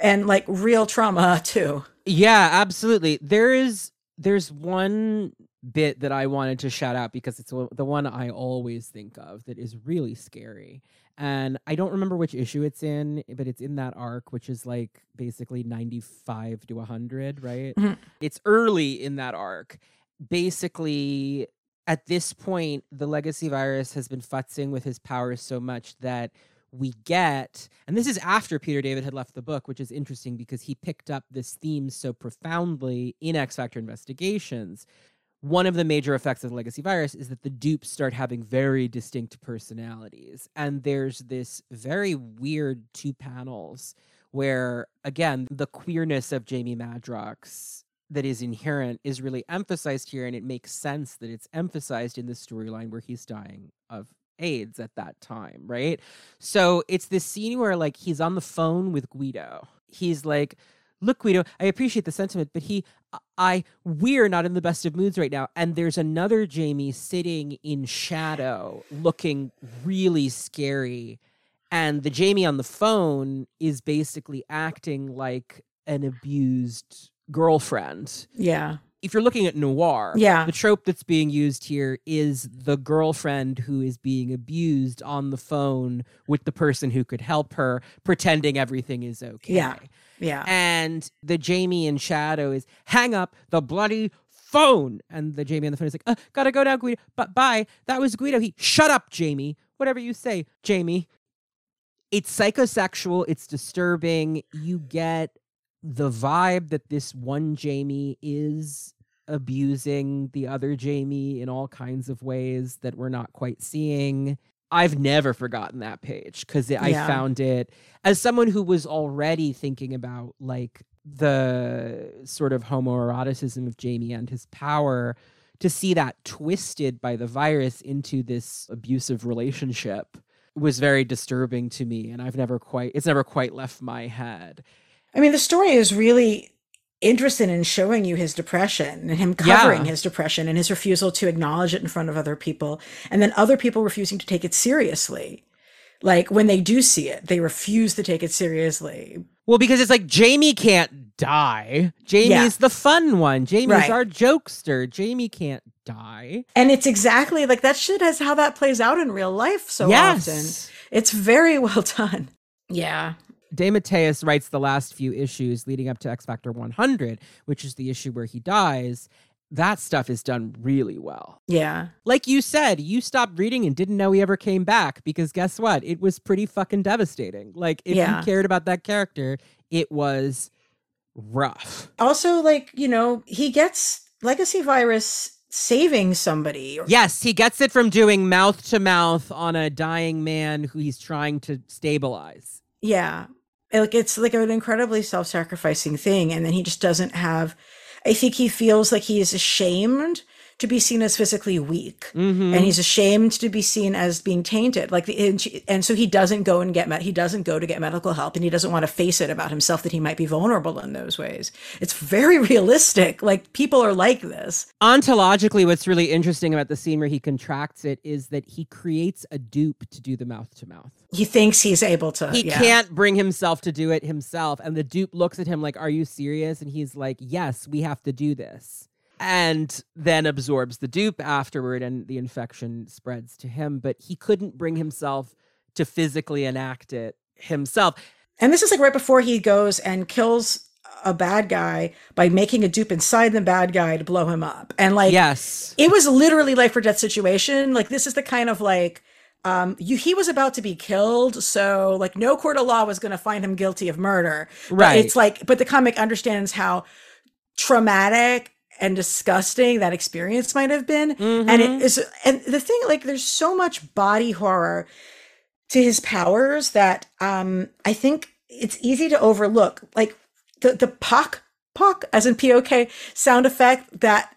and like real trauma too. Yeah, absolutely. There is there's one bit that I wanted to shout out because it's the one I always think of that is really scary. And I don't remember which issue it's in, but it's in that arc, which is like basically 95 to 100, right? Mhm. It's early in that arc. Basically, at this point, the legacy virus has been futzing with his powers so much that we get, and this is after Peter David had left the book, which is interesting because he picked up this theme so profoundly in X Factor investigations. One of the major effects of legacy virus is that the dupes start having very distinct personalities. And there's this very weird two panels where, again, the queerness of Jamie Madrox that is inherent is really emphasized here. And it makes sense that it's emphasized in the storyline where he's dying of AIDS at that time, right? So it's this scene where like he's on the phone with Guido. He's like, "Look, Guido, I appreciate the sentiment, but he, I, we're not in the best of moods right now." And there's another Jamie sitting in shadow, looking really scary, and the Jamie on the phone is basically acting like an abused girlfriend Yeah. if you're looking at noir, Yeah. the trope that's being used here is the girlfriend who is being abused on the phone with the person who could help her, pretending everything is okay. Yeah. Yeah. And the Jamie in shadow is hang up the bloody phone. And the Jamie on the phone is like, uh, gotta go now, Guido. But bye. That was Guido. He shut up, Jamie. Whatever you say, Jamie. It's psychosexual, it's disturbing. You get the vibe that this one Jamie is abusing the other Jamie in all kinds of ways that we're not quite seeing. I've never forgotten that page because I Yeah. found it as someone who was already thinking about like the sort of homoeroticism of Jamie and his power to see that twisted by the virus into this abusive relationship was very disturbing to me and I've never quite it's never quite left my head. I mean, the story is really interested in showing you his depression and him covering Yeah. his depression and his refusal to acknowledge it in front of other people, and then other people refusing to take it seriously. Like when they do see it, they refuse to take it seriously. Well, because it's like Jamie can't die. Jamie's the fun one. Jamie's Right. our jokester. Jamie can't die. And it's exactly like that shit is how that plays out in real life so yes. often. It's very well done. Yeah. DeMatteis writes the last few issues leading up to X Factor 100, which is the issue where he dies. That stuff is done really well. Yeah. Like you said, you stopped reading and didn't know he ever came back because guess what? It was pretty fucking devastating. Like, if Yeah. you cared about that character, it was rough. Also, like, you know, he gets legacy virus saving somebody. Yes, he gets it from doing mouth to mouth on a dying man who he's trying to stabilize. Yeah. Like it's like an incredibly self-sacrificing thing. And then he just doesn't have I think he feels like he is ashamed to be seen as physically weak. Mhm. And he's ashamed to be seen as being tainted. Like, the, and, she- and so he doesn't go and get med- he doesn't go to get medical help, and he doesn't want to face it about himself that he might be vulnerable in those ways. It's very realistic. Like people are like this. Ontologically, what's really interesting about the scene where he contracts it is that he creates a dupe to do the mouth to mouth. He thinks he's able to. He yeah. can't bring himself to do it himself. And the dupe looks at him like, Are you serious? And he's like, Yes, we have to do this. And then absorbs the dupe afterward, and the infection spreads to him. But he couldn't bring himself to physically enact it himself. And this is like right before he goes and kills a bad guy by making a dupe inside the bad guy to blow him up. And like, yes. it was literally life or death situation. Like, this is the kind of like, um, you, he was about to be killed, so like no court of law was going to find him guilty of murder. But Right. It's like, but the comic understands how traumatic and disgusting that experience might have been, and Mhm. it is. And the thing, like, there's so much body horror to his powers that um I think it's easy to overlook. Like the the pock pock as in POK sound effect that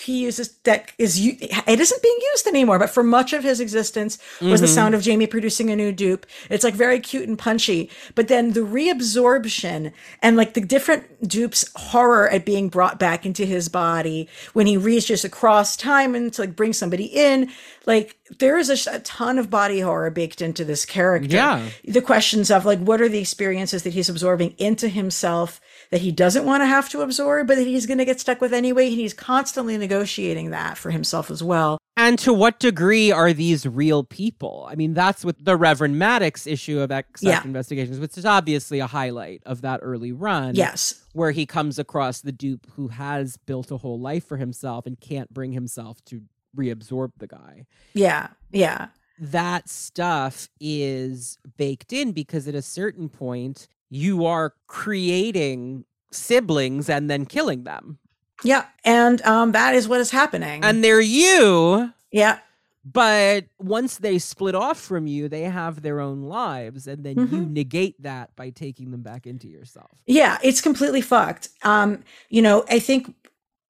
he uses that is it isn't being used anymore but for much of his existence was the Mhm. sound of jamie producing a new dupe it's like very cute and punchy but then the reabsorption and like the different dupes horror at being brought back into his body when he reaches across time and to like bring somebody in like there is a, a ton of body horror baked into this character Yeah. the questions of like what are the experiences that he's absorbing into himself that he doesn't want to have to absorb but that he's going to get stuck with anyway and he's constantly negotiating that for himself as well And to what degree are these real people? I mean, that's what the Reverend Maddox issue of X Yeah. Investigations, which is obviously a highlight of that early run. yes Where he comes across the dupe who has built a whole life for himself and can't bring himself to reabsorb the guy. yeah yeah That stuff is baked in because at a certain point, you are creating siblings and then killing them. yeah and um that is what is happening And they're you. yeah But once they split off from you, they have their own lives, and then you Mhm. negate that by taking them back into yourself. Yeah, it's completely fucked. Um, you know, I think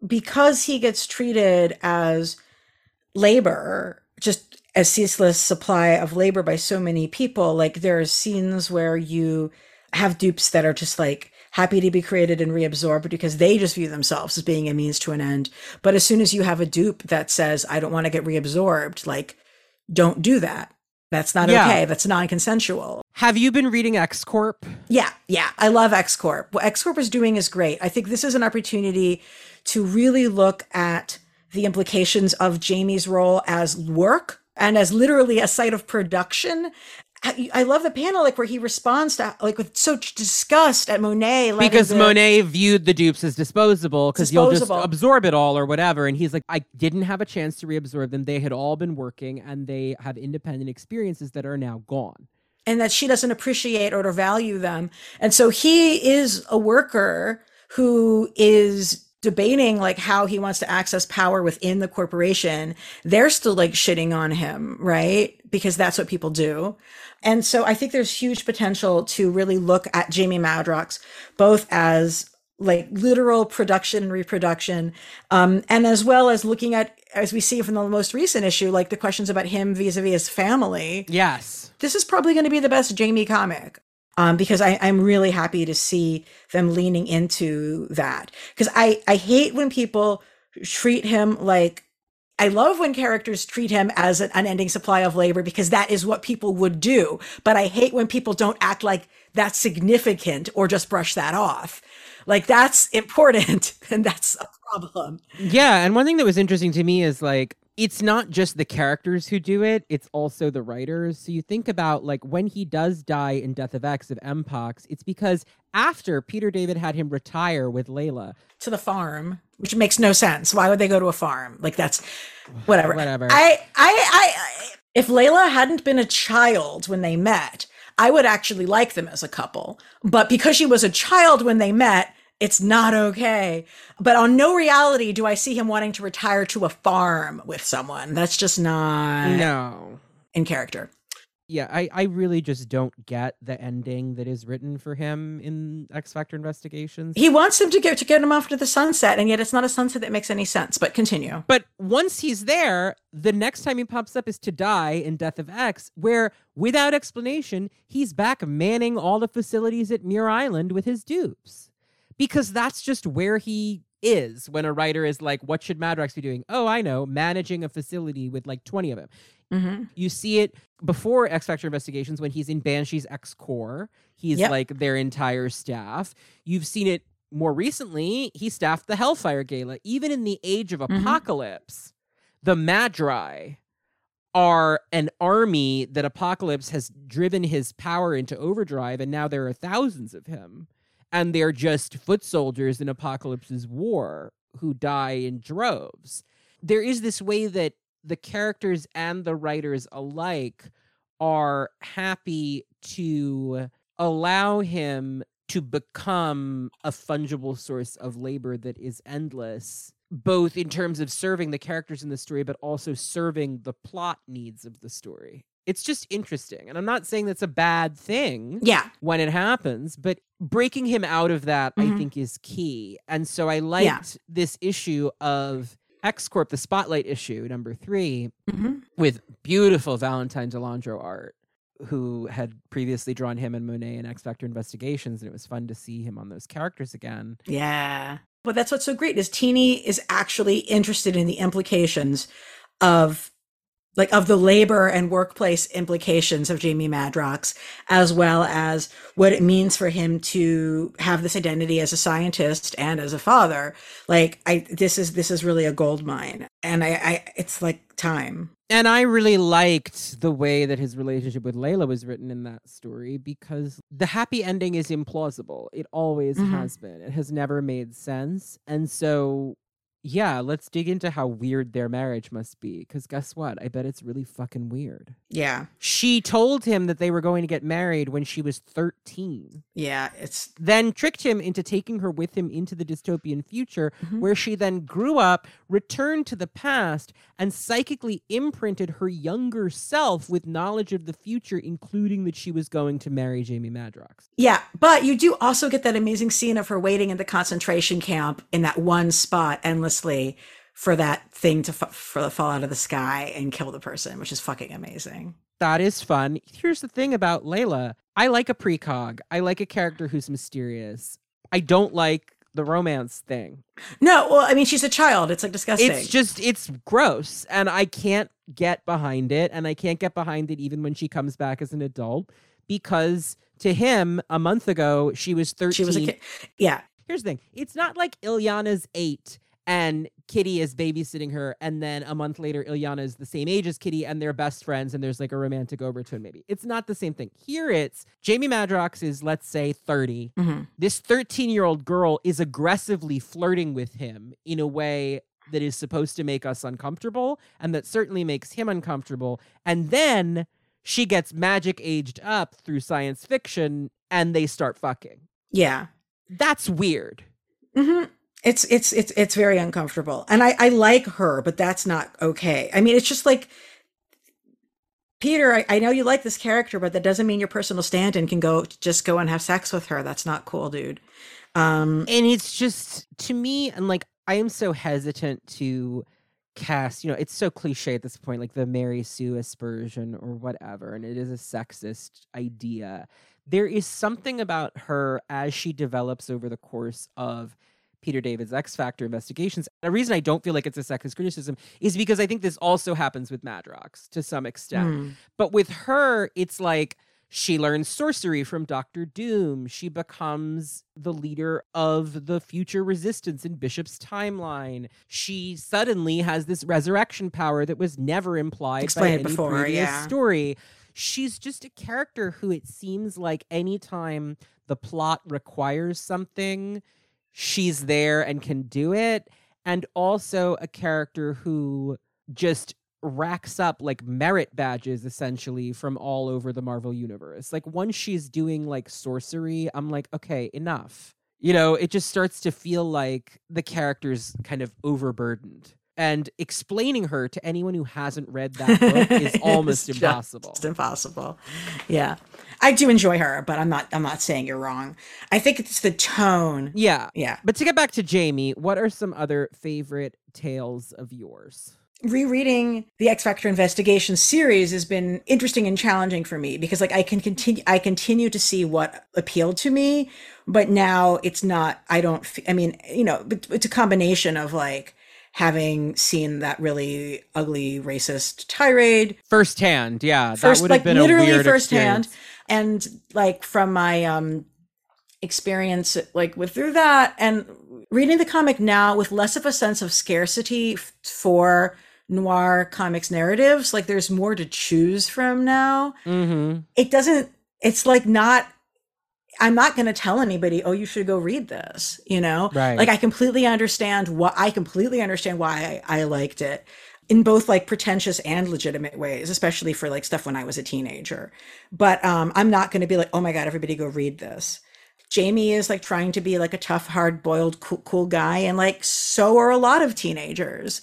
because he gets treated as labor, just a ceaseless supply of labor by so many people, like there are scenes where you have dupes that are just like happy to be created and reabsorbed because they just view themselves as being a means to an end. But as soon as you have a dupe that says, I don't want to get reabsorbed, like, don't do that. That's not Yeah. okay. That's non consensual. Have you been reading X Corp? Yeah, yeah. I love X Corp. What X Corp is doing is great. I think this is an opportunity to really look at the implications of Jamie's role as work and as literally a site of production. I, love the panel like where he responds to like with such disgust at Monet Because Monet viewed the dupes as disposable because you'll just absorb it all or whatever. And he's like, I didn't have a chance to reabsorb them. They had all been working and they have independent experiences that are now gone. and that she doesn't appreciate or to value them. And so he is a worker who is debating like how he wants to access power within the corporation. They're still like shitting on him, right? Because that's what people do. And so I think there's huge potential to really look at Jamie Madrox both as like literal production and reproduction, um, and as well as looking at, as we see from the most recent issue, like the questions about him vis-a-vis his family Yes. this is probably going to be the best Jamie comic. Um, because I, I'm really happy to see them leaning into that. Because I, I hate when people treat him like I love when characters treat him as an unending supply of labor because that is what people would do. But I hate when people don't act like that's significant or just brush that off. Like that's important and that's a problem. Yeah, and one thing that was interesting to me is like it's not just the characters who do it, it's also the writers. So you think about like when he does die in Death of X of Mpox, it's because after Peter David had him retire with Layla. To the farm, which makes no sense. Why would they go to a farm? Like that's whatever. Whatever. I, I, I, I if Layla hadn't been a child when they met, I would actually like them as a couple. But because she was a child when they met, it's not okay. But on no reality do I see him wanting to retire to a farm with someone. That's just not No. in character. Yeah, I, I really just don't get the ending that is written for him in X Factor Investigations. He wants him to get to get him off to the sunset, and yet it's not a sunset that makes any sense. But continue. But once he's there, the next time he pops up is to die in Death of X, where without explanation, he's back manning all the facilities at Muir Island with his dupes. Because that's just where he is when a writer is like, what should Madrox be doing? Oh, I know, managing a facility with like 20 of them. Mm-hmm. You see it before X Factor Investigations when he's in Banshee's X Corps. He's Yep. like their entire staff. You've seen it more recently. He staffed the Hellfire Gala. Even in the Age of Mhm. Apocalypse, the Madri are an army that Apocalypse has driven his power into overdrive, and now there are thousands of him. And they're just foot soldiers in Apocalypse's war who die in droves. There is this way that the characters and the writers alike are happy to allow him to become a fungible source of labor that is endless both in terms of serving the characters in the story but also serving the plot needs of the story it's just interesting and i'm not saying that's a bad thing Yeah. when it happens, but breaking him out of that, I Mhm. think, is key. And so I liked this issue of X Corp, the Spotlight issue, number 3 Mhm. with beautiful Valentine De Landro art, who had previously drawn him and Monet in X Factor Investigations, and it was fun to see him on those characters again. Yeah. But that's what's so great is Tini is actually interested in the implications of like of the labor and workplace implications of Jamie Madrox, as well as what it means for him to have this identity as a scientist and as a father. Like I this is this is really a gold mine. And I, I it's like time. And I really liked the way that his relationship with Layla was written in that story because the happy ending is implausible. It always Mhm. has been. It has never made sense. And so, yeah, let's dig into how weird their marriage must be. Because guess what? I bet it's really fucking weird. Yeah. She told him that they were going to get married when she was 13, Yeah. It's then tricked him into taking her with him into the dystopian future, Mhm. where she then grew up, returned to the past, and psychically imprinted her younger self with knowledge of the future, including that she was going to marry Jamie Madrox. Yeah, but you do also get that amazing scene of her waiting in the concentration camp in that one spot endlessly for that thing to f- for the fall out of the sky and kill the person, which is fucking amazing. That is fun. Here's the thing about Layla I like a precog, I like a character who's mysterious. I don't like the romance thing. No, well, I mean, she's a child. It's like disgusting. It's just it's gross and I can't get behind it and I can't get behind it even when she comes back as an adult because to him a month ago she was 13. she was a kid. Yeah, Here's the thing. It's not like Illyana's 8 and Kitty is babysitting her and then a month later Illyana is the same age as Kitty and they're best friends and there's like a romantic overtone maybe. It's not the same thing. Here it's Jamie Madrox is let's say 30 Mhm. this 13 year old girl is aggressively flirting with him in a way that is supposed to make us uncomfortable and that certainly makes him uncomfortable. And then she gets magic aged up through science fiction and they start fucking. yeah. That's weird. hmm It's it's it's it's very uncomfortable, and I I like her, but that's not okay. I mean, it's just like Peter. I, I know you like this character, but that doesn't mean your personal stand-in can go just go and have sex with her. That's not cool, dude. Um, And it's just to me, and like I am so hesitant to cast, you know, it's so cliche at this point, like the Mary Sue aspersion or whatever, and it is a sexist idea. There is something about her as she develops over the course of Peter David's X Factor investigations. The reason I don't feel like it's a sexist criticism is because I think this also happens with Madrox to some extent. mm, But with her, it's like she learns sorcery from Doctor Doom. She becomes the leader of the future resistance in Bishop's timeline. She suddenly has this resurrection power that was never implied Explained by any before, previous yeah. story. She's just a character who it seems like anytime the plot requires something, she's there and can do it. And also a character who just racks up like merit badges essentially from all over the Marvel universe. Like once she's doing like sorcery, I'm like, okay, enough. You know, it just starts to feel like the character's kind of overburdened. And explaining her to anyone who hasn't read that book is almost It's impossible. Just impossible. Yeah. I do enjoy her, but I'm not I'm not saying you're wrong. I think it's the tone. Yeah. Yeah. But to get back to Jamie, what are some other favorite tales of yours? Rereading the X Factor investigation series has been interesting and challenging for me because like I can continue I continue to see what appealed to me, but now it's not I don't I mean, you know, it's a combination of like having seen that really ugly racist tirade Firsthand, yeah. first that would like have been literally a weird firsthand experience. and like from my um experience like with through that and reading the comic now with less of a sense of scarcity f- for noir comics narratives like there's more to choose from now Mm-hmm. it doesn't it's like not i'm not going to tell anybody oh you should go read this you know? Right. like i completely understand what i completely understand why I, I liked it in both like pretentious and legitimate ways especially for like stuff when i was a teenager. But um i'm not going to be like oh my god everybody go read this. Jamie is like trying to be like a tough hard boiled cool, cool guy and like so are a lot of teenagers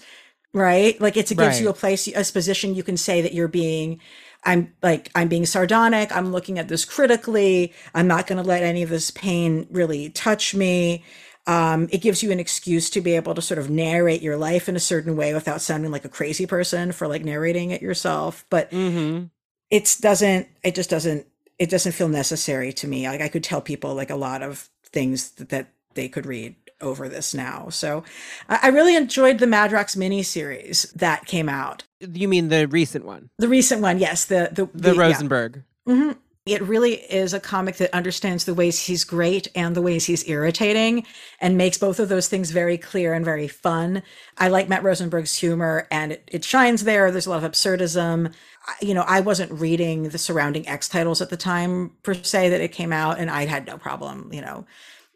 right? Like it's, it gives you a place a position you can say that you're being i'm like i'm being sardonic i'm looking at this critically i'm not going to let any of this pain really touch me Um, it gives you an excuse to be able to sort of narrate your life in a certain way without sounding like a crazy person for like narrating it yourself. But Mm-hmm. it doesn't. It just doesn't. It doesn't feel necessary to me. Like I could tell people like a lot of things that, that they could read over this now. So I, really enjoyed the Madrox miniseries that came out. You mean the recent one, The recent one, yes, the the the, yeah. Rosenberg? Mhm. It really is a comic that understands the ways he's great and the ways he's irritating and makes both of those things very clear and very fun. I like Matt Rosenberg's humor and it, it shines there. There's a lot of absurdism. I- You know, I wasn't reading the surrounding X titles at the time per se that it came out, and I had no problem, you know,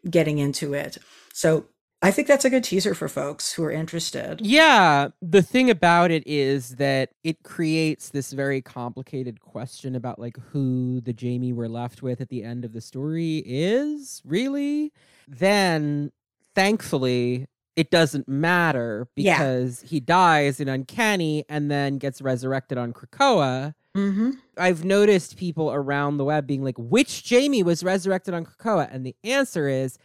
getting into it. So I think that's a good teaser for folks who are interested. Yeah, the thing about it is that it creates this very complicated question about like who the Jamie we're left with at the end of the story is, really. Then thankfully it doesn't matter Yeah. because he dies in Uncanny and then gets resurrected on Krakoa. Mm-hmm. I've noticed people around the web being like, which Jamie was resurrected on Krakoa? And the answer is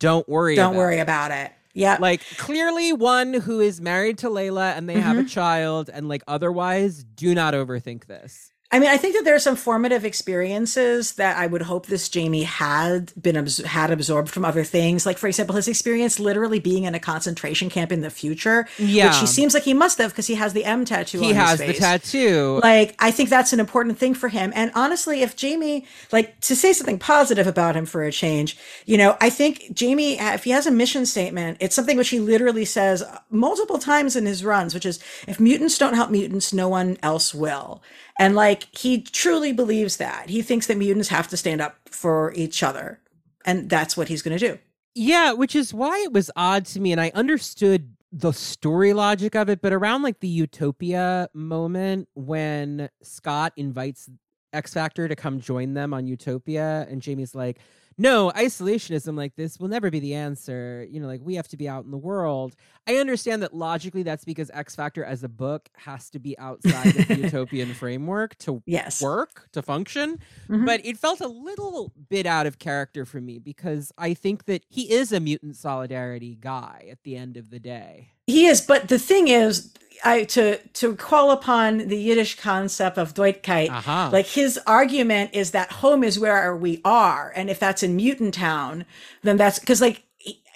don't worry Don't about worry it. about it. Yeah. Like clearly one who is married to Layla and they have a mm-hmm. child and like otherwise do not overthink this. I mean, I think that there are some formative experiences that I would hope this Jamie had been abs- had absorbed from other things. Like, for example, his experience literally being in a concentration camp in the future, Yeah. which he seems like he must have because he has the M tattoo. He has the tattoo. Like, I think that's an important thing for him. And honestly, if Jamie, like, to say something positive about him for a change, you know, I think Jamie, uh, if he has a mission statement, it's something which he literally says multiple times in his runs, which is if mutants don't help mutants, no one else will. And like, he truly believes that. He thinks that mutants have to stand up for each other. And that's what he's going to do. Yeah, which is why it was odd to me and I understood the story logic of it, but around like the Utopia moment when Scott invites X Factor to come join them on Utopia and Jamie's like, "No, isolationism like this will never be the answer. You know, like we have to be out in the world." I understand that logically that's because X Factor as a book has to be outside of the utopian framework to Yes. work, to function Mhm. but it felt a little bit out of character for me because I think that he is a mutant solidarity guy at the end of the day. He is, but the thing is, I to to call upon the Yiddish concept of doikayt, Aha. Uh-huh. like his argument is that home is where we are, and if that's in Mutant Town, then that's because like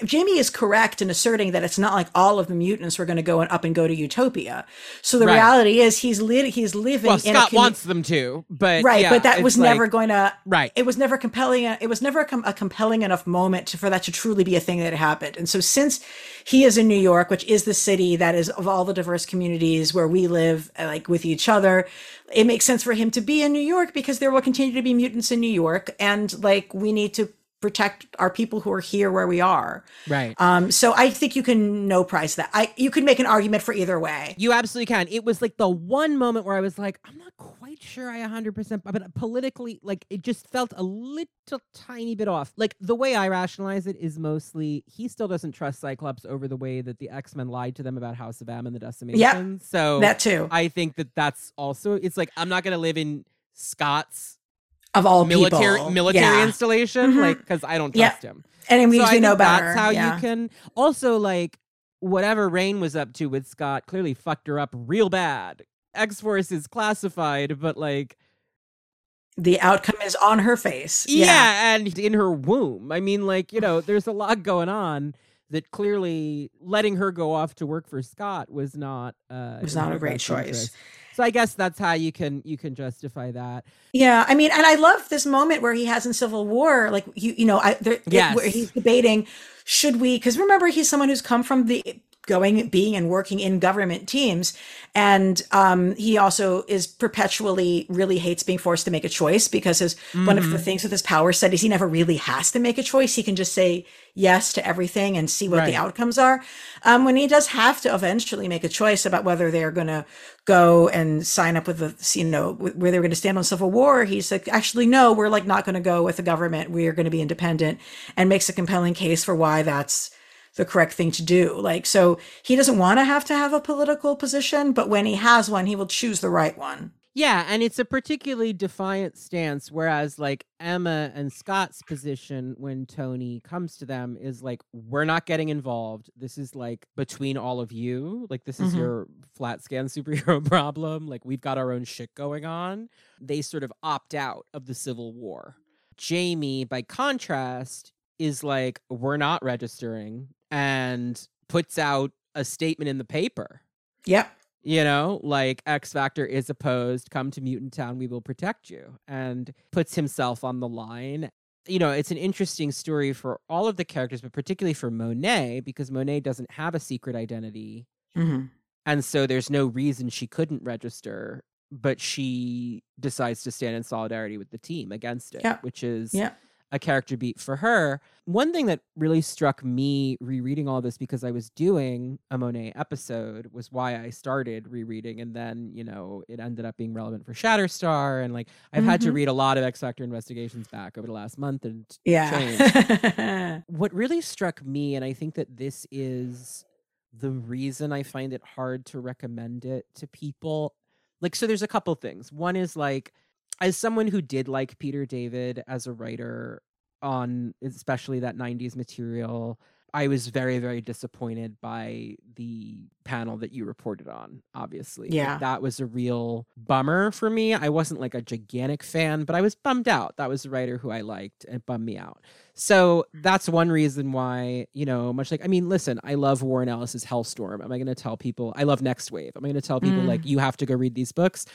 Jamie is correct in asserting that it's not like all of the mutants were going to go and up and go to Utopia. So the Right. reality is he's lit he's living Well, in a Scott commu- wants them to, but right, yeah, but that was like- never going to right. it was never compelling it was never a, com- a compelling enough moment to, for that to truly be a thing that happened and so since he is in new york which is the city that is of all the diverse communities where we live uh, like with each other it makes sense for him to be in new york because there will continue to be mutants in new york and like we need to protect our people who are here where we are right. um so i think you can no price that i you could make an argument for either way You absolutely can. It was like the one moment where I was like, I'm not quite sure I 100%, but politically, like, it just felt a little tiny bit off. Like, the way I rationalize it is mostly he still doesn't trust Cyclops over the way that the X Men lied to them about House of M and the Decimation. So that too I think that that's also, it's like, I'm not going to live in Scott's of all military people military Yeah. installation, Mhm. like, because I don't Yeah. trust him. and we so I usually know better That's how yeah. you can also like whatever Rahne was up to with Scott clearly fucked her up real bad. X Force is classified, but like the outcome is on her face yeah. and in her womb. I mean, like you know, there's a lot going on that clearly letting her go off to work for Scott was not uh, Was not a great choice. interest. So I guess that's how you can you can justify that. Yeah, I mean, and I love this moment where he has in Civil War, like you, you know, I there, Yes. where he's debating should we because remember he's someone who's come from the going being and working in government teams. And um he also is perpetually really hates being forced to make a choice because his one of the things with his power set is he never really has to make a choice. He can just say yes to everything and see what Right. the outcomes are. Um when he does have to eventually make a choice about whether they're going to go and sign up with the you know where they're going to stand on civil war he's like actually no we're like not going to go with the government. We are going to be independent and makes a compelling case for why that's the correct thing to do like so he doesn't want to have to have a political position but when he has one he will choose the right one Yeah, and it's a particularly defiant stance. Whereas, like Emma and Scott's position when Tony comes to them is like, we're not getting involved. This is like between all of you. Like, this is Mhm. your flatscan superhero problem. Like, we've got our own shit going on. They sort of opt out of the Civil War. Jamie, by contrast, is like, we're not registering and puts out a statement in the paper Yep. you know like x factor is opposed come to mutant town we will protect you and puts himself on the line you know it's an interesting story for all of the characters but particularly for monet because monet doesn't have a secret identity hmm and so there's no reason she couldn't register but she decides to stand in solidarity with the team against it Yeah. which is Yeah. A character beat for her. One thing that really struck me rereading all this because I was doing a Monet episode was why I started rereading, and then you know it ended up being relevant for Shatterstar, and like I've had to Mhm. read a lot of X Factor investigations back over the last month, and Yeah. what really struck me, and I think that this is the reason I find it hard to recommend it to people. Like, so there's a couple things. One is like, as someone who did like Peter David as a writer on especially that 90s material, I was very, very disappointed by the panel that you reported on, obviously. Like, Yeah. that was a real bummer for me. I wasn't like a gigantic fan, but I was bummed out. That was a writer who I liked and bummed me out. So that's one reason why, you know, much like, I mean, listen, I love Warren Ellis's Hellstorm. Am I going to tell people, I love Next Wave. Am I going to tell people, Mm. like, you have to go read these books?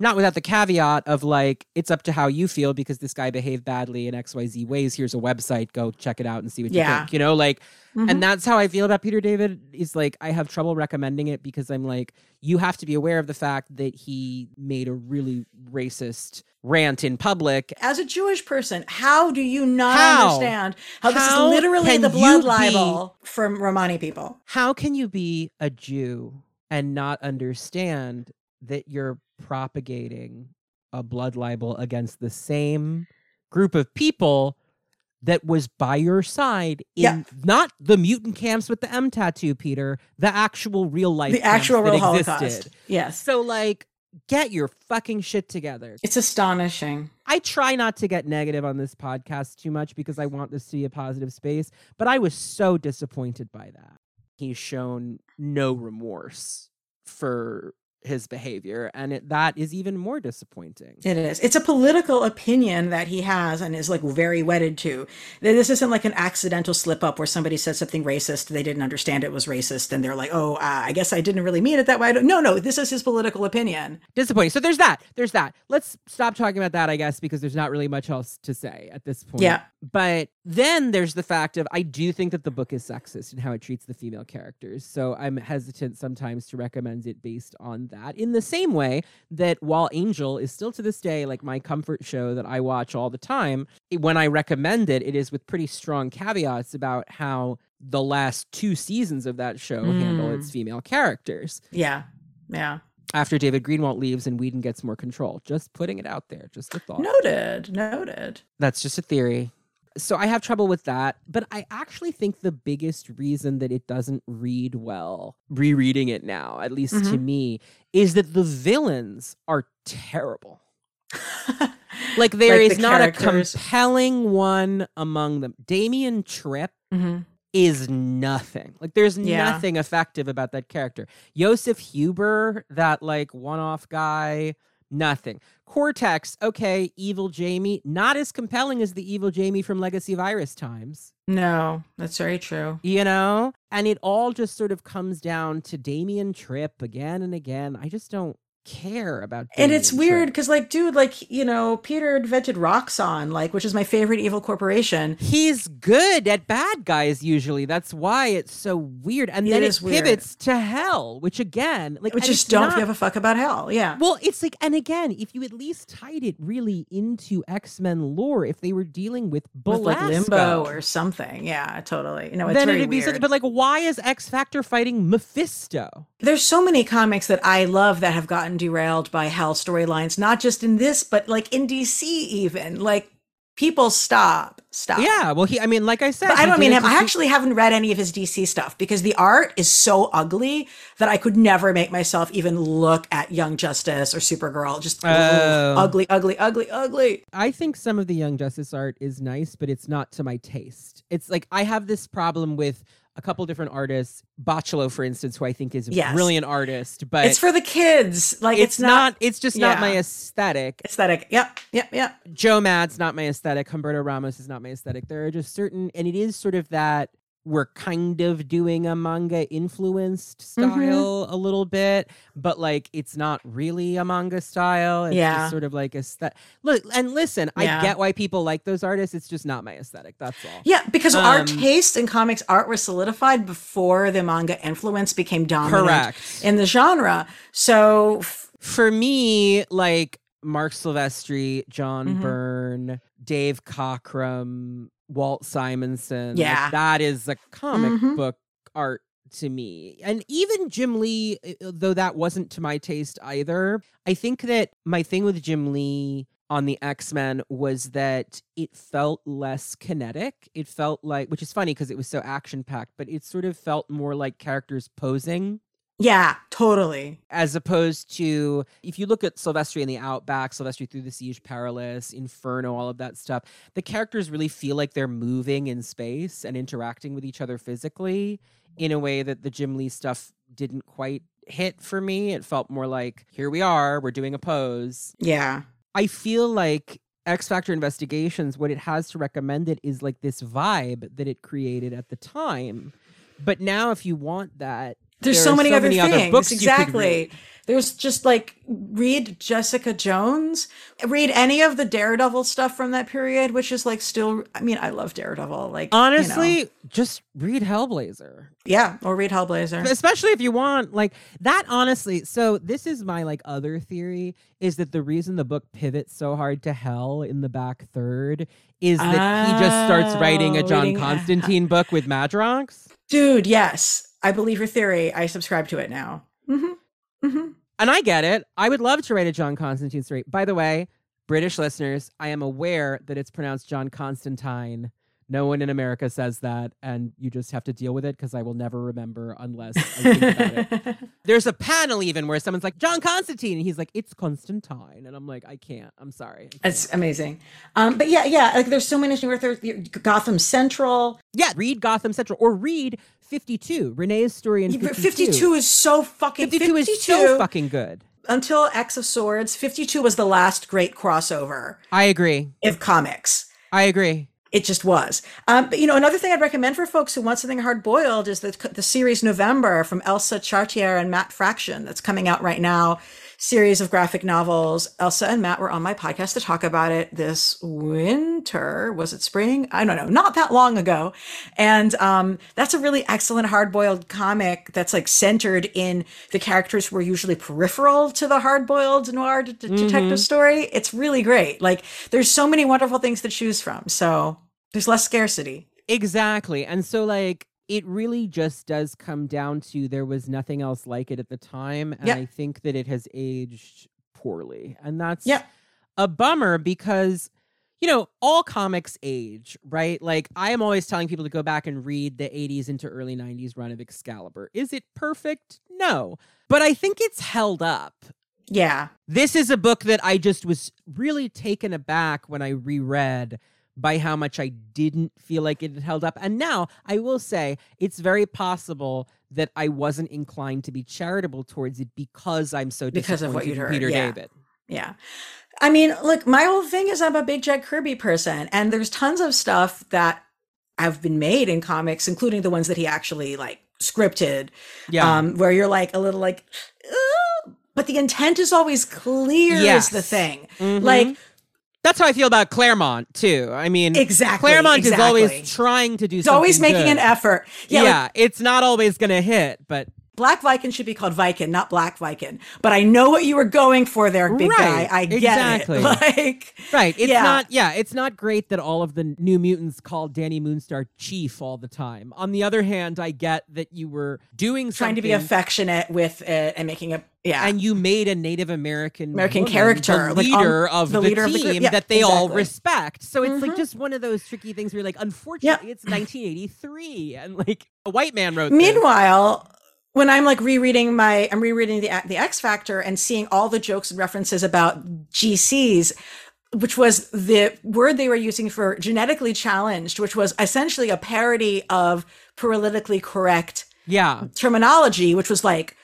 Not without the caveat of like, it's up to how you feel because this guy behaved badly in XYZ ways. Here's a website. Go check it out and see what you think. You know, like, Mhm. and that's how I feel about Peter David. Is like I have trouble recommending it because I'm like, you have to be aware of the fact that he made a really racist rant in public. As a Jewish person, how do you not How? understand how, this is literally the blood you be- libel from Romani people? How can you be a Jew and not understand that you're propagating a blood libel against the same group of people that was by your side in Yeah. not the mutant camps with the M tattoo, Peter, the actual real life The actual real existed. Holocaust. Yes. So like get your fucking shit together. It's astonishing. I try not to get negative on this podcast too much because I want this to be a positive space, but I was so disappointed by that. He's shown no remorse for his behavior, and it, that is even more disappointing. It is. It's a political opinion that he has and is like very wedded to. This isn't like an accidental slip up where somebody said something racist, they didn't understand it was racist, and they're like, "Oh, uh, I guess I didn't really mean it that way." I don't, no, no, this is his political opinion. disappointing. So there's that. There's that. Let's stop talking about that, I guess, because there's not really much else to say at this point. Yeah. But then there's the fact of I do think that the book is sexist in how it treats the female characters. So I'm hesitant sometimes to recommend it based on that. In the same way that while Angel is still to this day like my comfort show that I watch all the time, when I recommend it, it is with pretty strong caveats about how the last two seasons of that show handle Mm. its female characters Yeah. Yeah. after David Greenwalt leaves and Whedon gets more control. Just putting it out there, just a thought. Noted. Noted. That's just a theory. So I have trouble with that, but I actually think the biggest reason that it doesn't read well, rereading it now, at least to Mhm. me, is that the villains are terrible. Like there Like is the not a compelling one among them. Damian Tryp Mhm. is nothing. Like there's Yeah. nothing effective about that character. Joseph Huber, that like one-off guy, nothing. Cortex, okay, evil Jamie, not as compelling as the evil Jamie from Legacy Virus times. No, that's very true. You know? And it all just sort of comes down to Damian Tryp again and again. I just don't care about And it's weird because, like, dude, like, you know, Peter invented Roxxon, like, which is my favorite evil corporation. He's good at bad guys usually. That's why it's so weird. And It then it weird. pivots to hell, which again, like Which just don't not- give a fuck about hell. Yeah. Well, it's like, and again, if you at least tied it really into X Men lore, if they were dealing with With like limbo or something. Yeah, totally. No, it's then it'd be something. But like, why is X Factor fighting Mephisto? There's so many comics that I love that have gotten derailed by hell storylines, not just in this, but like in DC even. Like people stop, stop. Yeah, well, he. I mean, like I said, I don't mean him. I actually haven't read any of his DC stuff because the art is so ugly that I could never make myself even look at Young Justice or Supergirl. Just Oh. ugly, ugly, ugly, ugly. I think some of the Young Justice art is nice, but it's not to my taste. It's like I have this problem with a couple different artists, Bachalo, for instance, who I think is a Yes. brilliant artist, but it's for the kids. Like it's, it's, not, It's just not my aesthetic. aesthetic. Yep, yep, yep. Joe Mad's not my aesthetic. Humberto Ramos is not my aesthetic. There are just certain, and it is sort of that we're kind of doing a manga influenced Mm-hmm. style a little bit, but like it's not really a manga style. It's Yeah. sort of like aesthetic. Look, and listen, Yeah. I get why people like those artists. It's just not my aesthetic. That's all. Yeah, because our Um, taste in comics art was solidified before the manga influence became dominant Correct. in the genre. So f- For me, like Marc Silvestri, John Mhm. Byrne, Dave Cockrum, Walt Simonson. like, Yeah. that is a comic Mhm. book art to me. And even Jim Lee, uh, though that wasn't to my taste either, I think that my thing with Jim Lee on the X-Men was that it felt less kinetic. It felt like which is funny because it was so action packed, but it sort of felt more like characters posing yeah, totally. as opposed to if you look at Silvestri in the Outback, Silvestri through the Siege Perilous, Inferno, all of that stuff, the characters really feel like they're moving in space and interacting with each other physically in a way that the Jim Lee stuff didn't quite hit for me. It felt more like, here we are, we're doing a pose. Yeah. I feel like X Factor Investigations, what it has to recommend it is like this vibe that it created at the time. But now, if you want that, There's there so many other things. books you could exactly. There's just like read Jessica Jones, read any of the Daredevil stuff from that period, which is like still. I mean, I love Daredevil. Like you know. Honestly, just read Hellblazer. yeah, or read Hellblazer. Especially if you want like that honestly. So this is my like other theory is that the reason the book pivots so hard to hell in the back third is that he just starts writing a Oh, John reading- Constantine book with Madrox. Dude, yes, I believe your theory. I subscribe to it now. hmm hmm And I get it. I would love to write a John Constantine story. By the way, British listeners, I am aware that it's pronounced John Constantine. No one in America says that, and you just have to deal with it because I will never remember unless I think about it. There's a panel even where someone's like, John Constantine, and he's like, it's Constantine. And I'm like, I can't. I'm sorry. I It's can't." amazing. Um, but yeah, yeah, like there's so many newer there's Gotham Central. yeah, read Gotham Central or read 52. Renee's story in 52. 52 is so fucking 52 is so fucking good. until X of Swords, 52 was the last great crossover I agree. of comics. I agree. It just was. Um, but you know, another thing I'd recommend for folks who want something hard boiled is the the series November from Elsa Charretier and Matt Fraction that's coming out right now. Series of graphic novels. Elsa and Matt were on my podcast to talk about it this winter. Was it spring? I don't know. Not that long ago. And um, that's a really excellent hard boiled comic that's like centered in the characters who are usually peripheral to the hard boiled noir de- de- detective story. It's really great. Like there's so many wonderful things to choose from. So there's less scarcity. Exactly. And so like it really just does come down to there was nothing else like it at the time and Yep. I think that it has aged poorly. And that's Yep. a bummer because you know, all comics age, right? Like I am always telling people to go back and read the 80s into early 90s run of Excalibur. Is it perfect? No. But I think it's held up. Yeah. This is a book that I just was really taken aback when I reread by how much I didn't feel like it had held up. And now I will say it's very possible that I wasn't inclined to be charitable towards it because I'm so Because of what you'd in heard, Peter yeah. David. Yeah. I mean, look, my whole thing is I'm a big Jack Kirby person, and there's tons of stuff that have been made in comics, including the ones that he actually like scripted, Yeah. um, where you're like a little like, "Ugh," but the intent is always clear is Yes. the thing. Mhm. Like, That's how I feel about Claremont too. I mean, Exactly, Claremont is always trying to do. he's always making an effort. Yeah, Yeah. like, it's not always going to hit, but Black Viking should be called Viking, not Black Viking. But I know what you were going for there, big Right, guy. I get exactly. it. Like, Right. It's Yeah. not yeah, it's not great that all of the new mutants call Danny Moonstar chief all the time. On the other hand, I get that you were doing something. trying to be affectionate with it and making a yeah. and you made a Native American American woman character, the like, on- leader of the the, leader of the team. Yeah, that they all respect. So it's like Mhm. just one of those tricky things where you're like, unfortunately, it's 1983, and like a white man wrote. this. When I'm like rereading my, I'm rereading the the X Factor and seeing all the jokes and references about GCs, which was the word they were using for genetically challenged, which was essentially a parody of politically correct yeah, terminology, which was like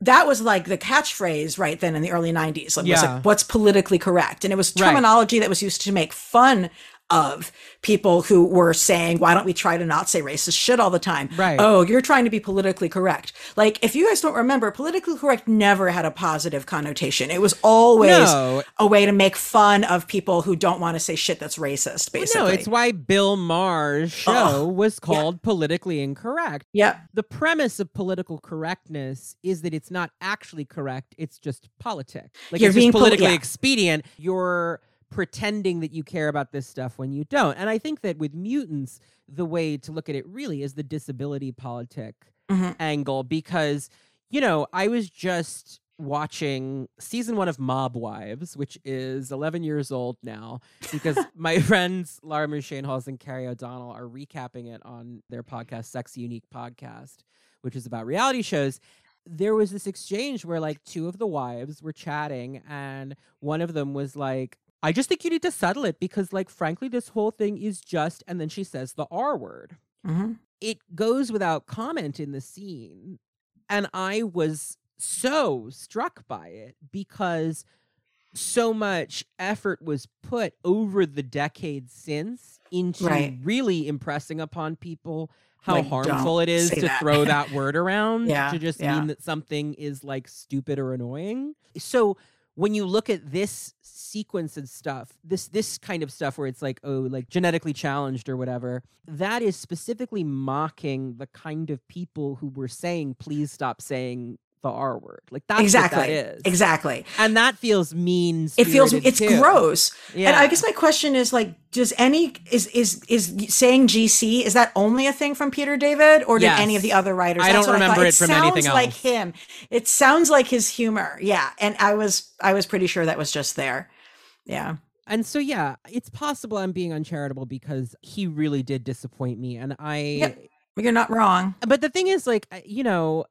that was like the catchphrase right then in the early 90s. Like, was Yeah. like, what's politically correct? And it was Right. terminology that was used to make fun of people who were saying, why don't we try to not say racist shit all the time? Right. Oh, you're trying to be politically correct. Like, if you guys don't remember, politically correct never had a positive connotation. It was always No. a way to make fun of people who don't want to say shit that's racist, basically. no, it's why Bill Maher's show was called politically incorrect. Yep. The premise of political correctness is that it's not actually correct; it's just politics. Like You're it's being just poli- politically yeah. expedient. You're pretending that you care about this stuff when you don't. And I think that with mutants, the way to look at it really is the disability politic Mhm. angle because you know I was just watching season one of Mob Wives, which is 11 years old now, because my friends Laura Shane-Halls and Carrie O'Donnell are recapping it on their podcast, Sex Unique Podcast, which is about reality shows. There was this exchange where like two of the wives were chatting, and one of them was like, I just think you need to settle it because, like, frankly, this whole thing is just, and then she says the R word Mhm. it goes without comment in the scene. And I was so struck by it because so much effort was put over the decades since into Right. really impressing upon people how Like, harmful it is to that. throw that word around Yeah, to just yeah. mean that something is like stupid or annoying. So when you look at this sequence and stuff, this this kind of stuff where it's like, oh, like genetically challenged or whatever, that is specifically mocking the kind of people who were saying, please stop saying the R word. Like that's exactly. what that is. Exactly. And that feels mean. It feels it's too. gross. Yeah. And I guess my question is like, does any is is is saying GC is that only a thing from Peter David, or did any of the other writers? I That's don't what remember thought. it from sounds anything like him. It sounds like his humor. Yeah, and I was I was pretty sure that was just there. Yeah. And so yeah, it's possible I'm being uncharitable because he really did disappoint me and I Yep. You're not wrong. but the thing is like you know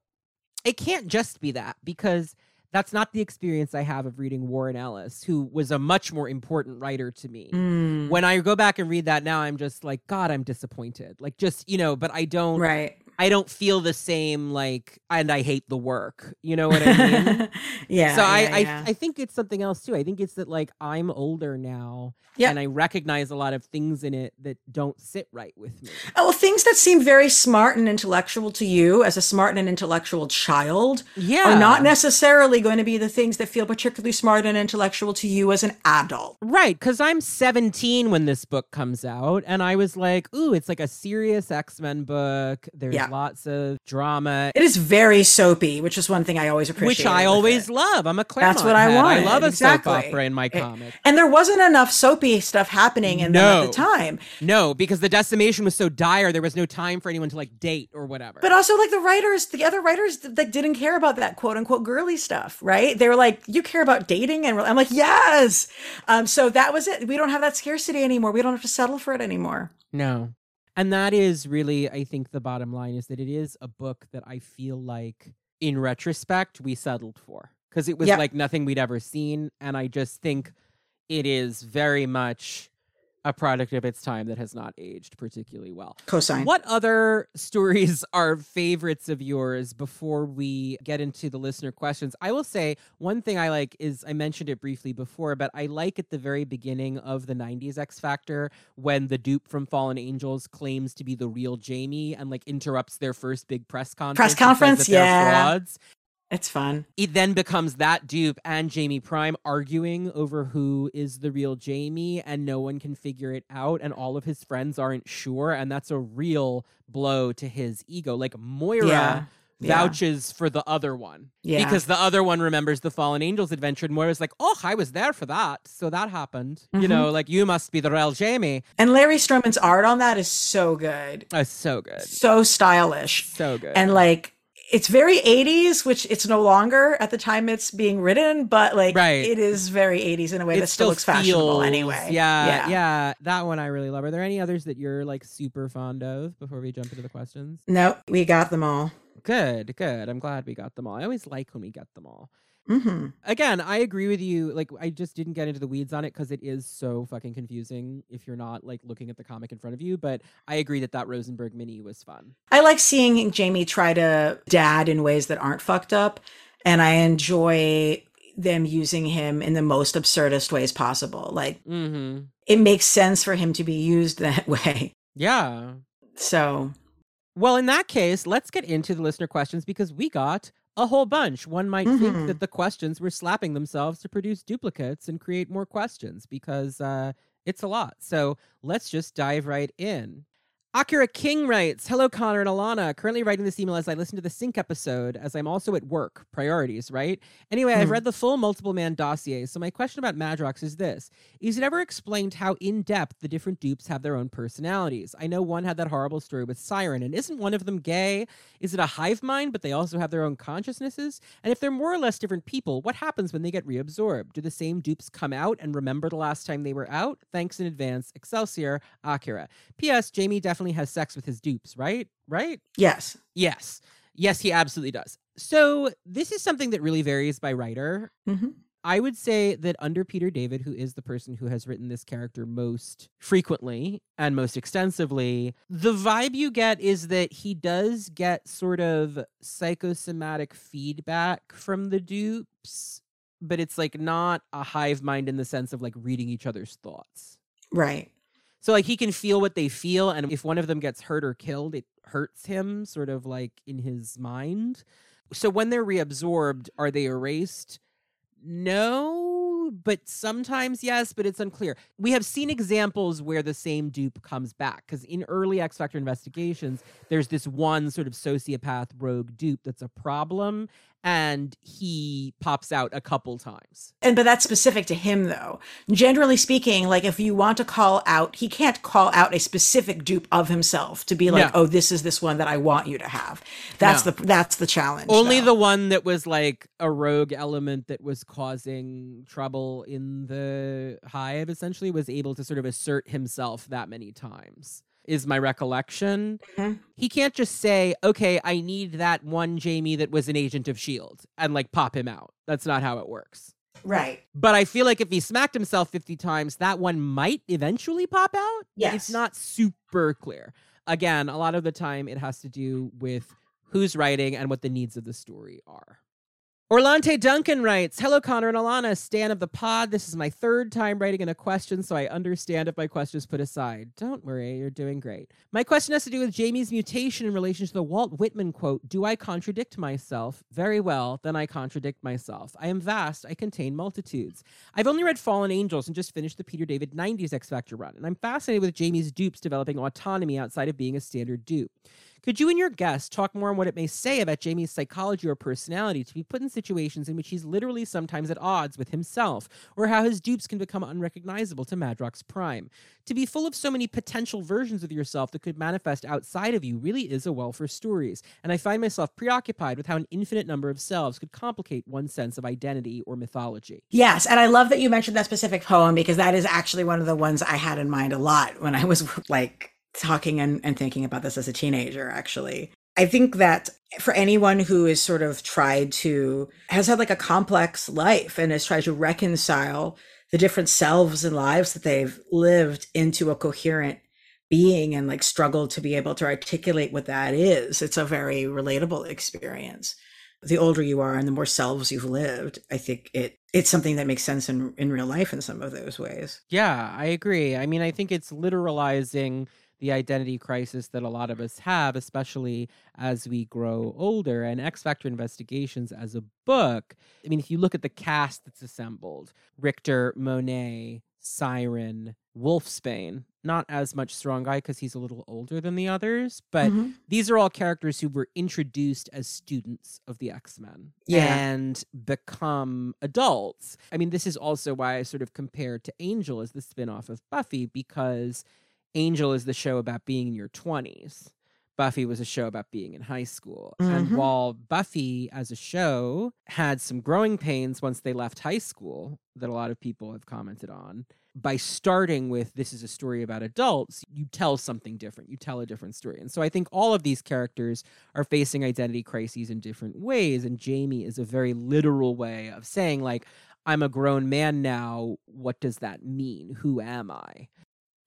it can't just be that because that's not the experience i have of reading warren ellis who was a much more important writer to me. Mm, when i go back and read that now i'm just like god i'm disappointed. Like just you know but i don't right. I don't feel the same like and i hate the work you know what i mean yeah. so I, yeah, I yeah. I think it's something else too. I think it's that like I'm older now Yep. and I recognize a lot of things in it that don't sit right with me. Oh, well, things that seem very smart and intellectual to you as a smart and intellectual child Yeah. are not necessarily going to be the things that feel particularly smart and intellectual to you as an adult. Right, because I'm 17 when this book comes out, and I was like, ooh, it's like a serious X Men book. There's Yeah. Lots of drama, It is very soapy, which is one thing I always appreciate. which I always love. I'm a Claremont That's what I head. I love a exactly. soap opera in my It- comic. And there wasn't enough soapy stuff happening in them at the time. No, because the decimation was so dire, there was no time for anyone to like date or whatever. But also, like the writers, the other writers that didn't care about that quote unquote girly stuff, right? They were like, "You care about dating," and I'm like, "Yes." Um, so that was it. We don't have that scarcity anymore. We don't have to settle for it anymore. No. And that is really, I think, the bottom line is that it is a book that I feel like, in retrospect, we settled for because it was Yep. like nothing we'd ever seen. And I just think it is very much a product of its time that has not aged particularly well. Cosine. What other stories are favorites of yours before we get into the listener questions? I will say one thing I like is I mentioned it briefly before, but I like at the very beginning of the 90s X Factor when the dupe from Fallen Angels claims to be the real Jamie and like interrupts their first big press conference. Press conference? Yeah. Frauds. It's fun. It then becomes that dupe and Jamie Prime arguing over who is the real Jamie, and no one can figure it out, and all of his friends aren't sure, and that's a real blow to his ego. Like Moira Yeah. Yeah. vouches for the other one. Yeah. Because the other one remembers the Fallen Angels adventure and Moira's like, oh, I was there for that. So that happened. You Mhm. know, like you must be the real Jamie. And Larry Stroman's art on that is so good. That's so good. So stylish. So good. And like it's very 80s, which it's no longer at the time it's being written, but like Right. it is very 80s in a way it that still looks fashionable feels- anyway. Yeah, yeah, That one I really love. Are there any others that you're like super fond of before we jump into the questions? No, we got them all. Good, good. I'm glad we got them all. I always like when we get them all. Hmm Again, I agree with you. Like, I just didn't get into the weeds on it because it is so fucking confusing if you're not like looking at the comic in front of you. But I agree that that Rosenberg mini was fun. I like seeing Jamie try to dad in ways that aren't fucked up, and I enjoy them using him in the most absurdist ways possible. Like Mm-hmm. it makes sense for him to be used that way. Yeah. So Well, in that case, let's get into the listener questions because we got a whole bunch. One might think Mhm. that the questions were slapping themselves to produce duplicates and create more questions because uh, it's a lot. So let's just dive right in. Akira King writes Hello, Connor and Elana. Currently writing this email as I listen to the Synch episode, as I'm also at work. Priorities, right? Anyway, I've Hmm. read the full multiple man dossier, so my question about Madrox is this Is it ever explained how in depth the different dupes have their own personalities? I know one had that horrible story with Siren, and isn't one of them gay? Is it a hive mind, but they also have their own consciousnesses? And if they're more or less different people, what happens when they get reabsorbed? Do the same dupes come out and remember the last time they were out? Thanks in advance. Excelsior, Akira. P.S. Jamie definitely has sex with his dupes, right? Right? yes. Yes. Yes, he absolutely does. So, this is something that really varies by writer. hmm I would say that under Peter David, who is the person who has written this character most frequently and most extensively, the vibe you get is that he does get sort of psychosomatic feedback from the dupes, but it's like not a hive mind in the sense of like reading each other's thoughts. Right. So like he can feel what they feel, and if one of them gets hurt or killed, it hurts him sort of like in his mind. So when they're reabsorbed, are they erased? No, but sometimes yes, but it's unclear. We have seen examples where the same dupe comes back because in early X Factor investigations, there's this one sort of sociopath rogue dupe that's a problem, and he pops out a couple times. And but that's specific to him though. Generally speaking, like if you want to call out, he can't call out a specific dupe of himself to be like, No. "Oh, this is this one that I want you to have." That's No. the that's the challenge. Only though. the one that was like a rogue element that was causing trouble in the hive essentially was able to sort of assert himself that many times. Is my recollection. Mhm. He can't just say, okay, I need that one Jamie that was an agent of S.H.I.E.L.D. and like pop him out. That's not how it works. right. But I feel like if he smacked himself 50 times, that one might eventually pop out. Yes. It's not super clear. Again, a lot of the time it has to do with who's writing and what the needs of the story are. Orlante Duncan writes Hello, Connor and Elana, Stan of the pod. This is my third time writing in a question, so I understand if my question is put aside. Don't worry, you're doing great. My question has to do with Jamie's mutation in relation to the Walt Whitman quote Do I contradict myself? Very well, then I contradict myself. I am vast, I contain multitudes. I've only read Fallen Angels and just finished the Peter David 90s X Factor run, and I'm fascinated with Jamie's dupes developing autonomy outside of being a standard dupe. Could you and your guest talk more on what it may say about Jamie's psychology or personality to be put in situations in which he's literally sometimes at odds with himself, or how his dupes can become unrecognizable to Madrox Prime? To be full of so many potential versions of yourself that could manifest outside of you really is a well for stories, and I find myself preoccupied with how an infinite number of selves could complicate one sense of identity or mythology. Yes, and I love that you mentioned that specific poem because that is actually one of the ones I had in mind a lot when I was like talking and, and thinking about this as a teenager, actually. I think that for anyone who is sort of tried to, has had like a complex life and has tried to reconcile the different selves and lives that they've lived into a coherent being and like struggled to be able to articulate what that is, it's a very relatable experience the older you are and the more selves you've lived, I think it it's something that makes sense in in real life in some of those ways. Yeah, I agree. I mean, I think it's literalizing the identity crisis that a lot of us have, especially as we grow older. And X Factor Investigations as a book, I mean, if you look at the cast that's assembled Rictor, Monet, Siren, Wolfsbane. Not as much Strong Guy because he's a little older than the others, but Mhm. these are all characters who were introduced as students of the X-Men Yeah. and become adults. I mean, this is also why I sort of compare to Angel as the spin-off of Buffy because Angel is the show about being in your 20s. Buffy was a show about being in high school. And Mhm. while Buffy as a show had some growing pains once they left high school that a lot of people have commented on, by starting with this is a story about adults, you tell something different. You tell a different story. And so I think all of these characters are facing identity crises in different ways. And Jamie is a very literal way of saying, like, I'm a grown man now. What does that mean? Who am I?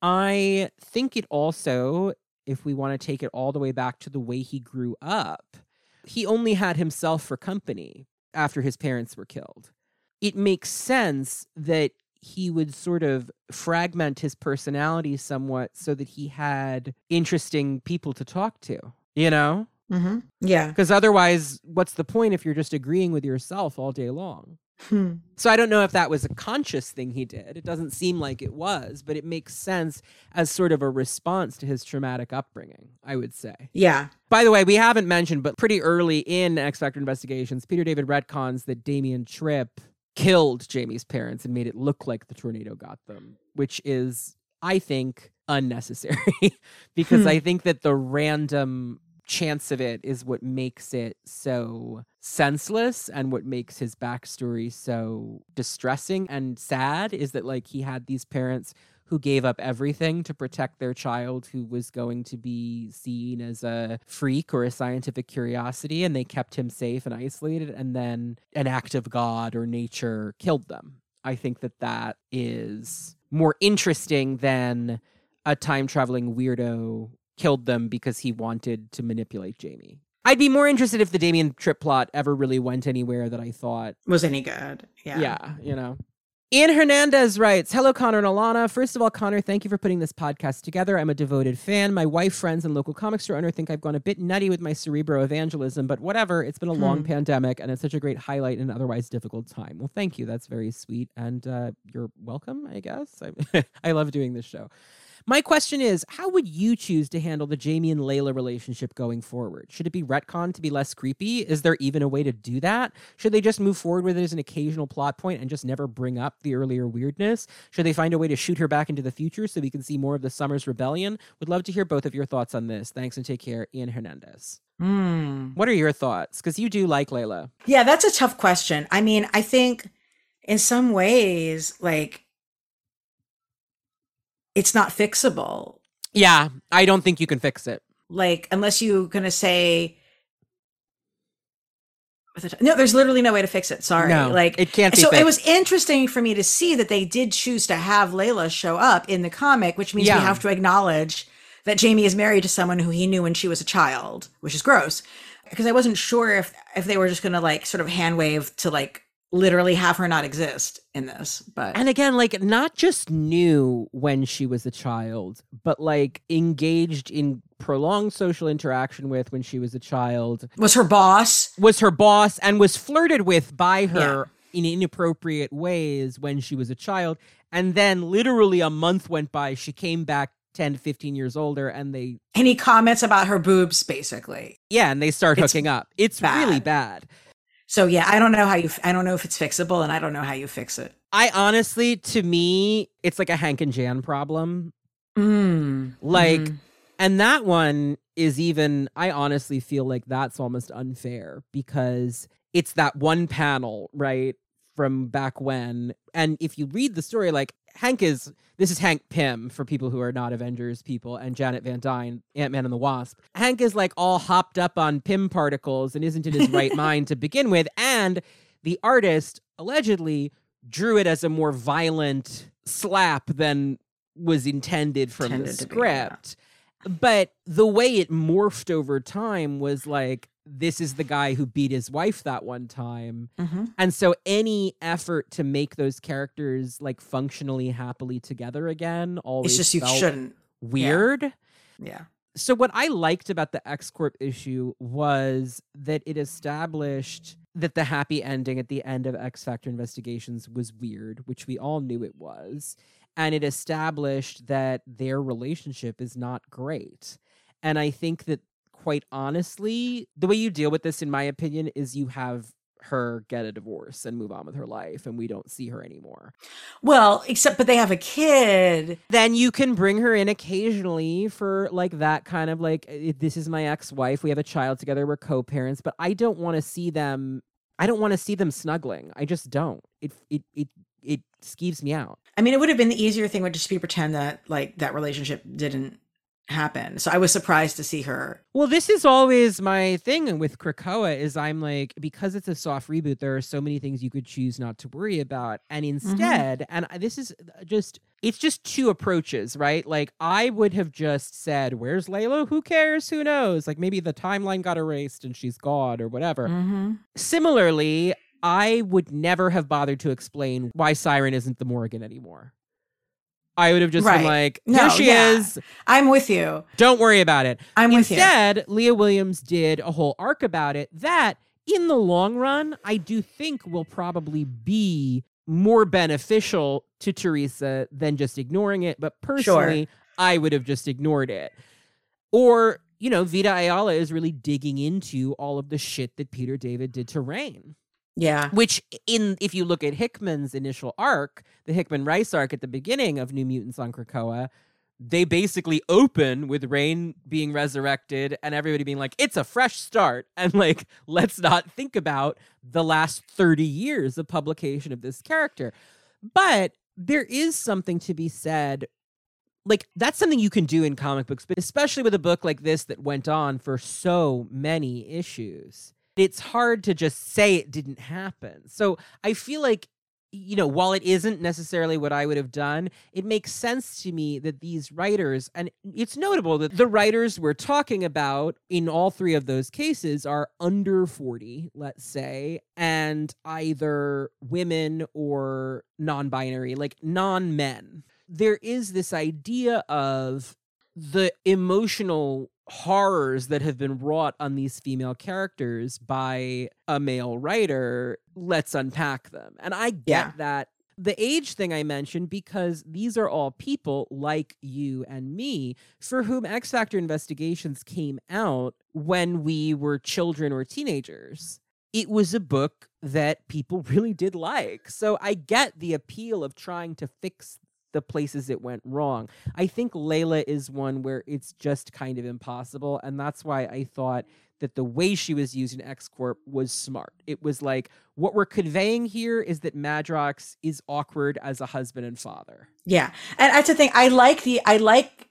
I think it also, if we want to take it all the way back to the way he grew up, he only had himself for company after his parents were killed. It makes sense that he would sort of fragment his personality somewhat so that he had interesting people to talk to, you know? Mhm. Yeah. Because otherwise, what's the point if you're just agreeing with yourself all day long? Hmm. So I don't know if that was a conscious thing he did. It doesn't seem like it was, but it makes sense as sort of a response to his traumatic upbringing, I would say. Yeah. By the way, we haven't mentioned, but pretty early in X Factor investigations, Peter David retcons that Damian Tryp killed Jamie's parents and made it look like the tornado got them, which is, I think, unnecessary because Hmm. I think that the random chance of it is what makes it so senseless and what makes his backstory so distressing and sad is that like he had these parents who gave up everything to protect their child who was going to be seen as a freak or a scientific curiosity and they kept him safe and isolated and then an act of god or nature killed them. I think that that is more interesting than a time traveling weirdo killed them because he wanted to manipulate Jamie. I'd be more interested if the Damian Tryp plot ever really went anywhere that I thought, Was any good? Yeah. yeah, you know. Ian Hernandez writes, Hello, Connor and Elana. First of all, Connor, thank you for putting this podcast together. I'm a devoted fan. My wife, friends, and local comic store owner think I've gone a bit nutty with my cerebro evangelism, but whatever. It's been a long Hmm. pandemic, and it's such a great highlight in an otherwise difficult time. Well, thank you. That's very sweet. And uh, you're welcome, I guess. I, I love doing this show. My question is, how would you choose to handle the Jamie and Layla relationship going forward? Should it be retcon to be less creepy? Is there even a way to do that? Should they just move forward with it as an occasional plot point and just never bring up the earlier weirdness? Should they find a way to shoot her back into the future so we can see more of the Summers Rebellion? Would love to hear both of your thoughts on this. Thanks and take care, Ian Hernandez. Hmm. What are your thoughts? Because you do like Layla. Yeah, that's a tough question. I mean, I think in some ways, like, it's not fixable. Yeah, I don't think you can fix it. Like, unless you're going to say, no, there's literally no way to fix it. Sorry. No, like, it can't be so fixed. it was interesting for me to see that they did choose to have Layla show up in the comic, which means Yeah. we have to acknowledge that Jamie is married to someone who he knew when she was a child, which is gross. Because I wasn't sure if if they were just gonna like sort of hand wave to like literally have her not exist in this. But And again, like not just knew when she was a child, but like engaged in prolonged social interaction with when she was a child, was her boss. was her boss, and was flirted with by her in inappropriate ways when she was a child. And then literally a month went by, she came back 10 to 15 years older, and they, he comments about her boobs, basically. yeah, and they start It's hooking up. It's really bad. So yeah, I don't know how you. I don't know if it's fixable, and I don't know how you fix it. I honestly, to me, it's like a Hank and Jan problem. Mm. Like, Mhm. And that one is even, I honestly feel like that's almost unfair because it's that one panel, right? From back when. And if you read the story, like Hank is, this is Hank Pym for people who are not Avengers people, and Janet Van Dyne, Ant Man and the Wasp. Hank is like all hopped up on Pym particles and isn't in his right mind to begin with. And the artist allegedly drew it as a more violent slap than was intended from the Intended to be, yeah. script. But the way it morphed over time was like, this is the guy who beat his wife that one time. Mhm. And so any effort to make those characters like functionally happily together again always It's just you shouldn't. weird. Yeah. So what I liked about the X Corp issue was that it established that the happy ending at the end of X Factor investigations was weird, which we all knew it was. and it established that their relationship is not great. And I think that quite honestly, the way you deal with this, in my opinion, is you have her get a divorce and move on with her life and we don't see her anymore. Well, except but they have a kid. Then you can bring her in occasionally for like that kind of like this is my ex-wife, we have a child together, we're co-parents, but I don't want to see them I don't want to see them snuggling. I just don't. It it it it skeeves me out. I mean, it would have been the easier thing would just be pretend that like that relationship didn't happen. So I was surprised to see her. Well, this is always my thing with Krakoa is I'm like because it's a soft reboot there are so many things you could choose not to worry about and Mm-hmm. instead and this is just it's just two approaches, right? Like I would have just said, "Where's Layla? Who cares? Who knows?" Like maybe the timeline got erased and she's gone or whatever. Mm-hmm. Similarly, I would never have bothered to explain why Siren isn't the Morrigan anymore. I would have just Right. been like, No, "Here she yeah. is. I'm with you. Don't worry about it." I'm with you. Instead, Leah Williams did a whole arc about it that, in the long run, I do think will probably be more beneficial to Theresa than just ignoring it. But personally, I would have just ignored it. Or, you know, Vita Ayala is really digging into all of the shit that Peter David did to Rahne Yeah. which in if you look at Hickman's initial arc, the Hickman Reis arc at the beginning of New Mutants on Krakoa, they basically open with Rahne being resurrected and everybody being like, it's a fresh start. And like, let's not think about the last 30 years of publication of this character. But there is something to be said. Like, that's something you can do in comic books, but especially with a book like this that went on for so many issues it's hard to just say it didn't happen. So I feel like, you know, while it isn't necessarily what I would have done, it makes sense to me that these writers, and it's notable that the writers we're talking about in all three of those cases are under 40, let's say, and either women or non binary, like non men. There is this idea of the emotional horrors that have been wrought on these female characters by a male writer, let's unpack them. And I get Yeah. that. The age thing I mentioned because these are all people like you and me for whom X Factor investigations came out when we were children or teenagers. It was a book that people really did like. So I get the appeal of trying to fix the places it went wrong. I think Layla is one where it's just kind of impossible. And that's why I thought that the way she was used in X Corp was smart. It was like, what we're conveying here is that Madrox is awkward as a husband and father. Yeah. And that's the thing. I like the I like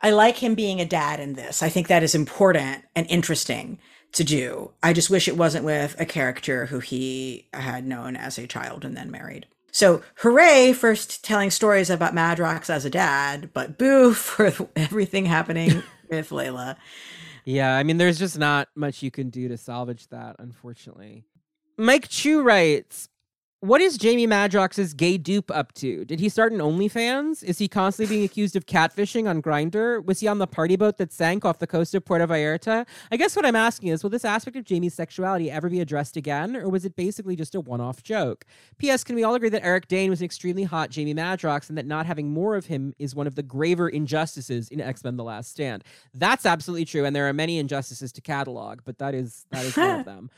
I like him being a dad in this. I think that is important and interesting to do. I just wish it wasn't with a character who he had known as a child and then married. So hooray for st- telling stories about Madrox as a dad, but boo for everything happening with Layla. Yeah, I mean, there's just not much you can do to salvage that, unfortunately. Mike Chu writes, What is Jamie Madrox's gay dupe up to? Did he start an OnlyFans? Is he constantly being accused of catfishing on Grindr? Was he on the party boat that sank off the coast of Puerto Vallarta? I guess what I'm asking is, will this aspect of Jamie's sexuality ever be addressed again, or was it basically just a one-off joke? P.S. Can we all agree that Eric Dane was an extremely hot Jamie Madrox, and that not having more of him is one of the graver injustices in X Men: The Last Stand? That's absolutely true, and there are many injustices to catalog, but that is that is one of them.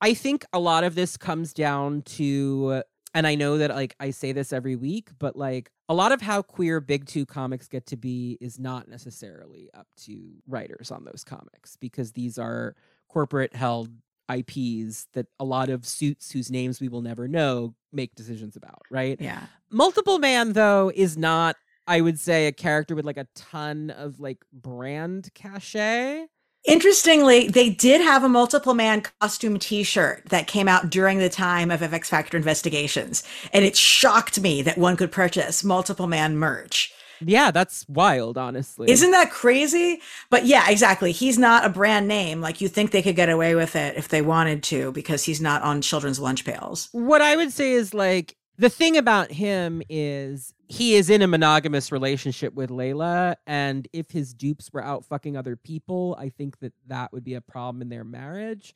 I think a lot of this comes down to and I know that like I say this every week, but like a lot of how queer big 2 comics get to be is not necessarily up to writers on those comics because these are corporate held IPs that a lot of suits whose names we will never know make decisions about, right? Yeah. Multiple Man though is not I would say a character with like a ton of like brand cachet. Interestingly, they did have a multiple man costume t shirt that came out during the time of FX Factor investigations. And it shocked me that one could purchase multiple man merch. Yeah, that's wild, honestly. Isn't that crazy? But yeah, exactly. He's not a brand name. Like you think they could get away with it if they wanted to because he's not on children's lunch pails. what I would say is like the thing about him is he is in a monogamous relationship with Layla, and if his dupes were out fucking other people, I think that that would be a problem in their marriage.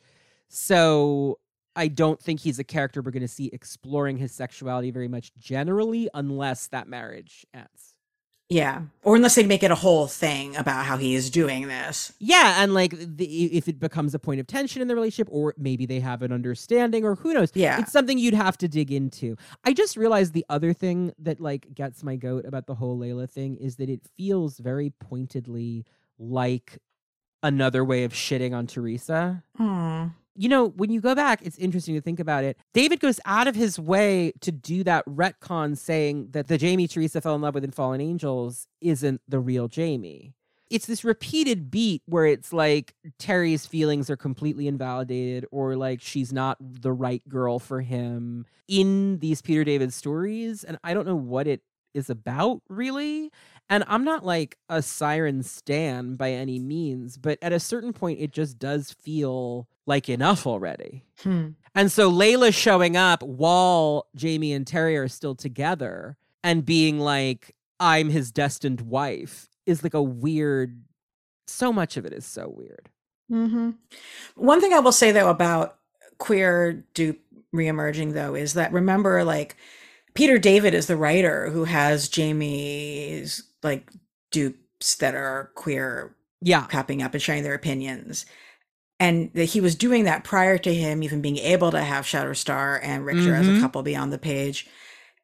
So I don't think he's a character we're going to see exploring his sexuality very much generally, unless that marriage ends. Yeah. Or unless they make it a whole thing about how he is doing this. Yeah, and like the, if it becomes a point of tension in the relationship, or maybe they have an understanding, or who knows. Yeah. it's something you'd have to dig into. I just realized the other thing that like gets my goat about the whole Layla thing is that it feels very pointedly like another way of shitting on Theresa. Hmm. You know, when you go back, it's interesting to think about it. David goes out of his way to do that retcon saying that the Jamie Theresa fell in love with in Fallen Angels isn't the real Jamie. It's this repeated beat where it's like Terry's feelings are completely invalidated or like she's not the right girl for him in these Peter David stories. And I don't know what it is about really. And I'm not like a siren stan by any means, but at a certain point, it just does feel like enough already. Hmm. And so Layla showing up while Jamie and Terry are still together and being like, I'm his destined wife is like a weird, so much of it is so weird. hmm One thing I will say though about queer dupe reemerging though is that remember like Peter David is the writer who has Jamie's like dupes that are queer Yeah. popping up and sharing their opinions. And that he was doing that prior to him even being able to have Shatterstar and Rictor as a Mhm. couple beyond the page.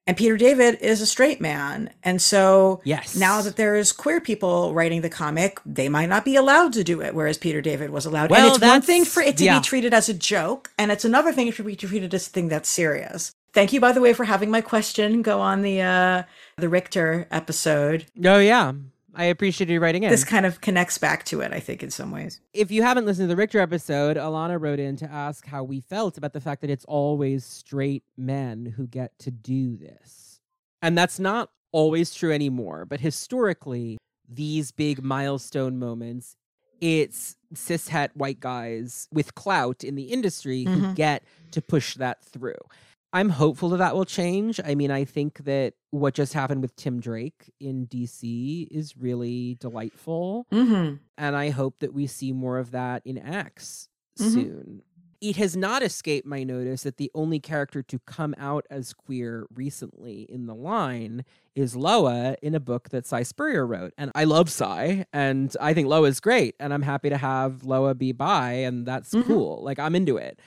And Peter David is a straight man. And so Yes. now that there's queer people writing the comic, they might not be allowed to do it, whereas Peter David was allowed. Well, and it's one thing for it to yeah. be treated as a joke, and it's another thing to be treated as a thing that's serious. Thank you, by the way, for having my question go on the uh the Rictor episode. Oh, yeah. I appreciate you writing in. This kind of connects back to it, I think, in some ways. if you haven't listened to the Rictor episode, Elana wrote in to ask how we felt about the fact that it's always straight men who get to do this. And that's not always true anymore, but historically, these big milestone moments, it's cis cishet white guys with clout in the industry who Mhm. get to push that through. I'm hopeful that that will change. I mean, I think that what just happened with Tim Drake in DC is really delightful Mm-hmm. and I hope that we see more of that in X Mhm. soon. It has not escaped my notice that the only character to come out as queer recently in the line is Loa in a book that Si Spurrier wrote. And I love Si, and I think Loa's great, and I'm happy to have Loa be bi, and that's Mhm. cool. Like, I'm into it.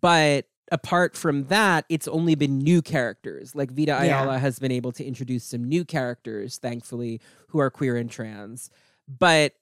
But apart from that, it's only been new characters. Like Vita Yeah. Ayala has been able to introduce some new characters, thankfully, who are queer and trans. But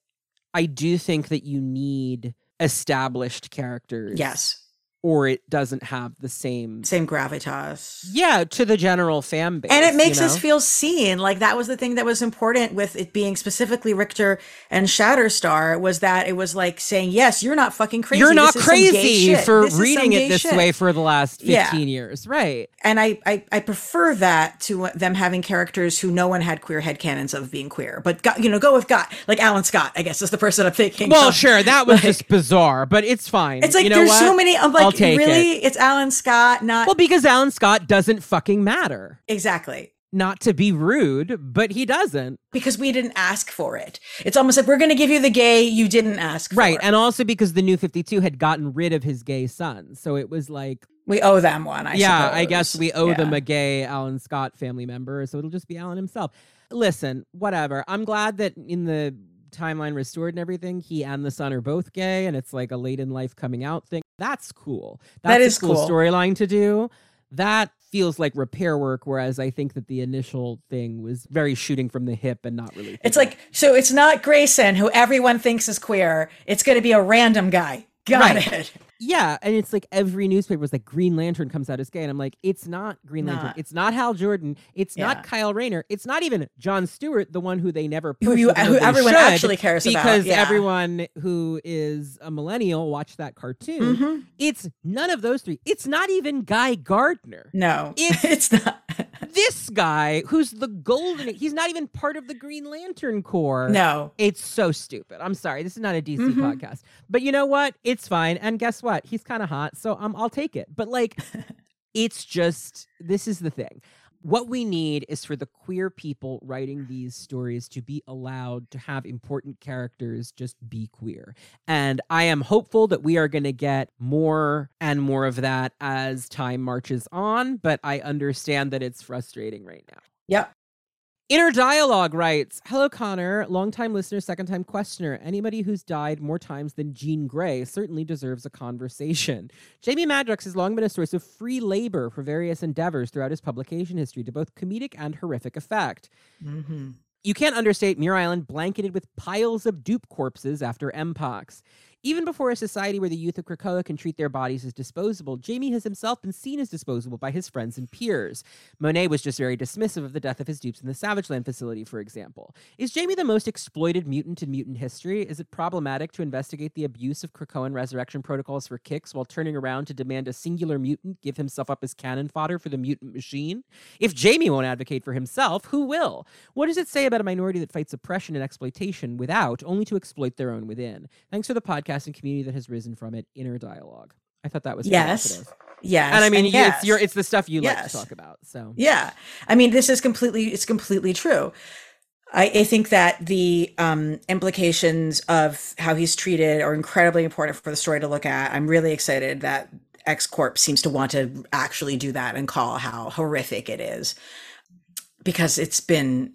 I do think that you need established characters. Yes. Or it doesn't have the same Same gravitas. Yeah, to the general fan base. And it you makes us feel seen. Like that was the thing that was important with it being specifically Rictor and Shatterstar was that it was like saying, yes, you're not fucking crazy. You're not This is some gay crazy for This reading it this shit." way for the last 15 Yeah. years. Right. And I, I, I prefer that to them having characters who no one had queer headcanons of being queer. But, go, you know, go with God. Like Alan Scott, I guess, is the person I'm thinking. Well, of. sure, that was Like- just bizarre, but it's fine. It's like you know there's what? so many. I'm like, take really? it. It's Alan Scott, not Well, because Alan Scott doesn't fucking matter. exactly. Not to be rude, but he doesn't. Because we didn't ask for it. It's almost like we're going to give you the gay you didn't ask for. Right. And also because the new 52 had gotten rid of his gay son. So it was like, we owe them one. I yeah, I guess we owe them a gay Alan Scott family member. So it'll just be Alan himself. Listen, whatever. I'm glad that in the timeline restored and everything, he and the son are both gay and it's like a late in life coming out thing. That's cool. That's That a cool, cool. storyline to do. That feels like repair work, whereas I think that the initial thing was very shooting from the hip and not really. It's like so. It's not Grayson, who everyone thinks is queer. It's going to be a random guy. Got Right. it. Yeah, and it's like every newspaper is like Green Lantern comes out as gay, and I'm like, it's not Green Lantern, Not. it's not Hal Jordan, it's Yeah. not Kyle Rayner, it's not even John Stewart, the one who they never Who you- who everyone actually cares about, because yeah. everyone who is a millennial watched that cartoon. Mhm. It's none of those three. It's not even Guy Gardner. No, It's- it's not. This guy, who's the golden, he's not even part of the Green Lantern Corps. no. It's so stupid. I'm sorry. This is not a DC Mhm. podcast. But you know what? It's fine. And guess what? He's kind of hot. So um, I'll take it. But like, it's just, this is the thing. What we need is for the queer people writing these stories to be allowed to have important characters just be queer. And I am hopeful that we are going to get more and more of that as time marches on, but I understand that it's frustrating right now. Yep. Inner Dialogue writes Hello, Connor, longtime listener, second time questioner. Anybody who's died more times than Jean Grey certainly deserves a conversation. Jamie Madrox has long been a source of free labor for various endeavors throughout his publication history to both comedic and horrific effect. Mm-hmm. You can't understate Muir Island blanketed with piles of dupe corpses after Mpox. Even before a society where the youth of Krakoa can treat their bodies as disposable, Jamie has himself been seen as disposable by his friends and peers. Monet was just very dismissive of the death of his dupes in the Savage Land facility, for example. Is Jamie the most exploited mutant in mutant history? Is it problematic to investigate the abuse of Krakoan resurrection protocols for kicks while turning around to demand a singular mutant give himself up as cannon fodder for the mutant machine? If Jamie won't advocate for himself, who will? What does it say about a minority that fights oppression and exploitation without, only to exploit their own within? Thanks for the podcast and community that has risen from it. Inner dialogue. I thought that was Yes. Yes. and I mean, and yes. it's your it's the stuff you like to talk about. So Yeah. I mean, this is completely, it's completely true. I, I think that the um, implications of how he's treated are incredibly important for the story to look at. I'm really excited that X Corp seems to want to actually do that and call how horrific it is because it's been.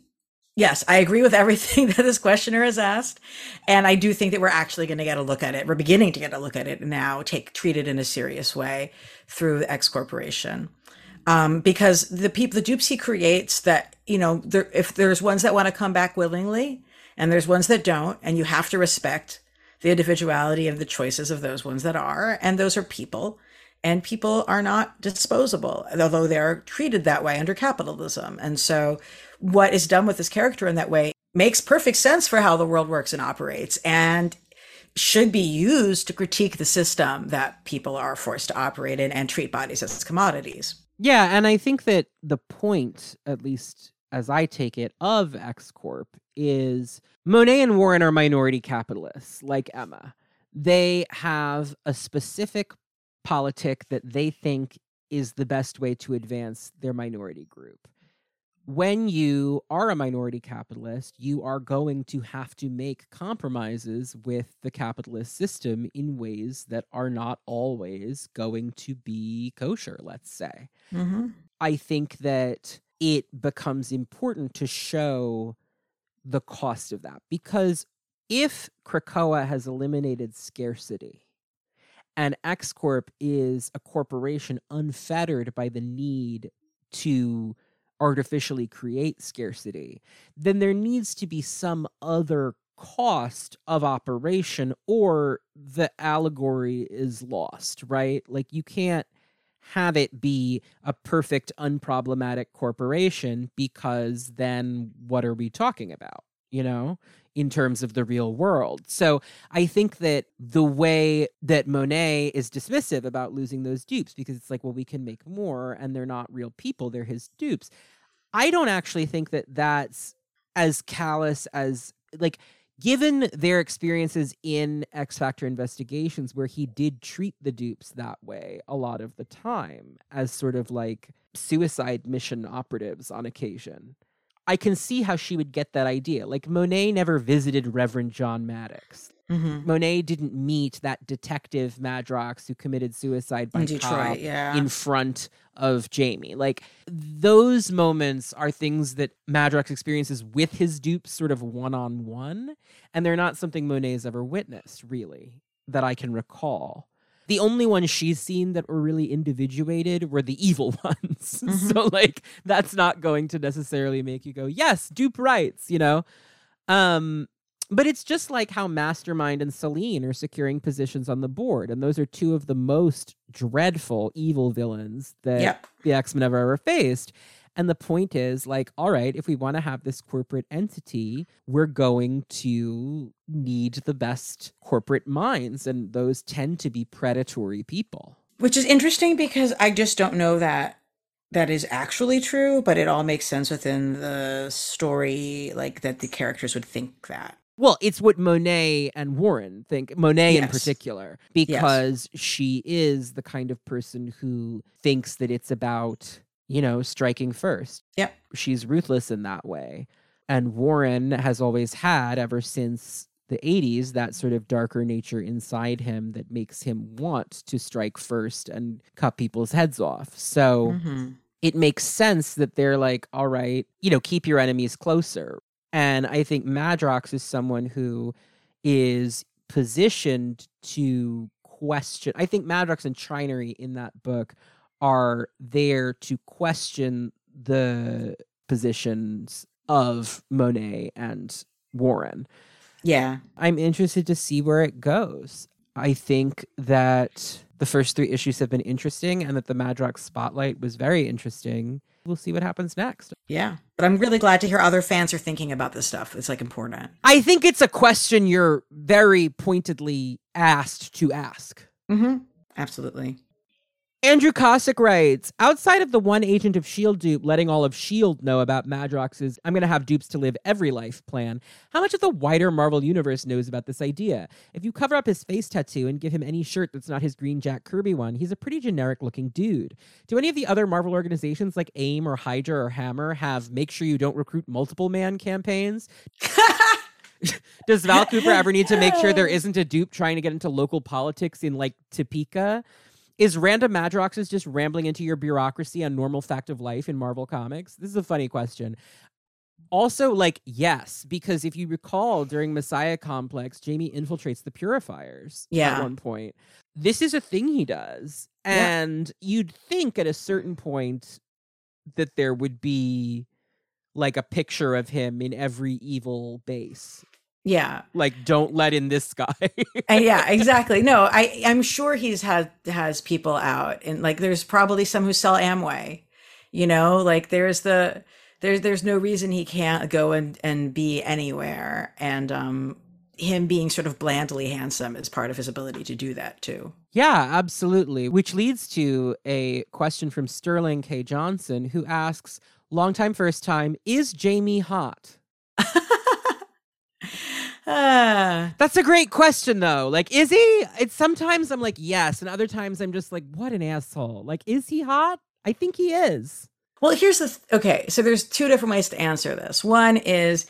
Yes, I agree with everything that this questioner has asked. And I do think that we're actually going to get a look at it. We're beginning to get a look at it now, take treat it in a serious way through X Corporation um, because the people, the dupes he creates, that you know, there, if there's ones that want to come back willingly, and there's ones that don't, and you have to respect the individuality of the choices of those ones that are, and those are people, and people are not disposable, although they're treated that way under capitalism. And so, what is done with this character in that way makes perfect sense for how the world works and operates, and should be used to critique the system that people are forced to operate in and treat bodies as commodities. Yeah, and I think that the point, at least as I take it, of X Corp is Monet and Warren are minority capitalists, like Emma. They have a specific politic that they think is the best way to advance their minority group. When you are a minority capitalist, you are going to have to make compromises with the capitalist system in ways that are not always going to be kosher, let's say. Mm-hmm. I think that it becomes important to show the cost of that because if Krakoa has eliminated scarcity and X Corp is a corporation unfettered by the need to artificially create scarcity, then there needs to be some other cost of operation or the allegory is lost, right? Like you can't have it be a perfect unproblematic corporation because then what are we talking about you know in terms of the real world so i think that the way that monet is dismissive about losing those dupes because it's like well we can make more and they're not real people they're his dupes i don't actually think that that's as callous as like given their experiences in X Factor investigations, where he did treat the dupes that way a lot of the time as sort of like suicide mission operatives on occasion. I can see how she would get that idea. Like Monet never visited Reverend John Maddox. Mm-hmm. Monet didn't meet that detective Madrox who committed suicide by In Detroit, yeah. in front of Jamie. Like those moments are things that Madrox experiences with his dupes sort of one on one, and they're not something Monet's ever witnessed, really, that I can recall. The only ones she's seen that were really individuated were the evil ones. so like that's not going to necessarily make you go, yes, dupe rights, you know? Um but it's just like how Mastermind and Selene are securing positions on the board. And those are two of the most dreadful evil villains that Yep. the X Men have ever faced. And the point is, like, all right, if we want to have this corporate entity, we're going to need the best corporate minds. And those tend to be predatory people. Which is interesting because I just don't know that that is actually true, but it all makes sense within the story, like that the characters would think that. Well, it's what Monet and Warren think, Monet in particular, because she is the kind of person who thinks that it's about, you know, striking first. Yep. She's ruthless in that way. And Warren has always had, ever since the 80s, that sort of darker nature inside him that makes him want to strike first and cut people's heads off. So Mhm. it makes sense that they're like, all right, you know, keep your enemies closer. And I think Madrox is someone who is positioned to question. I think Madrox and Trinary in that book are there to question the positions of Monet and Warren. Yeah. I'm interested to see where it goes. I think that the first three issues have been interesting and that the Madrox spotlight was very interesting. We'll see what happens next. Yeah. But I'm really glad to hear other fans are thinking about this stuff. It's like important. I think it's a question you're very pointedly asked to ask. Mm-hmm. Absolutely. Andrew Kosick writes Outside of the one agent of S.H.I.E.L.D. dupe letting all of S.H.I.E.L.D. know about Madrox's I'm going to have dupes to live every life plan, how much of the wider Marvel universe knows about this idea? If you cover up his face tattoo and give him any shirt that's not his green Jack Kirby one, he's a pretty generic looking dude. Do any of the other Marvel organizations like AIM or Hydra or Hammer have make sure you don't recruit multiple man campaigns? Does Val Cooper ever need to make sure there isn't a dupe trying to get into local politics in like Topeka? Is Random Madrox is just rambling into your bureaucracy on normal fact of life in Marvel Comics? This is a funny question. Also, like, yes, because if you recall during Messiah Complex, Jamie infiltrates the purifiers Yeah. at one point. This is a thing he does. Yeah. And you'd think at a certain point that there would be like a picture of him in every evil base. Yeah. Like, don't let in this guy. And yeah, exactly. No, I I'm sure he's had has people out and like there's probably some who sell Amway. You know, like there's the there's there's no reason he can't go and and be anywhere and um him being sort of blandly handsome is part of his ability to do that too. Yeah, absolutely. Which leads to a question from Sterling K. Johnson, who asks, long time, first time, is Jamie hot? That's a great question, though. Like, is he? It's sometimes I'm like, yes, and other times I'm just like, what an asshole. Like, is he hot? I think he is. Well, here's the th- okay. So there's two different ways to answer this. One is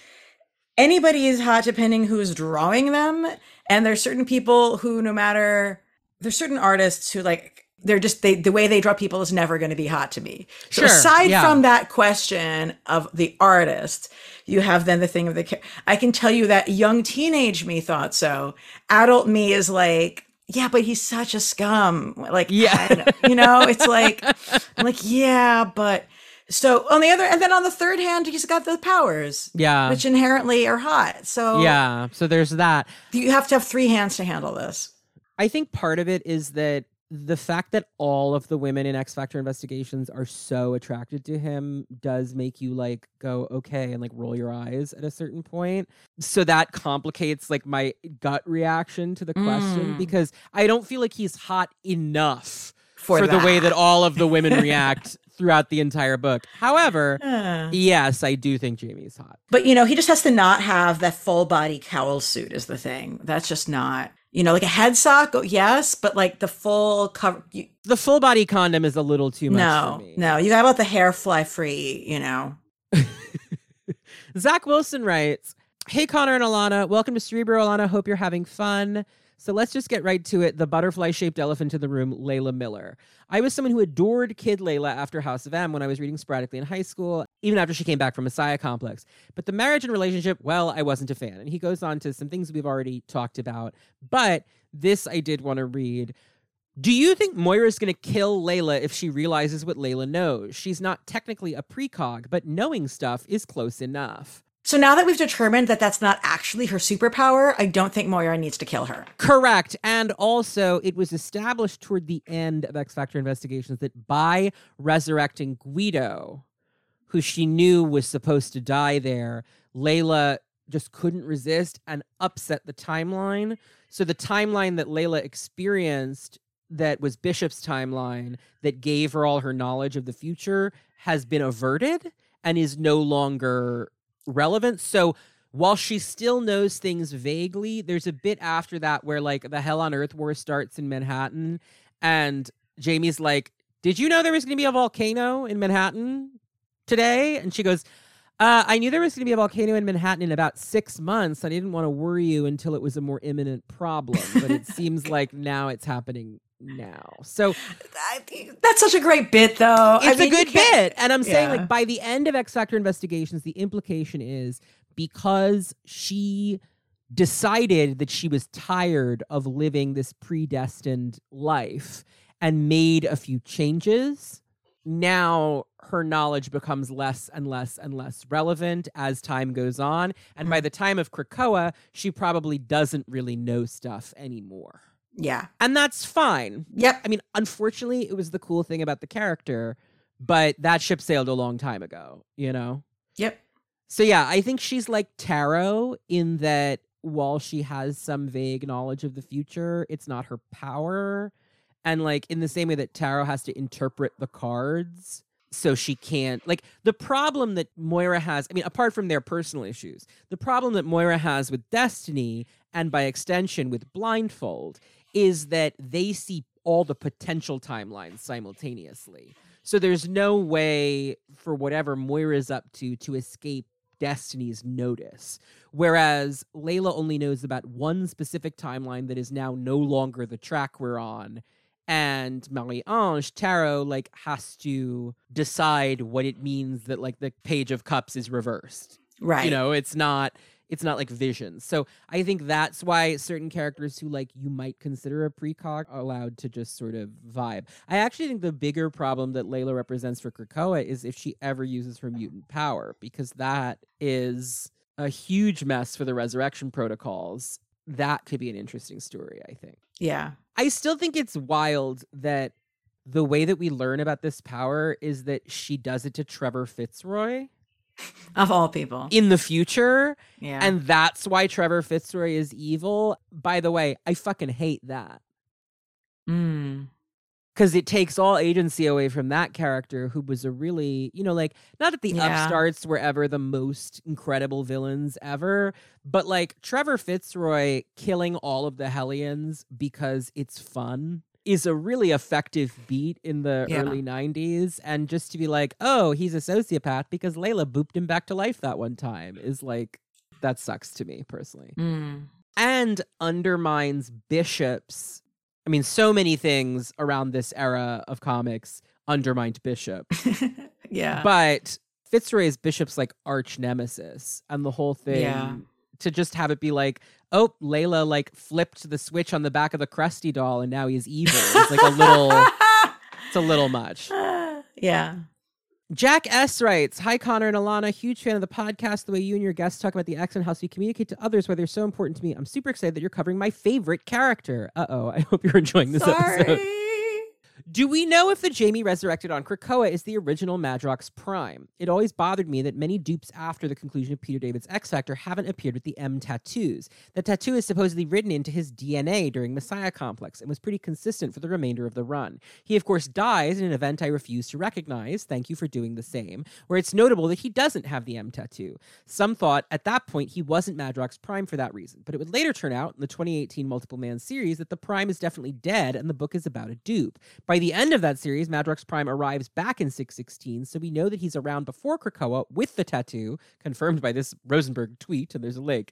anybody is hot depending who's drawing them, and there's certain people who, no matter there's certain artists who like they're just they the way they draw people is never going to be hot to me. So Sure, aside yeah. from that question of the artist, you have then the thing of the. I can tell you that young teenage me thought so. Adult me is like. Yeah, but he's such a scum. Like, Yeah. You know, it's like, I'm like, yeah, but so on the other, and then on the third hand, he's got the powers, Yeah. which inherently are hot. So yeah. So there's that. you have to have three hands to handle this. I think part of it is that the fact that all of the women in X Factor investigations are so attracted to him does make you like go okay and like roll your eyes at a certain point. So that complicates like my gut reaction to the question Mm. because I don't feel like he's hot enough For, for, the way that. all of the women react throughout the entire book. However, Uh, yes, I do think Jamie's hot. but you know, he just has to not have that full body cowl suit. Is the thing that's just not. You know, like a head sock, oh, yes, but like the full cover. You, The full body condom is a little too much no, for me. no, you got about the hair fly free. You know, Zach Wilson writes, Hey Connor and Elana, welcome to Cerebro Elana. Hope you're having fun. So let's just get right to it. The butterfly shaped elephant in the room, Layla Miller. I was someone who adored Kid Layla after House of M when I was reading sporadically in high school, even after she came back from Messiah Complex. But the marriage and relationship, well, I wasn't a fan. And he goes on to some things we've already talked about. But this I did want to read. Do you think Moira's going to kill Layla if she realizes what Layla knows? She's not technically a precog, but knowing stuff is close enough. so now that we've determined that that's not actually her superpower, I don't think Moira needs to kill her. Correct. And also, it was established toward the end of X Factor investigations that by resurrecting Guido, who she knew was supposed to die there, Layla just couldn't resist and upset the timeline. So the timeline that Layla experienced that was Bishop's timeline that gave her all her knowledge of the future has been averted and is no longer relevant. So while she still knows things vaguely, there's a bit after that where like the Hell on Earth war starts in Manhattan and Jamie's like, Did you know there was going to be a volcano in Manhattan today? And she goes, uh, I knew there was going to be a volcano in Manhattan in about six months. I didn't want to worry you until it was a more imminent problem, but it seems like now it's happening now. So that's such a great bit, though. It's I mean, a good bit. And I'm saying, Yeah. like, by the end of X Factor investigations, the implication is because she decided that she was tired of living this predestined life and made a few changes, now her knowledge becomes less and less and less relevant as time goes on. And by hmm. the time of Krakoa, she probably doesn't really know stuff anymore. Yeah. And that's fine. Yep. I mean, unfortunately, it was the cool thing about the character, but that ship sailed a long time ago, you know? Yep. So, yeah, I think she's like Tarot in that while she has some vague knowledge of the future, it's not her power. And, like, in the same way that Tarot has to interpret the cards, so she can't, like, the problem that Moira has, I mean, apart from their personal issues, the problem that Moira has with Destiny and by extension with Blindfold is that they see all the potential timelines simultaneously. So there's no way for whatever Moira's up to to escape Destiny's notice. Whereas Layla only knows about one specific timeline that is now no longer the track we're on. And Marie Ange Tarot like has to decide what it means that like the page of cups is reversed. Right. You know, it's not it's not like vision. So I think that's why certain characters who like you might consider a precog are allowed to just sort of vibe. I actually think the bigger problem that Layla represents for Krakoa is if she ever uses her mutant power, because that is a huge mess for the resurrection protocols. That could be an interesting story, I think. Yeah. I still think it's wild that the way that we learn about this power is that she does it to Trevor Fitzroy Of all people. in the future. Yeah. And that's why Trevor Fitzroy is evil. By the way, I fucking hate that Mm. Because it takes all agency away from that character who was a really, you know, like, not that the Yeah. upstarts were ever the most incredible villains ever, but like Trevor Fitzroy killing all of the Hellions because it's fun. Is a really effective beat in the Yeah. early 90s. And just to be like, oh, he's a sociopath because Layla booped him back to life that one time is like, that sucks to me personally Mm. and undermines Bishop's. I mean, so many things around this era of comics undermined Bishop, yeah. but Fitzroy is Bishop's like arch nemesis, and the whole thing Yeah. to just have it be like, oh, Layla like flipped the switch on the back of the Krusty doll, and now he's evil. It's like a little, it's a little much. yeah. Jack S writes, Hi Connor and Elana, huge fan of the podcast. The way you and your guests talk about the X and how you communicate to others why they're so important to me. I'm super excited that you're covering my favorite character. Uh oh, I hope you're enjoying this Sorry. episode. Do we know if the Jamie resurrected on Krakoa is the original Madrox Prime? It always bothered me that many dupes after the conclusion of Peter David's X Factor haven't appeared with the M tattoos. The tattoo is supposedly written into his DNA during Messiah Complex and was pretty consistent for the remainder of the run. He, of course, dies in an event I refuse to recognize. Thank you for doing the same. Where it's notable that he doesn't have the M tattoo. Some thought at that point he wasn't Madrox Prime for that reason, but it would later turn out in the 2018 Multiple Man series that the Prime is definitely dead and the book is about a dupe. By the end of that series, Madrox Prime arrives back in 616, so we know that he's around before Krakoa with the tattoo, confirmed by this Rosenberg tweet, and there's a link.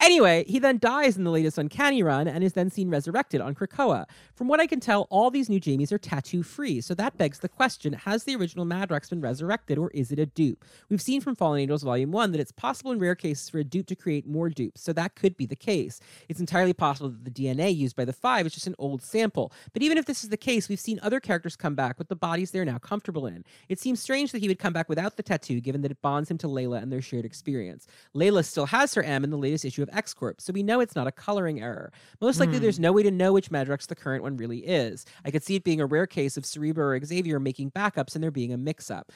Anyway, he then dies in the latest Uncanny run and is then seen resurrected on Krakoa. From what I can tell, all these new Jamies are tattoo free, so that begs the question has the original Madrox been resurrected or is it a dupe? We've seen from Fallen Angels Volume 1 that it's possible in rare cases for a dupe to create more dupes, so that could be the case. It's entirely possible that the DNA used by the Five is just an old sample. But even if this is the case, we've seen other characters come back with the bodies they're now comfortable in. It seems strange that he would come back without the tattoo, given that it bonds him to Layla and their shared experience. Layla still has her M in the latest issue of X Corp, so we know it's not a coloring error. Most likely, there's hmm. no way to know which Madrox the current one really is. I could see it being a rare case of Cerebro or Xavier making backups and there being a mix up.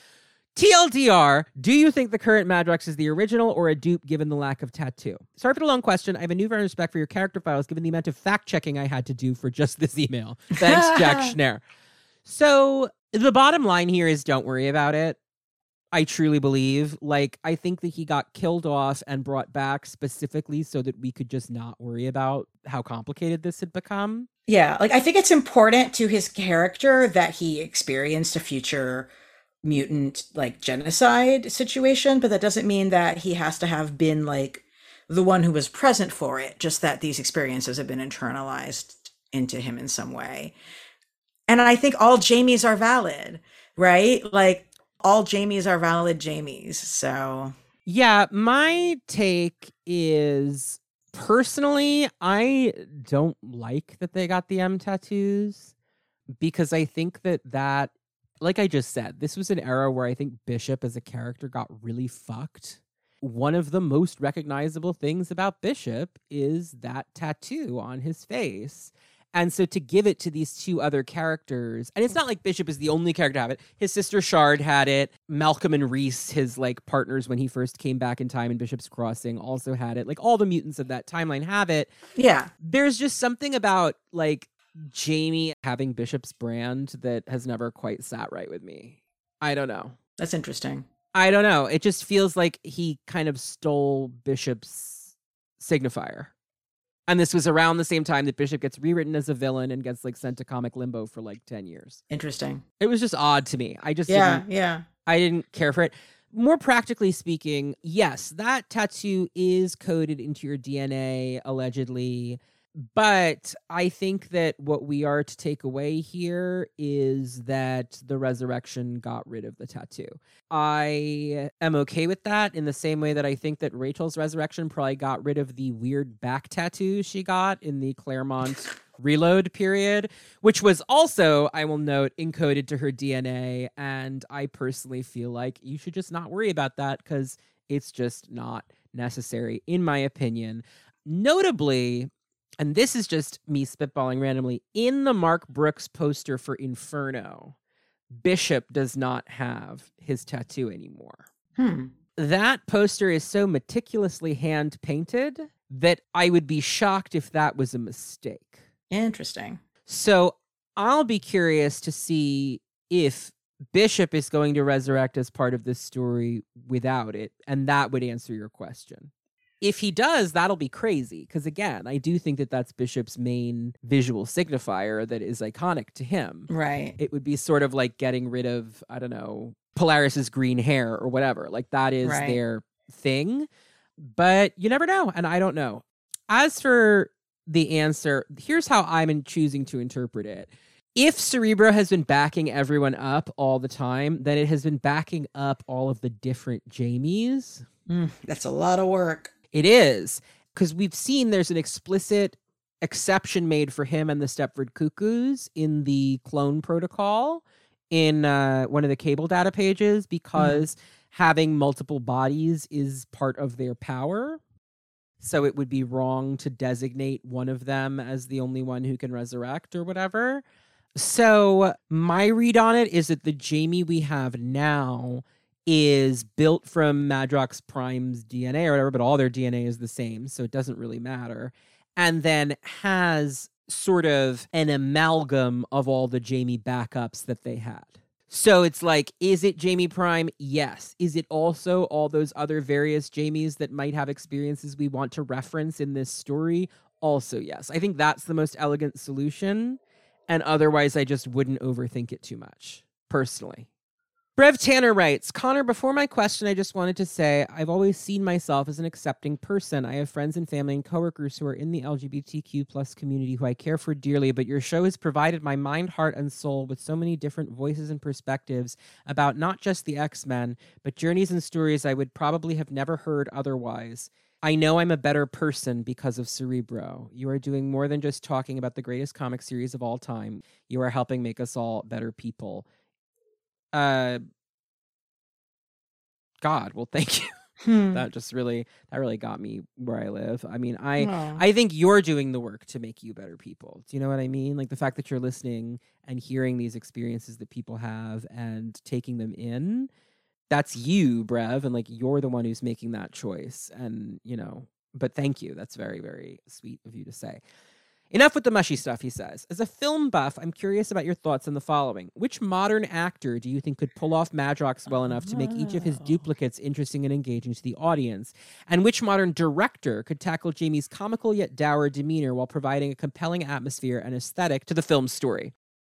TLDR, do you think the current Madrox is the original or a dupe given the lack of tattoo? Sorry for the long question. I have a newfound respect for your character files given the amount of fact checking I had to do for just this email. Thanks, Jack Schneer. So the bottom line here is don't worry about it. I truly believe. Like, I think that he got killed off and brought back specifically so that we could just not worry about how complicated this had become. Yeah, like I think it's important to his character that he experienced a future mutant like genocide situation, but that doesn't mean that he has to have been like the one who was present for it, just that these experiences have been internalized into him in some way. And I think all Jamies are valid, right? Like all Jamies are valid Jamies. So, Yeah, my take is personally, I don't like that they got the M tattoos because I think that that, like I just said, this was an era where I think Bishop as a character got really fucked. One of the most recognizable things about Bishop is that tattoo on his face. And so to give it to these two other characters, and it's not like Bishop is the only character to have it. His sister Shard had it. Malcolm and Reese, his like partners when he first came back in time in Bishop's Crossing, also had it. Like all the mutants of that timeline have it. yeah. There's just something about like Jamie having Bishop's brand that has never quite sat right with me. I don't know. That's interesting. I don't know. It just feels like he kind of stole Bishop's signifier. And this was around the same time that Bishop gets rewritten as a villain and gets like sent to comic limbo for like 10 years. Interesting. It was just odd to me. I just Yeah, yeah. I didn't care for it. More practically speaking, yes, that tattoo is coded into your DNA allegedly. But I think that what we are to take away here is that the resurrection got rid of the tattoo. I am okay with that in the same way that I think that Rachel's resurrection probably got rid of the weird back tattoo she got in the Claremont reload period, which was also, I will note, encoded to her DNA. And I personally feel like you should just not worry about that because it's just not necessary, in my opinion. Notably, and this is just me spitballing randomly, in the Mark Brooks poster for Inferno, Bishop does not have his tattoo anymore. Hmm. That poster is so meticulously hand painted that I would be shocked if that was a mistake. Interesting. So I'll be curious to see if Bishop is going to resurrect as part of this story without it. And that would answer your question. If he does, that'll be crazy. Because again, I do think that that's Bishop's main visual signifier that is iconic to him. Right. It would be sort of like getting rid of, I don't know, Polaris's green hair or whatever. Like that is Right. their thing. But you never know. And I don't know. As for the answer, here's how I'm in choosing to interpret it. If Cerebro has been backing everyone up all the time, then it has been backing up all of the different Jamies. Mm, that's a lot of work. It is because we've seen there's an explicit exception made for him and the Stepford Cuckoos in the clone protocol in uh, one of the cable data pages because having multiple bodies is part of their power. So it would be wrong to designate one of them as the only one who can resurrect or whatever. So my read on it is that the Jamie we have now is built from Madrox Prime's DNA or whatever, but all their DNA is the same, so it doesn't really matter. And then has sort of an amalgam of all the Jamie backups that they had. So it's like, is it Jamie Prime? Yes. Is it also all those other various Jamies that might have experiences we want to reference in this story? Also, yes. I think that's the most elegant solution. And otherwise, I just wouldn't overthink it too much, personally. Brev Tanner writes Connor, before my question, I just wanted to say I've always seen myself as an accepting person. I have friends and family and coworkers who are in the LGBTQ plus community who I care for dearly, but your show has provided my mind, heart, and soul with so many different voices and perspectives about not just the X Men, but journeys and stories I would probably have never heard otherwise. I know I'm a better person because of Cerebro. You are doing more than just talking about the greatest comic series of all time. You are helping make us all better people. Uh God, well thank you. Hmm. That just really that really got me where I live. I mean, I. I think you're doing the work to make you better people. Do you know what I mean? Like the fact that you're listening and hearing these experiences that people have and taking them in, that's you, Brev, and like you're the one who's making that choice. And, you know, but thank you. That's very, very sweet of you to say. Enough with the mushy stuff, he says. As a film buff, I'm curious about your thoughts on the following. Which modern actor do you think could pull off Madrox well enough to make each of his Oh. duplicates interesting and engaging to the audience? And which modern director could tackle Jamie's comical yet dour demeanor while providing a compelling atmosphere and aesthetic to the film's story?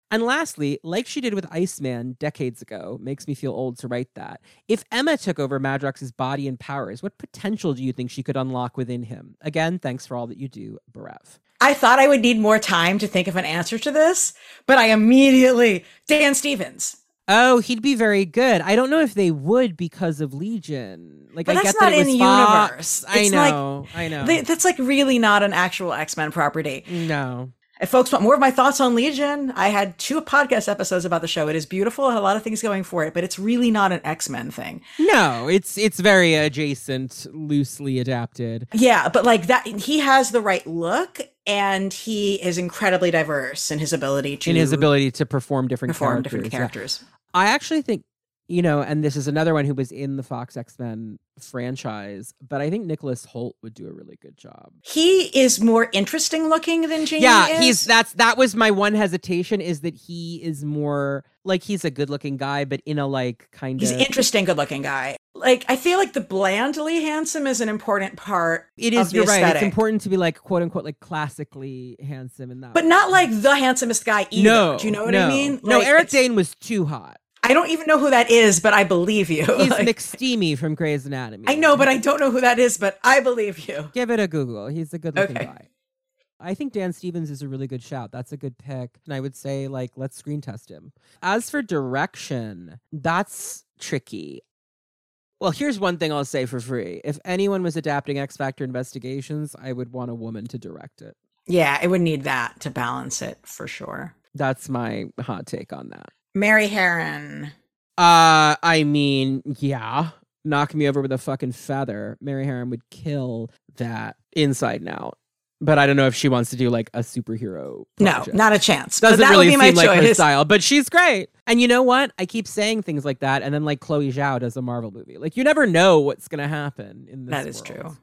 And lastly, like she did with Iceman decades ago, makes me feel old to write that. If Emma took over Madrox's body and powers, what potential do you think she could unlock within him? Again, thanks for all that you do, Barev. I thought I would need more time to think of an answer to this, but I immediately Dan Stevens. Oh, he'd be very good. I don't know if they would because of Legion. Like, But I that's get that not it was in Fox. universe. I It's like- know. I know. They- That's like really not an actual X Men property. no. If folks want more of my thoughts on Legion, I had two podcast episodes about the show. It is beautiful and a lot of things going for it, but it's really not an X Men thing. No, it's it's very adjacent, loosely adapted. Yeah, but like that, he has the right look, and he is incredibly diverse in his ability to in his ability to perform different perform characters. different yeah. characters. I actually think, you know, and this is another one who was in the Fox X Men franchise, but I think Nicholas Hoult would do a really good job. He is more interesting looking than Jamie. yeah, is. he's that's that was my one hesitation is that he is more like he's a good looking guy, but in a like kind He's of an interesting, good looking guy. Like I feel like the blandly handsome is an important part. It is. of the You're right. It's important to be like quote unquote like classically handsome in that, but way. not like the handsomest guy either. no. Do you know what no. I mean? No, Like, Eric Dane was too hot. I don't even know who that is, but I believe you. He's Like, McSteamy from Grey's Anatomy. I know, but I don't know who that is, but I believe you. give it a Google. He's a good looking Okay. guy. I think Dan Stevens is a really good shout. That's a good pick. And I would say, like, let's screen test him. As for direction, that's tricky. Well, here's one thing I'll say for free. If anyone was adapting X Factor Investigations, I would want a woman to direct it. Yeah, it would need that to balance it for sure. That's my hot take on that. Mary Harron. Uh, I mean, yeah. Knock me over with a fucking feather. Mary Harron would kill that inside and out. But I don't know if she wants to do like a superhero. No, not a chance. Doesn't that really would be my seem like her style, but she's great. And you know what? I keep saying things like that, and then like Chloe Zhao does a Marvel movie. Like you never know what's gonna happen in this. That is world. true.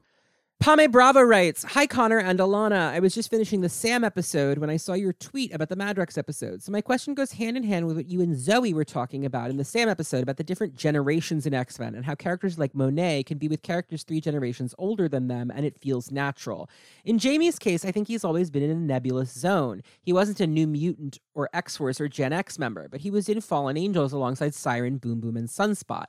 Pame Bravo writes, Hi Connor and Elana. I was just finishing the Sam episode when I saw your tweet about the Madrox episode. So my question goes hand in hand with what you and Zoe were talking about in the Sam episode about the different generations in X-Men and how characters like Monet can be with characters three generations older than them and it feels natural. In Jamie's case, I think he's always been in a nebulous zone. He wasn't a new mutant or X-Force or Gen X member, but he was in Fallen Angels alongside Siren, Boom Boom, and Sunspot.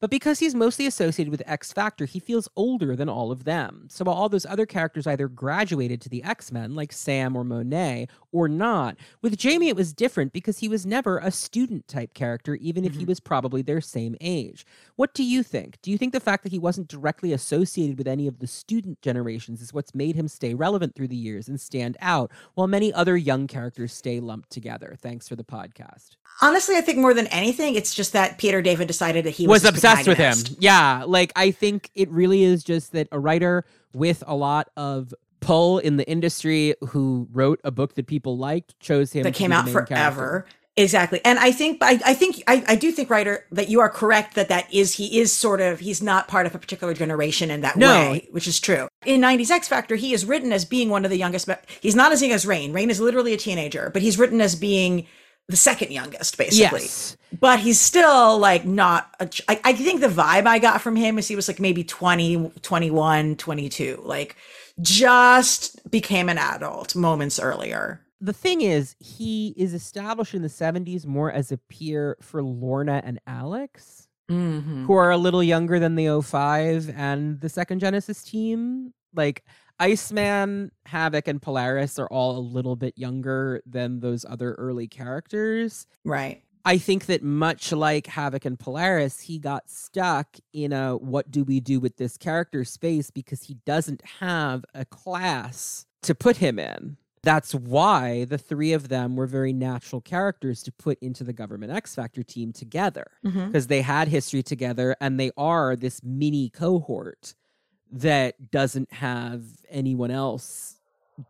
But because he's mostly associated with X Factor, he feels older than all of them. So while all those other characters either graduated to the X Men, like Sam or Monet, or not, with Jamie it was different because he was never a student type character, even if he mm-hmm. was probably their same age. What do you think? Do you think the fact that he wasn't directly associated with any of the student generations is what's made him stay relevant through the years and stand out, while many other young characters stay lumped together? Thanks for the podcast. Honestly, I think more than anything, it's just that Peter David decided that he was was, his obsessed with him. Yeah, like I think it really is just that a writer with a lot of pull in the industry who wrote a book that people liked chose him that came out forever. character. Exactly. And I think I, I think I, I do think writer that you are correct that that is he is sort of he's not part of a particular generation in that No. way, which is true. In 90s X Factor, he is written as being one of the youngest but he's not as young as Rahne. Rahne is literally a teenager, but he's written as being the second youngest basically. Yes. But he's still like not a ch- I, I think the vibe I got from him is he was like maybe 20, 21, 22, like just became an adult moments earlier. The thing is, he is established in the 70s more as a peer for Lorna and Alex, Mm-hmm. who are a little younger than the 05 and the second Genesis team. Like Iceman, Havoc, and Polaris are all a little bit younger than those other early characters. Right. I think that much like Havoc and Polaris, he got stuck in a what do we do with this character space because he doesn't have a class to put him in. That's why the three of them were very natural characters to put into the government X Factor team together Mm-hmm. because they had history together and they are this mini cohort that doesn't have anyone else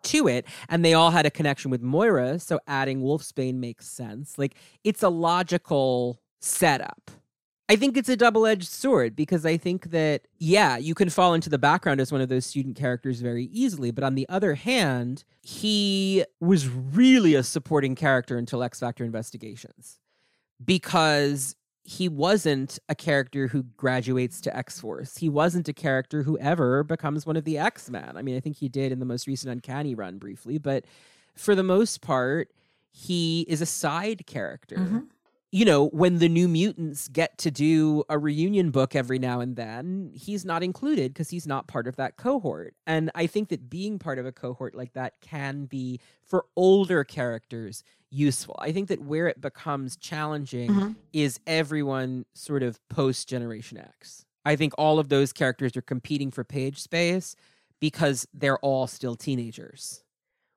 to it and they all had a connection with Moira so adding Wolfsbane makes sense like it's a logical setup I think it's a double edged sword because I think that, yeah, you can fall into the background as one of those student characters very easily. But on the other hand, he was really a supporting character until X Factor Investigations because he wasn't a character who graduates to X Force. He wasn't a character who ever becomes one of the X Men. I mean, I think he did in the most recent Uncanny run briefly, but for the most part, he is a side character. Mm-hmm. You know, when the New Mutants get to do a reunion book every now and then, he's not included because he's not part of that cohort. And I think that being part of a cohort like that can be, for older characters, useful. I think that where it becomes challenging Mhm. is everyone sort of post Generation X. I think all of those characters are competing for page space because they're all still teenagers.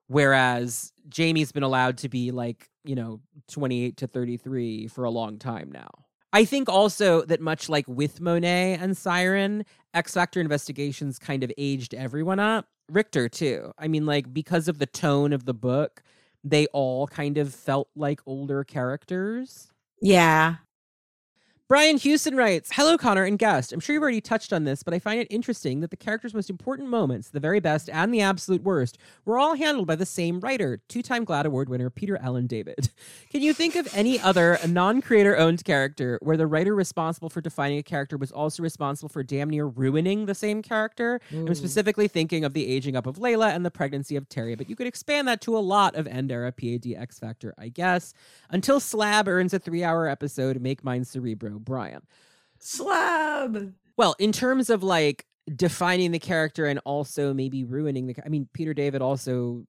Whereas Jamie's been allowed to be like, you know, 28 to 33 for a long time now. I think also that much like with Monet and Siren, X Factor investigations kind of aged everyone up. Rictor too. I mean, like because of the tone of the book, they all kind of felt like older characters. Yeah. Brian Houston writes, Hello, Connor and guest. I'm sure you've already touched on this, but I find it interesting that the character's most important moments, the very best and the absolute worst, were all handled by the same writer, two time GLAAD Award winner Peter Allen David. Can you think of any other non creator owned character where the writer responsible for defining a character was also responsible for damn near ruining the same character? I'm specifically thinking of the aging up of Layla and the pregnancy of Terry, but you could expand that to a lot of end era PAD X Factor, I guess. Until Slab earns a three hour episode, make mine Cerebro, Brian. Slab. Well, in terms of like defining the character and also maybe ruining the, I mean, Peter David also,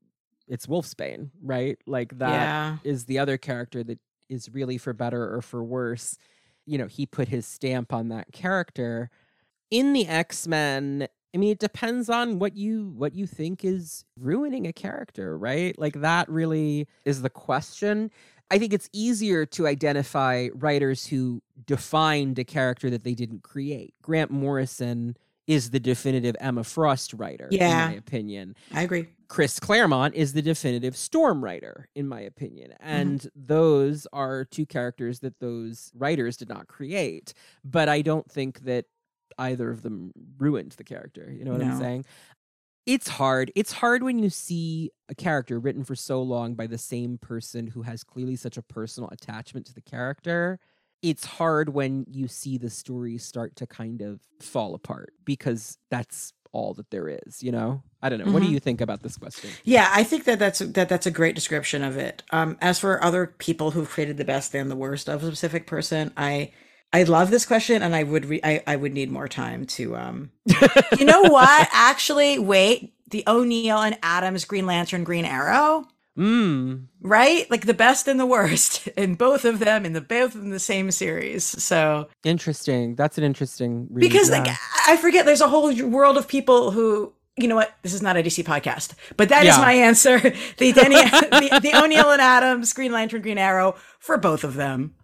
it's Wolfsbane, right? Like that is yeah. the other character that is really for better or for worse. You know, he put his stamp on that character. In the X-Men, I mean, it depends on what you what you think is ruining a character, right? Like that really is the question. I think it's easier to identify writers who defined a character that they didn't create. Grant Morrison is the definitive Emma Frost writer, Yeah. in my opinion. I agree. Chris Claremont is the definitive Storm writer, in my opinion. Mm-hmm. And those are two characters that those writers did not create. But I don't think that either of them ruined the character. You know what I'm saying? It's hard. It's hard when you see a character written for so long by the same person who has clearly such a personal attachment to the character. It's hard when you see the story start to kind of fall apart because that's all that there is, you know? I don't know. What do Mhm. you think about this question? Yeah, I think that that's that that's a great description of it. Um, as for other people who've created the best and the worst of a specific person, I I love this question, and I would re- I I would need more time to um. you know what? Actually, wait. The O'Neil and Adams Green Lantern Green Arrow, Mm. right? Like the best and the worst, in both of them in the both in the same series. So Interesting. That's an interesting read, because yeah. like I forget, there's a whole world of people who. You know what? This is not a DC podcast, but that is Yeah. my answer. The Denny, the, the O'Neil and Adams, Green Lantern, Green Arrow for both of them.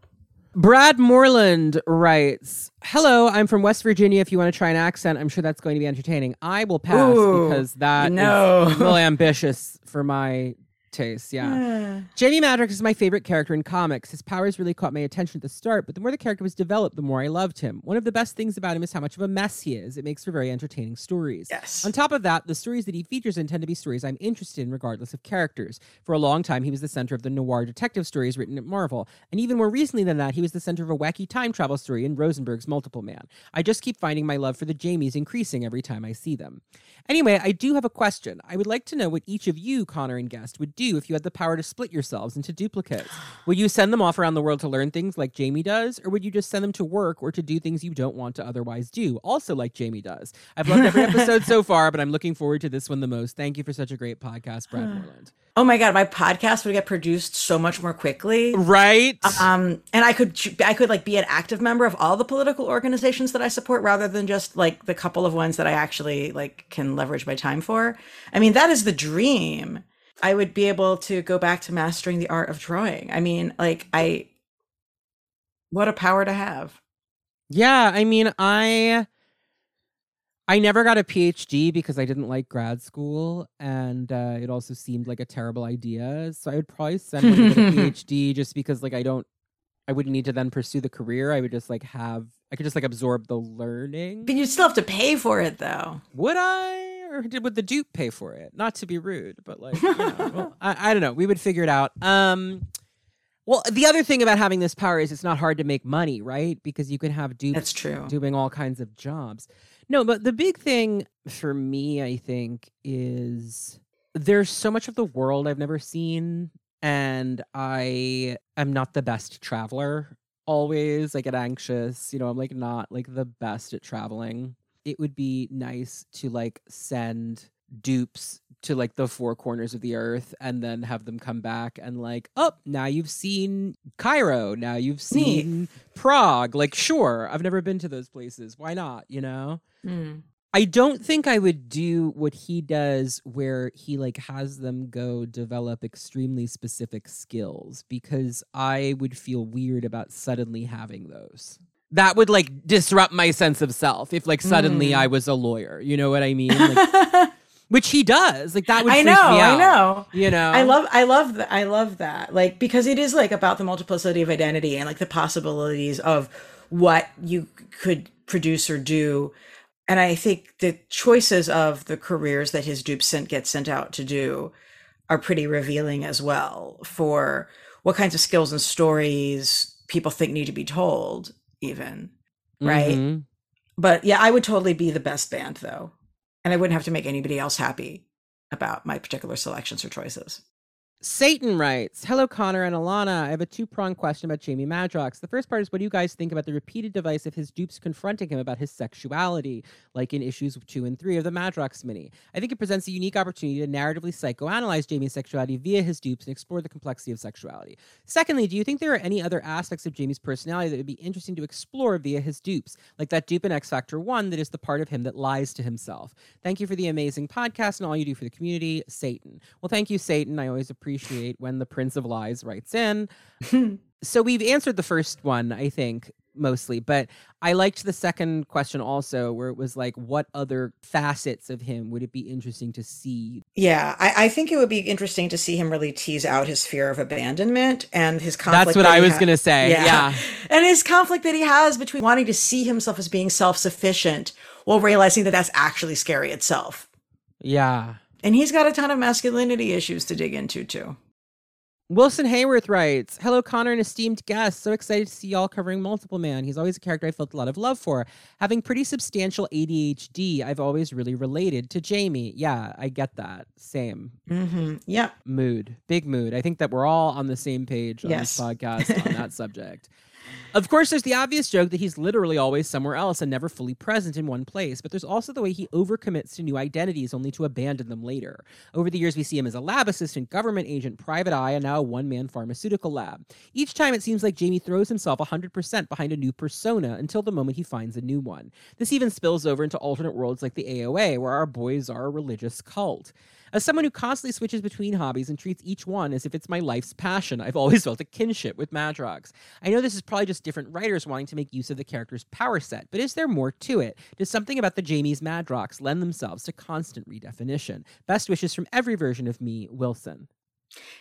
Brad Moreland writes, "Hello, I'm from West Virginia. If you want to try an accent, I'm sure that's going to be entertaining. I will pass Ooh, because that is no. really ambitious for my taste. Yeah." Jamie Madrox is my favorite character in comics. His powers really caught my attention at the start, but the more the character was developed, the more I loved him. One of the best things about him is how much of a mess he is. It makes for very entertaining stories. Yes. On top of that, the stories that he features in tend to be stories I'm interested in, regardless of characters. For a long time, he was the center of the noir detective stories written at Marvel. And even more recently than that, he was the center of a wacky time travel story in Rosenberg's Multiple Man. I just keep finding my love for the Jamies increasing every time I see them. Anyway, I do have a question. I would like to know what each of you, Connor and Guest, would do if you had the power to split yourselves into duplicates. Would you send them off around the world to learn things like Jamie does, or would you just send them to work or to do things you don't want to otherwise do, also like Jamie does? I've loved every episode so far, but I'm looking forward to this one the most. Thank you for such a great podcast, Brad Moreland. Oh my god, my podcast would get produced so much more quickly. Right? Um, and I could I could like be an active member of all the political organizations that I support rather than just like the couple of ones that I actually like can leverage my time for. I mean, that is the dream. I would be able to go back to mastering the art of drawing. I mean, like I what a power to have. Yeah, I mean, I I never got a PhD because I didn't like grad school, and uh, it also seemed like a terrible idea. So I would probably send one to a PhD just because, like, I don't, I wouldn't need to then pursue the career. I would just like have I could just like absorb the learning. But you still have to pay for it though. Would I? Or did would the dupe pay for it? Not to be rude, but like you know, well, I, I don't know. We would figure it out. Um well, the other thing about having this power is it's not hard to make money, right? Because you can have dupes That's true. doing all kinds of jobs. No, but the big thing for me, I think, is there's so much of the world I've never seen, and I am not the best traveler. Always, I get anxious. You know, I'm like not like the best at traveling. It would be nice to like send dupes to like the four corners of the earth and then have them come back and like, oh, now you've seen Cairo. Now you've seen Prague. Like, sure, I've never been to those places. Why not? You know? Mm. I don't think I would do what he does where he like has them go develop extremely specific skills because I would feel weird about suddenly having those. That would like disrupt my sense of self if like suddenly Mm. I was a lawyer. You know what I mean? Like, which he does. Like that would I know, I know. You know? I love I love that I love that. Like because it is like about the multiplicity of identity and like the possibilities of what you could produce or do. And I think the choices of the careers that his dupes sent get sent out to do are pretty revealing as well for what kinds of skills and stories people think need to be told, even. right? Mhm. But yeah, I would totally be the best band though. And I wouldn't have to make anybody else happy about my particular selections or choices. Satan writes, Hello, Connor and Elana. I have a two pronged question about Jamie Madrox. The first part is what do you guys think about the repeated device of his dupes confronting him about his sexuality, like in issues two and three of the Madrox mini? I think it presents a unique opportunity to narratively psychoanalyze Jamie's sexuality via his dupes and explore the complexity of sexuality. Secondly, do you think there are any other aspects of Jamie's personality that would be interesting to explore via his dupes, like that dupe in X Factor 1 that is the part of him that lies to himself? Thank you for the amazing podcast and all you do for the community, Satan. Well, thank you, Satan. I always appreciate when the Prince of Lies writes in. so we've answered the first one, I think, mostly, but I liked the second question also, where it was like, what other facets of him would it be interesting to see? Yeah, I, I think it would be interesting to see him really tease out his fear of abandonment and his conflict. That's what that I was ha- going to say. Yeah. And his conflict that he has between wanting to see himself as being self sufficient while realizing that that's actually scary itself. Yeah. And he's got a ton of masculinity issues to dig into too. Wilson Hayworth writes, Hello, Connor and esteemed guest. So excited to see y'all covering Multiple Man. He's always a character I felt a lot of love for. Having pretty substantial ADHD, I've always really related to Jamie. Yeah, I get that. Same Mm-hmm. Yeah. mood, big mood. I think that we're all on the same page on Yes. this podcast on that subject. Of course, there's the obvious joke that he's literally always somewhere else and never fully present in one place, but there's also the way he overcommits to new identities only to abandon them later. Over the years, we see him as a lab assistant, government agent, private eye, and now a one man pharmaceutical lab. Each time, it seems like Jamie throws himself 100% behind a new persona until the moment he finds a new one. This even spills over into alternate worlds like the AOA, where our boys are a religious cult. As someone who constantly switches between hobbies and treats each one as if it's my life's passion, I've always felt a kinship with Madrox. I know this is probably just different writers wanting to make use of the character's power set, but is there more to it? Does something about the Jamie's Madrox lend themselves to constant redefinition? Best wishes from every version of me, Wilson.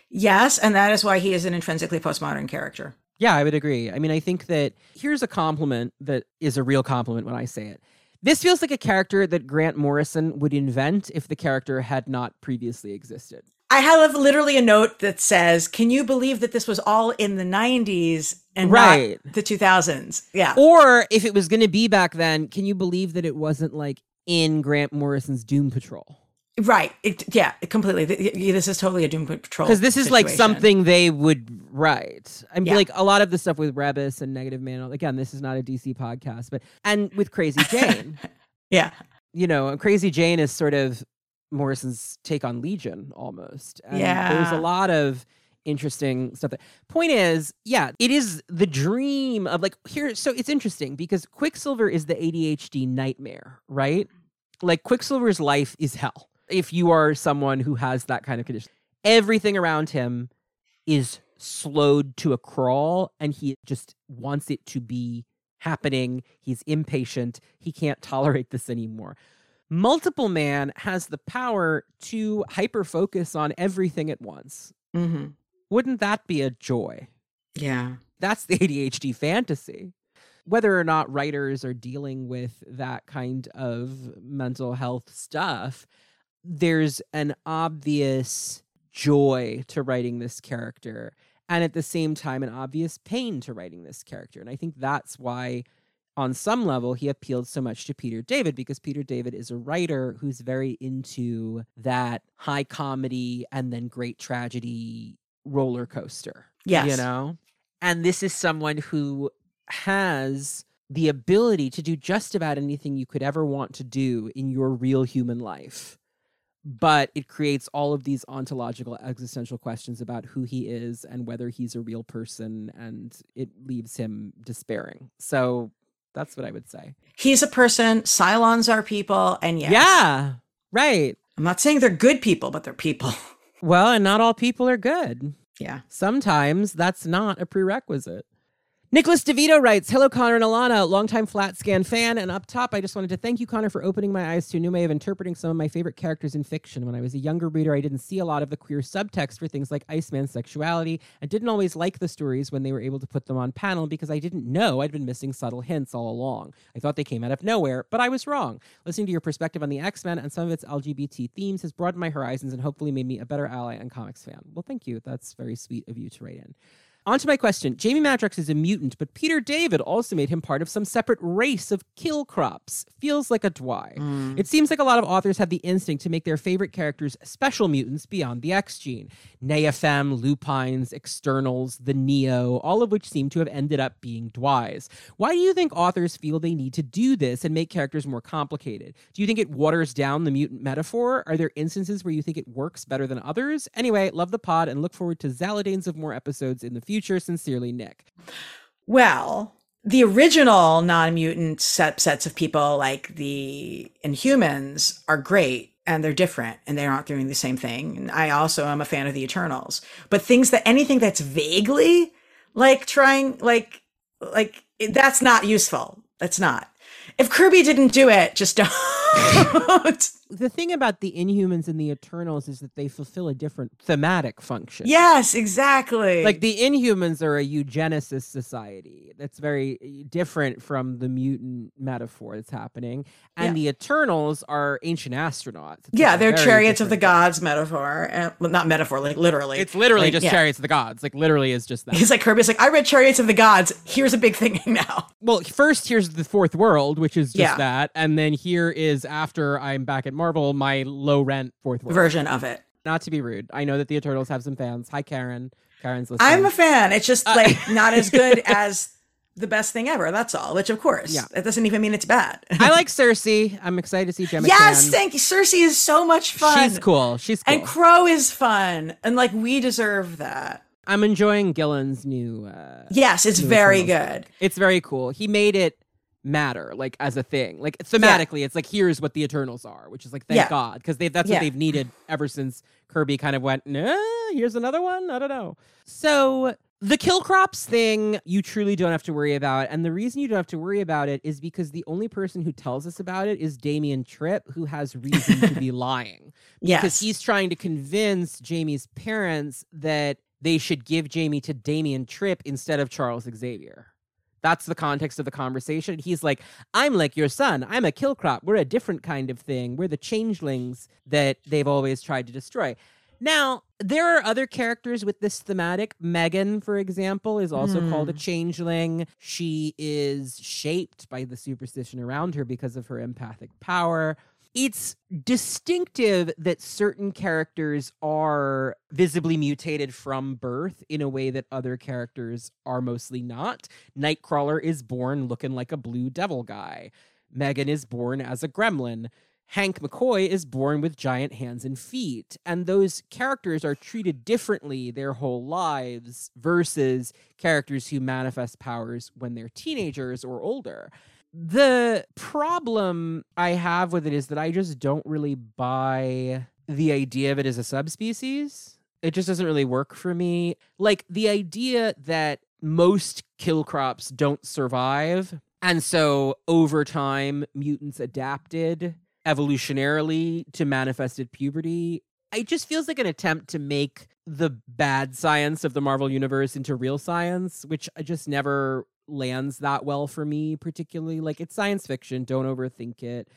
Yes, and that is why he is an intrinsically postmodern character. Yeah, I would agree. I mean, I think that here's a compliment that is a real compliment when I say it. This feels like a character that Grant Morrison would invent if the character had not previously existed. I have literally a note that says, "Can you believe that this was all in the '90s and Right. not the 2000s?" Yeah, Or if it was going to be back then, can you believe that it wasn't like in Grant Morrison's Doom Patrol? Right. It, yeah, completely. This is totally a Doom Patrol Because this is like something they would write. I mean, Yeah. like a lot of the stuff with Rebis and Negative Man. Again, this is not a DC podcast, but and with Crazy Jane, Yeah, you know, Crazy Jane is sort of Morrison's take on Legion almost. And there's a lot of interesting stuff. That, point is, yeah, it is the dream of like here. So it's interesting because Quicksilver is the ADHD nightmare, right? Like Quicksilver's life is hell. If you are someone who has that kind of condition, everything around him is slowed to a crawl and he just wants it to be happening. He's impatient. He can't tolerate this anymore. Multiple Man has the power to hyper focus on everything at once. hmm Wouldn't that be a joy? yeah. That's the ADHD fantasy. Whether or not writers are dealing with that kind of mental health stuff, there's an obvious joy to writing this character and at the same time an obvious pain to writing this character. And I think that's why on some level he appealed so much to Peter David because Peter David is a writer who's very into that high comedy and then great tragedy roller coaster. Yes. You know? And this is someone who has the ability to do just about anything you could ever want to do in your real human life. But it creates all of these ontological existential questions about who he is and whether he's a real person, and it leaves him despairing. So that's what I would say. He's a person. Cylons are people. And yes, Yeah, right. I'm not saying they're good people, but they're people. Well, and not all people are good. yeah. Sometimes that's not a prerequisite. Nicholas DeVito writes, Hello, Connor and Elana, longtime flatscan fan. And up top, I just wanted to thank you, Connor, for opening my eyes to a new way of interpreting some of my favorite characters in fiction. When I was a younger reader, I didn't see a lot of the queer subtext for things like Iceman's sexuality and didn't always like the stories when they were able to put them on panel because I didn't know I'd been missing subtle hints all along. I thought they came out of nowhere, but I was wrong. Listening to your perspective on the X Men and some of its LGBT themes has broadened my horizons and hopefully made me a better ally and comics fan. Well, thank you. That's very sweet of you to write in. On to my question. Jamie Madrox is a mutant, but Peter David also made him part of some separate race of kill crops. Feels like a dwy. Hmm. It seems like a lot of authors have the instinct to make their favorite characters special mutants beyond the X gene. Neophem, Lupines, Externals, the Neo, all of which seem to have ended up being dwys. Why do you think authors feel they need to do this and make characters more complicated? Do you think it waters down the mutant metaphor? Are there instances where you think it works better than others? Anyway, love the pod and look forward to Zaladanes of more episodes in the future. Sincerely, Nick. Well, the original non-mutant set, sets of people like the Inhumans are great and they're different and they're not doing the same thing. And I also am a fan of the Eternals. But things that anything that's vaguely like trying like like that's not useful. That's not. If Kirby didn't do it, just don't. The thing about the Inhumans and the Eternals is that they fulfill a different thematic function. yes, exactly. Like the Inhumans are a eugenicist society that's very eh, different from the mutant metaphor that's happening. And the Eternals are ancient astronauts. It's yeah, they're chariots of the different- gods metaphor. And, well, not metaphor, like literally. It's literally Like, just yeah. chariots of the gods. Like literally is just that. He's like Kirby's like, I read Chariots of the Gods. Here's a big thing now. well, first here's the fourth world, which is just Yeah. that. And then here is after I'm back at Marvel, my low rent fourth world. Version of it. Not to be rude. I know that the Eternals have some fans. Hi Karen. Karen's listening. I'm a fan. It's just Uh, like not as good as the best thing ever. That's all. Which of course, Yeah. that doesn't even mean it's bad. I like Sersi. I'm excited to see Gemma yes, Chan. thank you. Sersi is so much fun. She's cool. She's cool. And Crow is fun. And like we deserve that. I'm enjoying Gillen's new. Uh, Yes, it's very good. book. It's very cool. He made it matter, like as a thing. Like thematically, it's like here's what the Eternals are, which is like thank Yeah. God, because they that's Yeah. what they've needed ever since Kirby kind of went. Nah, here's another one. I don't know. So. The kill crops thing, you truly don't have to worry about. And the reason you don't have to worry about it is because the only person who tells us about it is Damian Tryp, who has reason to be lying because Yes. he's trying to convince Jamie's parents that they should give Jamie to Damian Tryp instead of Charles Xavier. That's the context of the conversation. He's like, I'm like your son. I'm a kill crop. We're a different kind of thing. We're the changelings that they've always tried to destroy. Now, there are other characters with this thematic. Meggan, for example, is also called a hmm. changeling. She is shaped by the superstition around her because of her empathic power it's distinctive that certain characters are visibly mutated from birth in a way that other characters are mostly not. Nightcrawler is born looking like a blue devil guy. Meggan is born as a gremlin. Hank McCoy is born with giant hands and feet. And those characters are treated differently their whole lives versus characters who manifest powers when they're teenagers or older the problem I have with it is that I just don't really buy the idea of it as a subspecies. It just doesn't really work for me. Like the idea that most kill crops don't survive. And so over time, mutants adapted evolutionarily to manifested puberty it just feels like an attempt to make the bad science of the Marvel universe into real science, which I just never lands that well for me, particularly. Like it's science fiction, don't overthink it.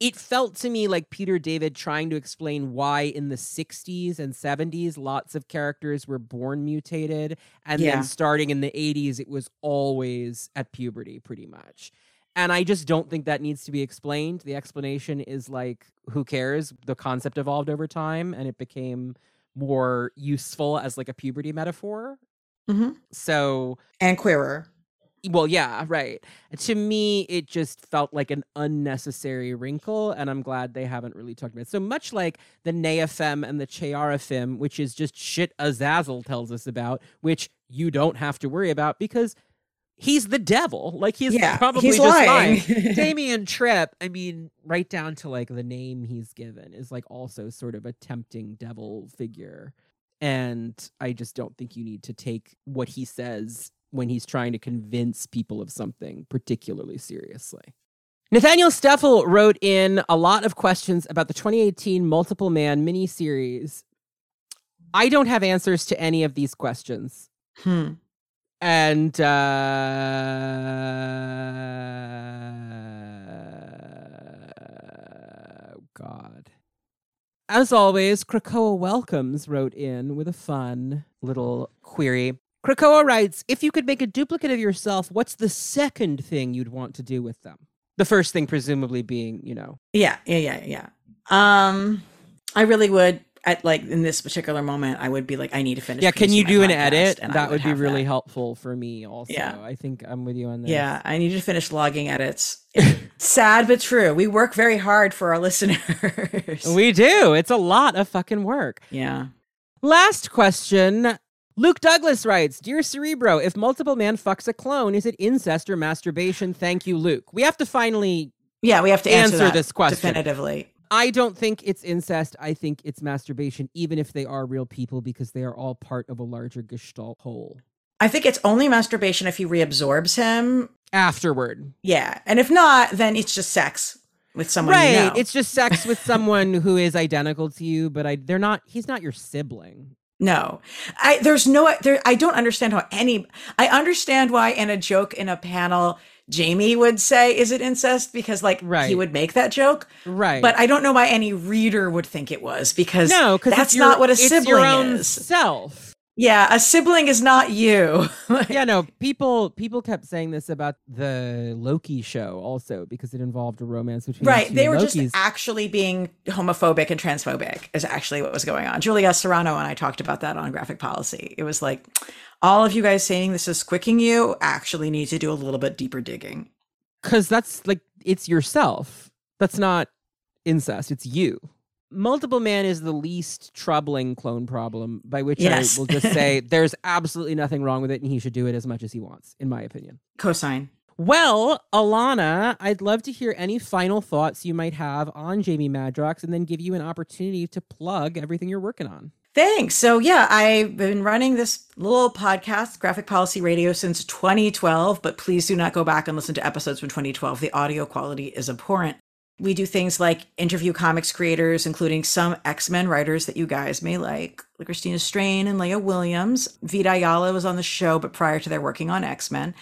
It felt to me like Peter David trying to explain why in the 60s and 70s lots of characters were born mutated. And Yeah. then starting in the 80s, it was always at puberty, pretty much. And I just don't think that needs to be explained. The explanation is like, who cares? The concept evolved over time and it became more useful as like a puberty metaphor. Mhm. So, And queerer. Well, yeah, right. To me, it just felt like an unnecessary wrinkle, and I'm glad they haven't really talked about it. So much like the Neyaphem and the Cheyarafim, which is just shit Azazel tells us about, which you don't have to worry about because he's the devil. Like he's yeah, probably he's just lying. lying. Damian Tryp, I mean, right down to like the name he's given is like also sort of a tempting devil figure. And I just don't think you need to take what he says when he's trying to convince people of something particularly seriously. Nathaniel Steffel wrote in a lot of questions about the 2018 Multiple Man miniseries. I don't have answers to any of these questions Hmm. and uh god as always krakoa welcomes wrote in with a fun little query krakoa writes if you could make a duplicate of yourself what's the second thing you'd want to do with them the first thing presumably being you know Yeah, yeah, yeah, yeah. Um, I really would at like in this particular moment, I would be like, I need to finish. yeah can you do an edit that would be really that. helpful for me also Yeah. i think i'm with you on this Yeah, I need to finish logging edits. Sad but true. We work very hard for our listeners. we do it's a lot of fucking work yeah. Last question. Luke Douglas writes Dear Cerebro, if multiple man fucks a clone, is it incest or masturbation? Thank you, Luke. We have to finally. Yeah, we have to answer, Answer this question. definitively. I don't think it's incest. I think it's masturbation, even if they are real people, because they are all part of a larger gestalt whole. I think it's only masturbation if he reabsorbs him. Afterward. Yeah, and if not, then it's just sex with someone right. you know. It's just sex with someone who is identical to you, but I they're not he's not your sibling. No, I there's no there. I don't understand how any. I understand why in a joke in a panel, Jamie would say, "Is it incest?" Because like he would make that joke. Right. But I don't know why any reader would think it was because no, because that's not what a sibling your own is. self. Yeah, a sibling is not you. yeah, no, people people kept saying this about the Loki show also because it involved a romance between right. They were Lokis. just actually being homophobic and transphobic is actually what was going on. Julia Serano and I talked about that on graphic policy. It was like all of you guys saying this is quicking you actually need to do a little bit deeper digging. because that's like it's yourself. That's not incest. It's you. Multiple man is the least troubling clone problem, by which Yes. I will just say there's absolutely nothing wrong with it, and he should do it as much as he wants, in my opinion. Cosine. Well, Elana, I'd love to hear any final thoughts you might have on Jamie Madrox, and then give you an opportunity to plug everything you're working on. Thanks. So, yeah, I've been running this little podcast, Graphic Policy Radio, since 2012, but please do not go back and listen to episodes from 2012. The audio quality is abhorrent. We do things like interview comics creators, including some X Men writers that you guys may like, like Christina Strain and Leah Williams. Vita Ayala was on the show, but prior to their working on X Men.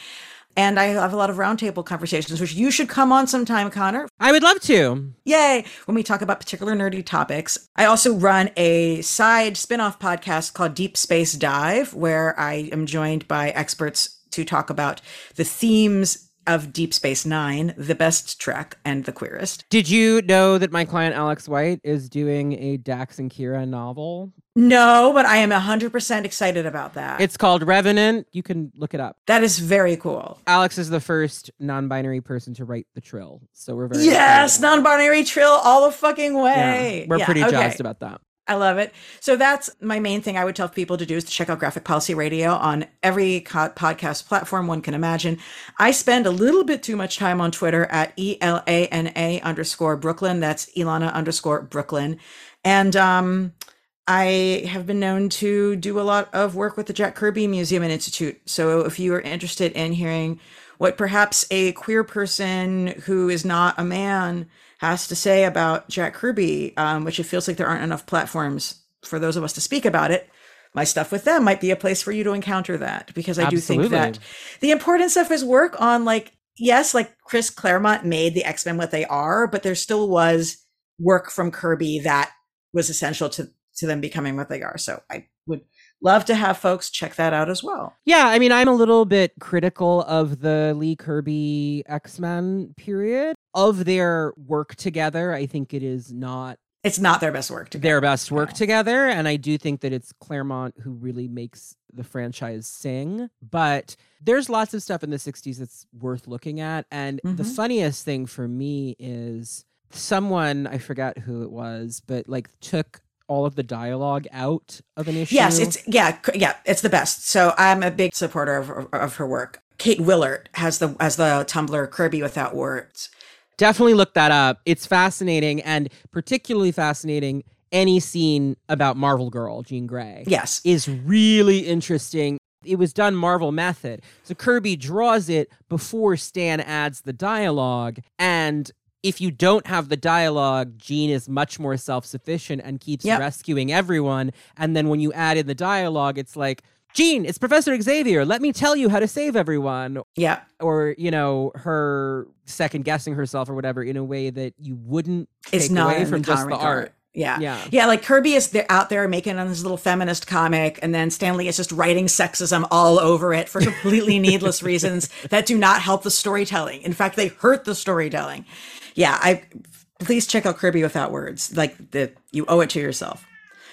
And I have a lot of roundtable conversations, which you should come on sometime, Connor. I would love to. Yay! When we talk about particular nerdy topics. I also run a side spin off podcast called Deep Space Dive, where I am joined by experts to talk about the themes of Deep Space Nine, the best Trek, and the queerest. Did you know that my client Alex White is doing a Dax and Kira novel? No, but I am 100% excited about that. It's called Revenant. You can look it up. that is very cool. Alex is the first non-binary person to write the trill, so we're very Yes, non binary trill all the fucking way. Yeah, we're Yeah, pretty okay. jazzed about that. I love it. So that's my main thing I would tell people to do is to check out Graphic Policy Radio on every co- podcast platform one can imagine. I spend a little bit too much time on Twitter at E L A N A underscore Brooklyn. That's Elana underscore Brooklyn. And um, I have been known to do a lot of work with the Jack Kirby Museum and Institute. So if you are interested in hearing what perhaps a queer person who is not a man has to say about Jack Kirby, um, which it feels like there aren't enough platforms for those of us to speak about it. My stuff with them might be a place for you to encounter that because I do think that the importance of his work on like yes, like Chris Claremont made the X Men what they are, but there still was work from Kirby that was essential to to them becoming what they are. So I would love to have folks check that out as well. Yeah, I mean, I'm a little bit critical of the Lee Kirby X Men period of their work together. I think it is not. It's not their best work together. Their best work together. And I do think that it's Claremont who really makes the franchise sing. But there's lots of stuff in the 60s that's worth looking at. And mm-hmm. the funniest thing for me is someone, I forgot who it was, but like took all of the dialogue out of an issue. Yes, it's yeah, yeah, it's the best. So I'm a big supporter of, of her work. Kate Willaert has the as the Tumblr Kirby without words. Definitely look that up. It's fascinating and particularly fascinating any scene about Marvel Girl, Jean Grey. Yes. Is really interesting. It was done Marvel method. So Kirby draws it before Stan adds the dialogue and if you don't have the dialogue, Jean is much more self sufficient and keeps yep. rescuing everyone. And then when you add in the dialogue, it's like, Jean, it's Professor Xavier. Let me tell you how to save everyone. Yeah. Or, you know, her second guessing herself or whatever in a way that you wouldn't it's take away from just the art. Yeah. yeah. Yeah. Like Kirby is there, out there making on this little feminist comic, and then Stanley is just writing sexism all over it for completely needless reasons that do not help the storytelling. In fact, they hurt the storytelling yeah, I please check out Kirby without words. Like the you owe it to yourself.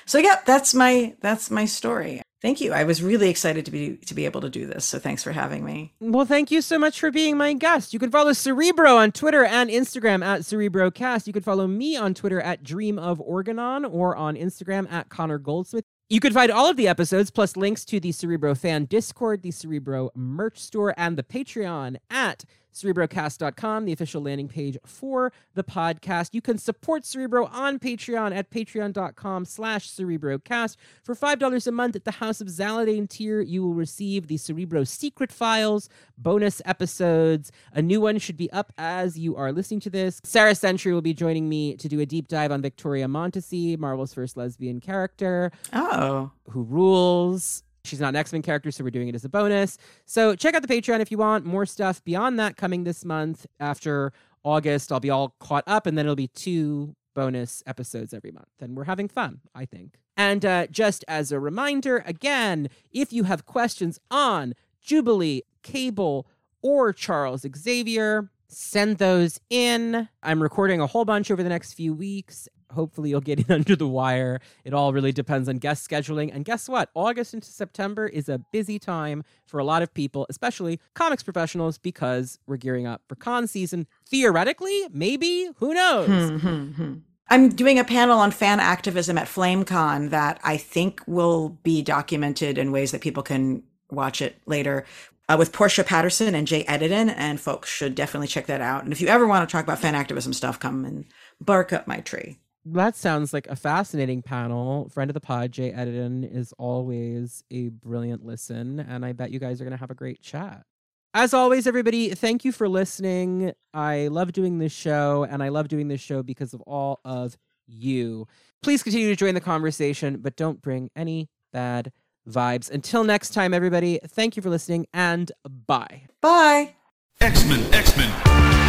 So yeah, that's my that's my story. Thank you. I was really excited to be to be able to do this. So thanks for having me. Well, thank you so much for being my guest. You can follow Cerebro on Twitter and Instagram at CerebroCast. You can follow me on Twitter at Dream of Organon or on Instagram at Connor Goldsmith. You can find all of the episodes plus links to the Cerebro fan Discord, the Cerebro merch store, and the Patreon at cerebrocast.com, the official landing page for the podcast. You can support Cerebro on Patreon at patreon.com slash cerebrocast. For $5 a month at the House of Zaladane tier, you will receive the Cerebro secret files, bonus episodes. A new one should be up as you are listening to this. Sarah Sentry will be joining me to do a deep dive on Victoria Montesi, Marvel's first lesbian character. Oh. Who rules. She's not an X Men character, so we're doing it as a bonus. So check out the Patreon if you want more stuff beyond that coming this month. After August, I'll be all caught up, and then it'll be two bonus episodes every month. And we're having fun, I think. And uh, just as a reminder, again, if you have questions on Jubilee, Cable, or Charles Xavier, send those in. I'm recording a whole bunch over the next few weeks, hopefully you'll get in under the wire. It all really depends on guest scheduling. And guess what? August into September is a busy time for a lot of people, especially comics professionals, because we're gearing up for con season. Theoretically, maybe, who knows? Hmm, hmm, hmm. I'm doing a panel on fan activism at FlameCon that I think will be documented in ways that people can watch it later. Uh, with Portia Patterson and Jay Edidin, and folks should definitely check that out. And if you ever want to talk about fan activism stuff, come and bark up my tree that sounds like a fascinating panel. Friend of the pod, Jay Edidin, is always a brilliant listen, and I bet you guys are going to have a great chat. As always, everybody, thank you for listening. I love doing this show, and I love doing this show because of all of you. Please continue to join the conversation, but don't bring any bad vibes. Until next time, everybody, thank you for listening, and bye. Bye. X Men, X Men.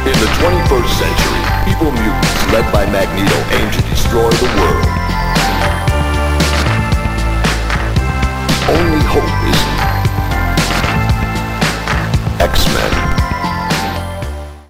In the 21st century, evil mutants led by Magneto aim to destroy the world. Only hope is X-Men.